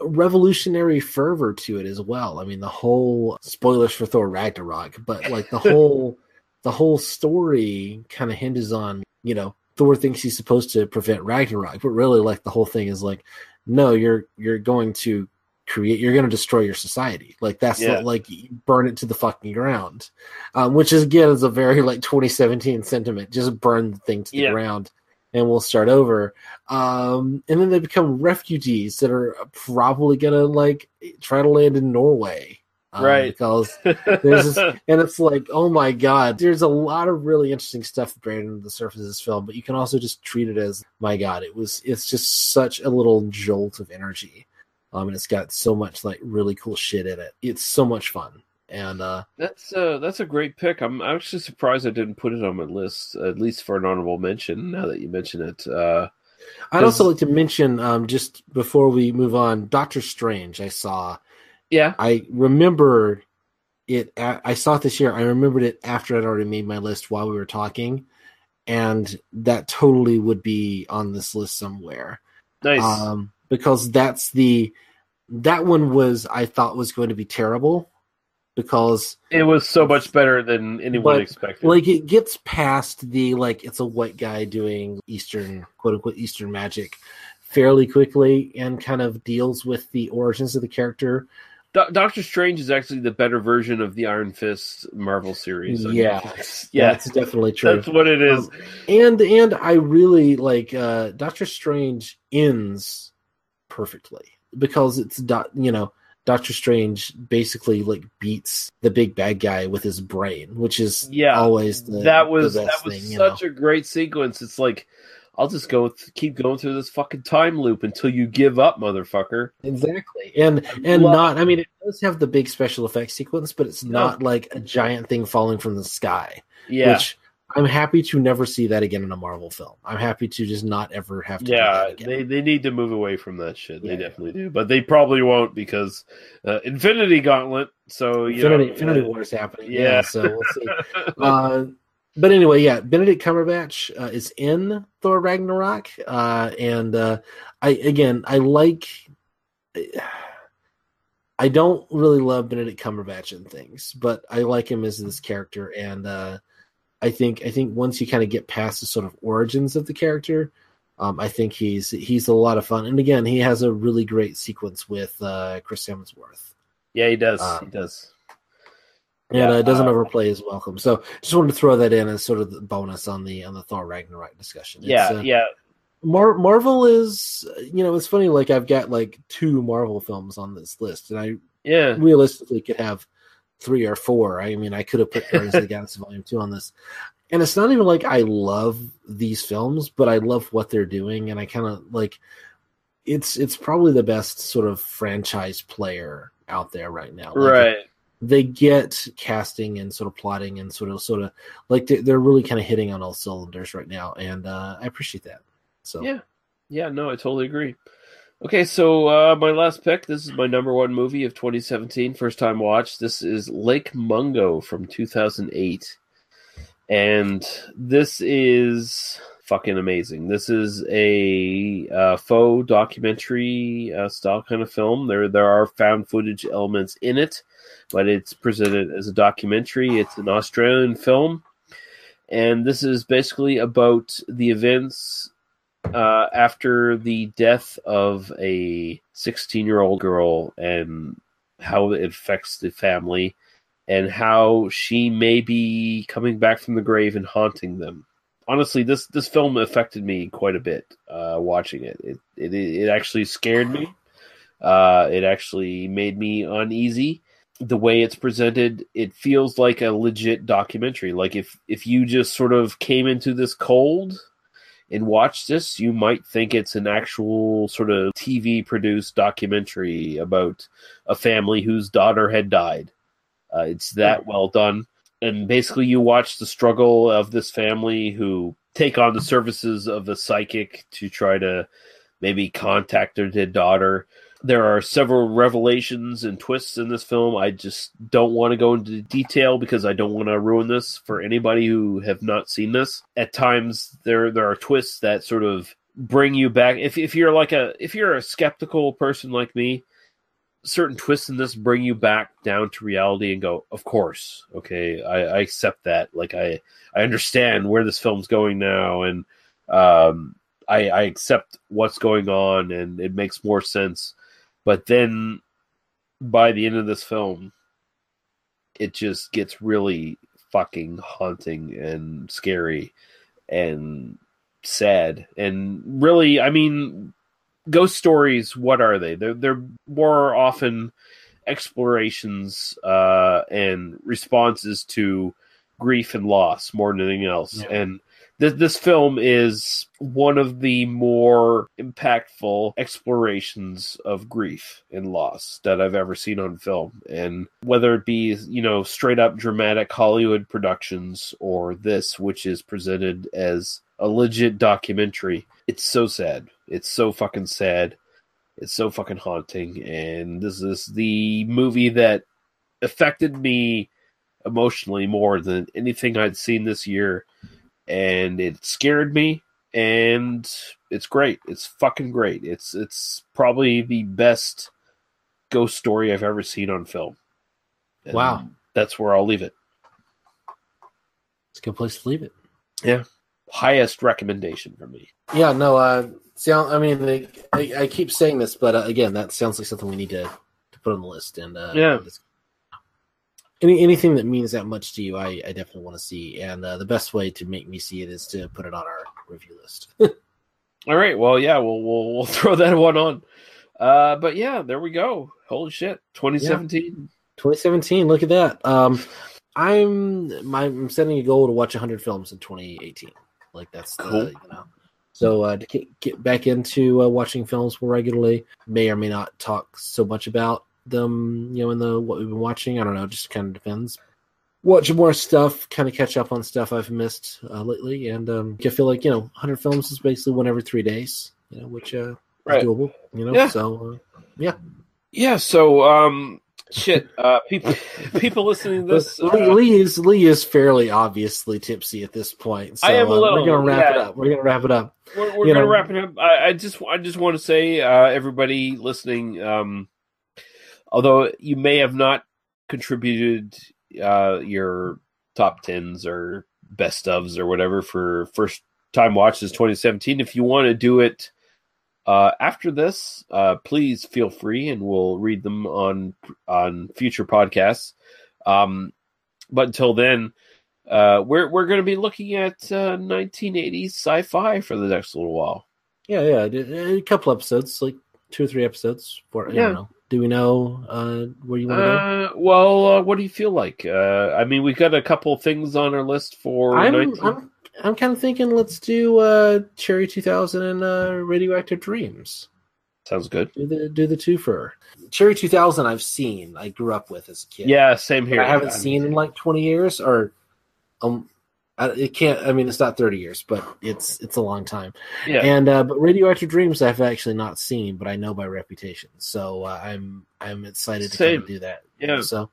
revolutionary fervor to it as well. I mean the whole spoilers for thor ragnarok but like the [LAUGHS] whole the whole story kind of hinges on you know thor thinks he's supposed to prevent ragnarok but really like the whole thing is like no you're you're going to create you're going to destroy your society. Like that's Yeah. not like burn it to the fucking ground. Um, which is again is a very like 2017 sentiment. Just burn the thing to the Yeah. ground and we'll start over. Um, and then they become refugees that are probably gonna like try to land in norway. Um, Right. because [LAUGHS] there's this, and it's like oh my god there's a lot of really interesting stuff buried under the surface of this film but you can also just treat it as my god it was it's just such a little jolt of energy. Um, and it's got so much like really cool shit in it. It's so much fun and uh That's uh that's a great pick. I'm actually surprised I didn't put it on my list, at least for an honorable mention. Now that you mention it, uh, i'd also like to mention um just before we move on doctor strange i saw yeah i remember it I saw it this year i remembered it after i'd already made my list while we were talking and that totally would be on this list somewhere nice. um, because that's the that one was I thought was going to be terrible because it was so much better than anyone but, expected. like it gets past the like it's a white guy doing Eastern quote unquote Eastern magic fairly quickly and kind of deals with the origins of the character. Do- Doctor Strange is actually the better version of the Iron Fist Marvel series. on Yeah, Netflix. [LAUGHS] yeah, that's definitely true. That's what it is. Um, and and I really like uh Doctor Strange ends perfectly because it's dot you know Doctor Strange basically like beats the big bad guy with his brain, which is yeah, always the, that was the that was thing. You know? such a great sequence. It's like I'll just go th- keep going through this fucking time loop until you give up, motherfucker. Exactly, and and love- not. I mean, it does have the big special effects sequence, but it's not like a giant thing falling from the sky. Yeah. which I'm happy to never see that again in a Marvel film. I'm happy to just not ever have to. Yeah, they they need to move away from that shit. They Yeah. definitely do, but they probably won't because uh, Infinity Gauntlet. So you Infinity, know, Infinity uh, War is happening. yeah. Yeah, so we'll see. [LAUGHS] uh, but anyway, yeah, Benedict Cumberbatch uh, is in Thor Ragnarok, uh, and uh, I again I like. [SIGHS] I don't really love Benedict Cumberbatch in things, but I like him as this character, and uh, I think I think once you kind of get past the sort of origins of the character, um, I think he's he's a lot of fun. And again, he has a really great sequence with uh, Chris Hemsworth yeah, he does. Uh, he does. and Yeah, uh, doesn't uh, overplay his welcome. So just wanted to throw that in as sort of the bonus on the on the Thor Ragnarok discussion. It's, Yeah, uh, yeah. Mar- Marvel is you know it's funny like I've got like two Marvel films on this list, and I Yeah. realistically could have three or four. I mean, I could have put [LAUGHS] Guardians of the Galaxy Volume Two on this, and it's not even like I love these films, but I love what they're doing, and I kind of like it's it's probably the best sort of franchise player out there right now. Like, Right. they get casting and sort of plotting and sort of sort of like they're, they're really kind of hitting on all cylinders right now, and uh, I appreciate that. So Yeah. Yeah, no, I totally agree. Okay, so uh, my last pick. This is my number one movie of 2017, first time watch. This is Lake Mungo from 2008. And this is fucking amazing. This is a uh, faux documentary uh, style kind of film. There, there are found footage elements in it, but it's presented as a documentary. It's an Australian film, and this is basically about the events uh, after the death of a 16 year old girl and how it affects the family and how she may be coming back from the grave and haunting them. Honestly, this this film affected me quite a bit uh, watching it. It, it. it actually scared me. Uh, it actually made me uneasy. The way it's presented, it feels like a legit documentary. Like if if you just sort of came into this cold and watch this, you might think it's an actual sort of TV produced documentary about a family whose daughter had died. Uh, it's that well done. And basically, you watch the struggle of this family who take on the services of a psychic to try to maybe contact their dead daughter. There are several revelations and twists in this film. I just don't want to go into detail because I don't want to ruin this for anybody who have not seen this. At times there there are twists that sort of bring you back. If if you're like a if you're a skeptical person like me, certain twists in this bring you back down to reality and go, of course, okay, I, I accept that. Like I I understand where this film's going now and um I, I accept what's going on and it makes more sense. But then by the end of this film, it just gets really fucking haunting and scary and sad. And really, I mean, ghost stories, what are they? They're, they're more often explorations uh, and responses to grief and loss more than anything else. Yeah. And th- this film is one of the more impactful explorations of grief and loss that I've ever seen on film. And whether it be, you know, straight up dramatic Hollywood productions or this, which is presented as a legit documentary, it's so sad. It's so fucking sad. It's so fucking haunting. And this is the movie that affected me emotionally more than anything I'd seen this year. And it scared me. And it's great. It's fucking great. It's it's probably the best ghost story I've ever seen on film. And Wow. That's where I'll leave it. It's a good place to leave it. Yeah. Highest recommendation for me. Yeah, no. Uh, sound. I mean, I, I keep saying this, but uh, again, that sounds like something we need to, to put on the list. And uh, Yeah. Any anything that means that much to you, I, I definitely want to see. And uh, the best way to make me see it is to put it on our review list. [LAUGHS] All right. Well, yeah, we'll we'll, we'll [LAUGHS] throw that one on. Uh, but yeah, there we go. Holy shit, 2017. 2017. Look at that. Um, I'm my, I'm setting a goal to watch 100 films in 2018. Like that's the, Cool. you know. So uh, to get, get back into uh, watching films more regularly, may or may not talk so much about them. You know, in the what we've been watching. I don't know. Just kind of depends. Watch more stuff, kind of catch up on stuff I've missed uh, lately, and um, I feel like you know, 100 films is basically one every three days. You know, which uh, Right. is doable. You know, Yeah. so uh, yeah. Yeah. So, um, shit. Uh, people [LAUGHS] people listening to this. Lee, uh, Lee is Lee is fairly obviously tipsy at this point. So, I am a uh, little, we're gonna wrap it up. We're gonna wrap it up. we're, we're gonna know, wrap it up. I, I just I just want to say, uh, everybody listening, um, although you may have not contributed uh, your top tens or best ofs or whatever for first time watches 2017, if you want to do it uh, after this, uh, please feel free, and we'll read them on on future podcasts. Um, but until then, uh, we're we're going to be looking at uh, 1980s sci-fi for the next little while. Yeah, yeah. A couple episodes, like two or three episodes. For I Yeah. don't know. Do we know uh, where you want to go? Uh, well, uh, what do you feel like? Uh, I mean, we've got a couple things on our list for. I'm, 19 I'm I'm kind of thinking let's do uh, Cherry 2000 and uh, Radioactive Dreams. Sounds good. Do the do the two for Cherry 2000. I've seen. I grew up with as a kid. Yeah, same here. I haven't I mean- seen in like 20 years, or um, I, it can't. I mean, it's not 30 years, but it's it's a long time. Yeah. And uh, but Radioactive Dreams, I've actually not seen, but I know by reputation, so uh, I'm I'm excited to kind of do that. Yeah. So,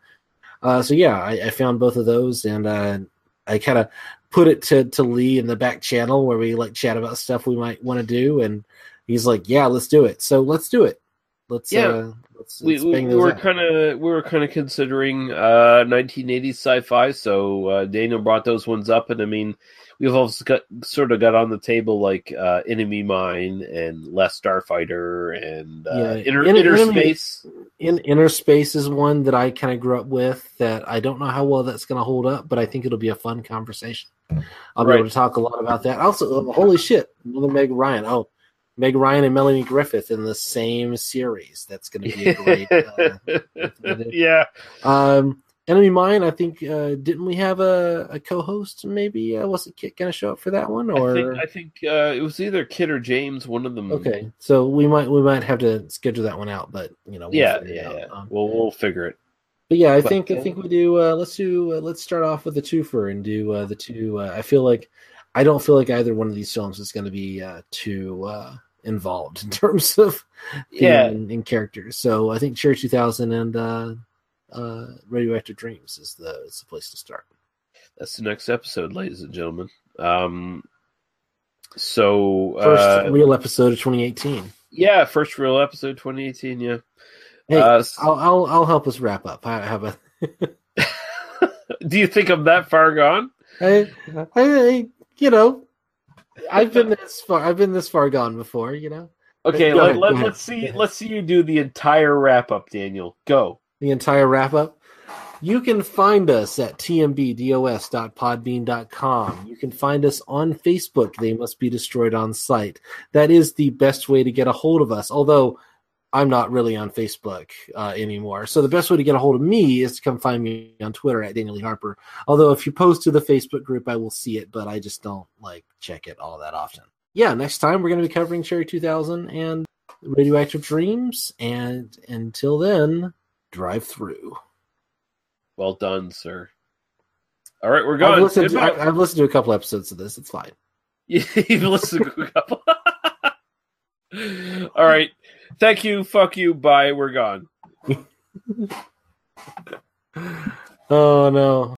uh, so yeah, I, I found both of those, and uh, I kind of put it to to Lee in the back channel where we like chat about stuff we might want to do, and he's like, "Yeah, let's do it." So let's do it. Let's Yeah. uh, let's, we, let's we, we were kind of we were kind of considering uh 1980s sci-fi so uh daniel brought those ones up and i mean we've also got sort of got on the table like uh enemy mine and last starfighter and uh Yeah, inner, In- inner Enemy- space In Inner Space is one that I kind of grew up with that I don't know how well that's going to hold up, but I think it'll be a fun conversation. I'll be Right. able to talk a lot about that. Also, uh, holy shit, another Meg Ryan. Oh, Meg Ryan and Melanie Griffith in the same series. That's going to be a great. uh, [LAUGHS] yeah um, Enemy Mine. I think uh, didn't we have a, a co-host? Maybe uh, wasn't Kit going to show up for that one? Or i think i think uh it was either kid or james one of them okay, so we might we might have to schedule that one out. But you know, we'll yeah yeah, yeah. Um, well we'll figure it But yeah, I But- think I think we do. Uh, let's do. Uh, let's start off with the twofer and do uh, the two. Uh, I feel like I don't feel like either one of these films is going to be uh, too uh, involved [LAUGHS] in terms of Yeah. and, and characters. So I think Cherry 2000 and uh, uh, Radioactive Dreams is the is the place to start. that's the next episode ladies and gentlemen um so First uh real episode of 2018. yeah first real episode 2018 yeah Hey, Uh, I'll, I'll I'll help us wrap up. How, how about? do you think i'm that far gone I, I, you know, I've been this far. I've been this far gone before. You know. Okay, Go Let, ahead, let, let's see. Let's see you do the entire wrap up, Daniel. Go. the entire wrap up. You can find us at tmbdos.podbean.com. You can find us on Facebook. They must be destroyed on Sight. That is the best way to get a hold of us. Although I'm not really on Facebook uh, anymore. So the best way to get a hold of me is to come find me on Twitter at Daniel Lee Harper. Although if you post to the Facebook group, I will see it, but I just don't like check it all that often. Yeah, next time we're going to be covering Cherry 2000 and Radioactive Dreams. And until then, drive through. Well done, sir. All right, we're I've going. listened, to. I- I've listened to a couple episodes of this. It's fine. [LAUGHS] You've listened to a couple. [LAUGHS] All right. Thank you. Fuck you. Bye. We're gone. [LAUGHS] Oh no.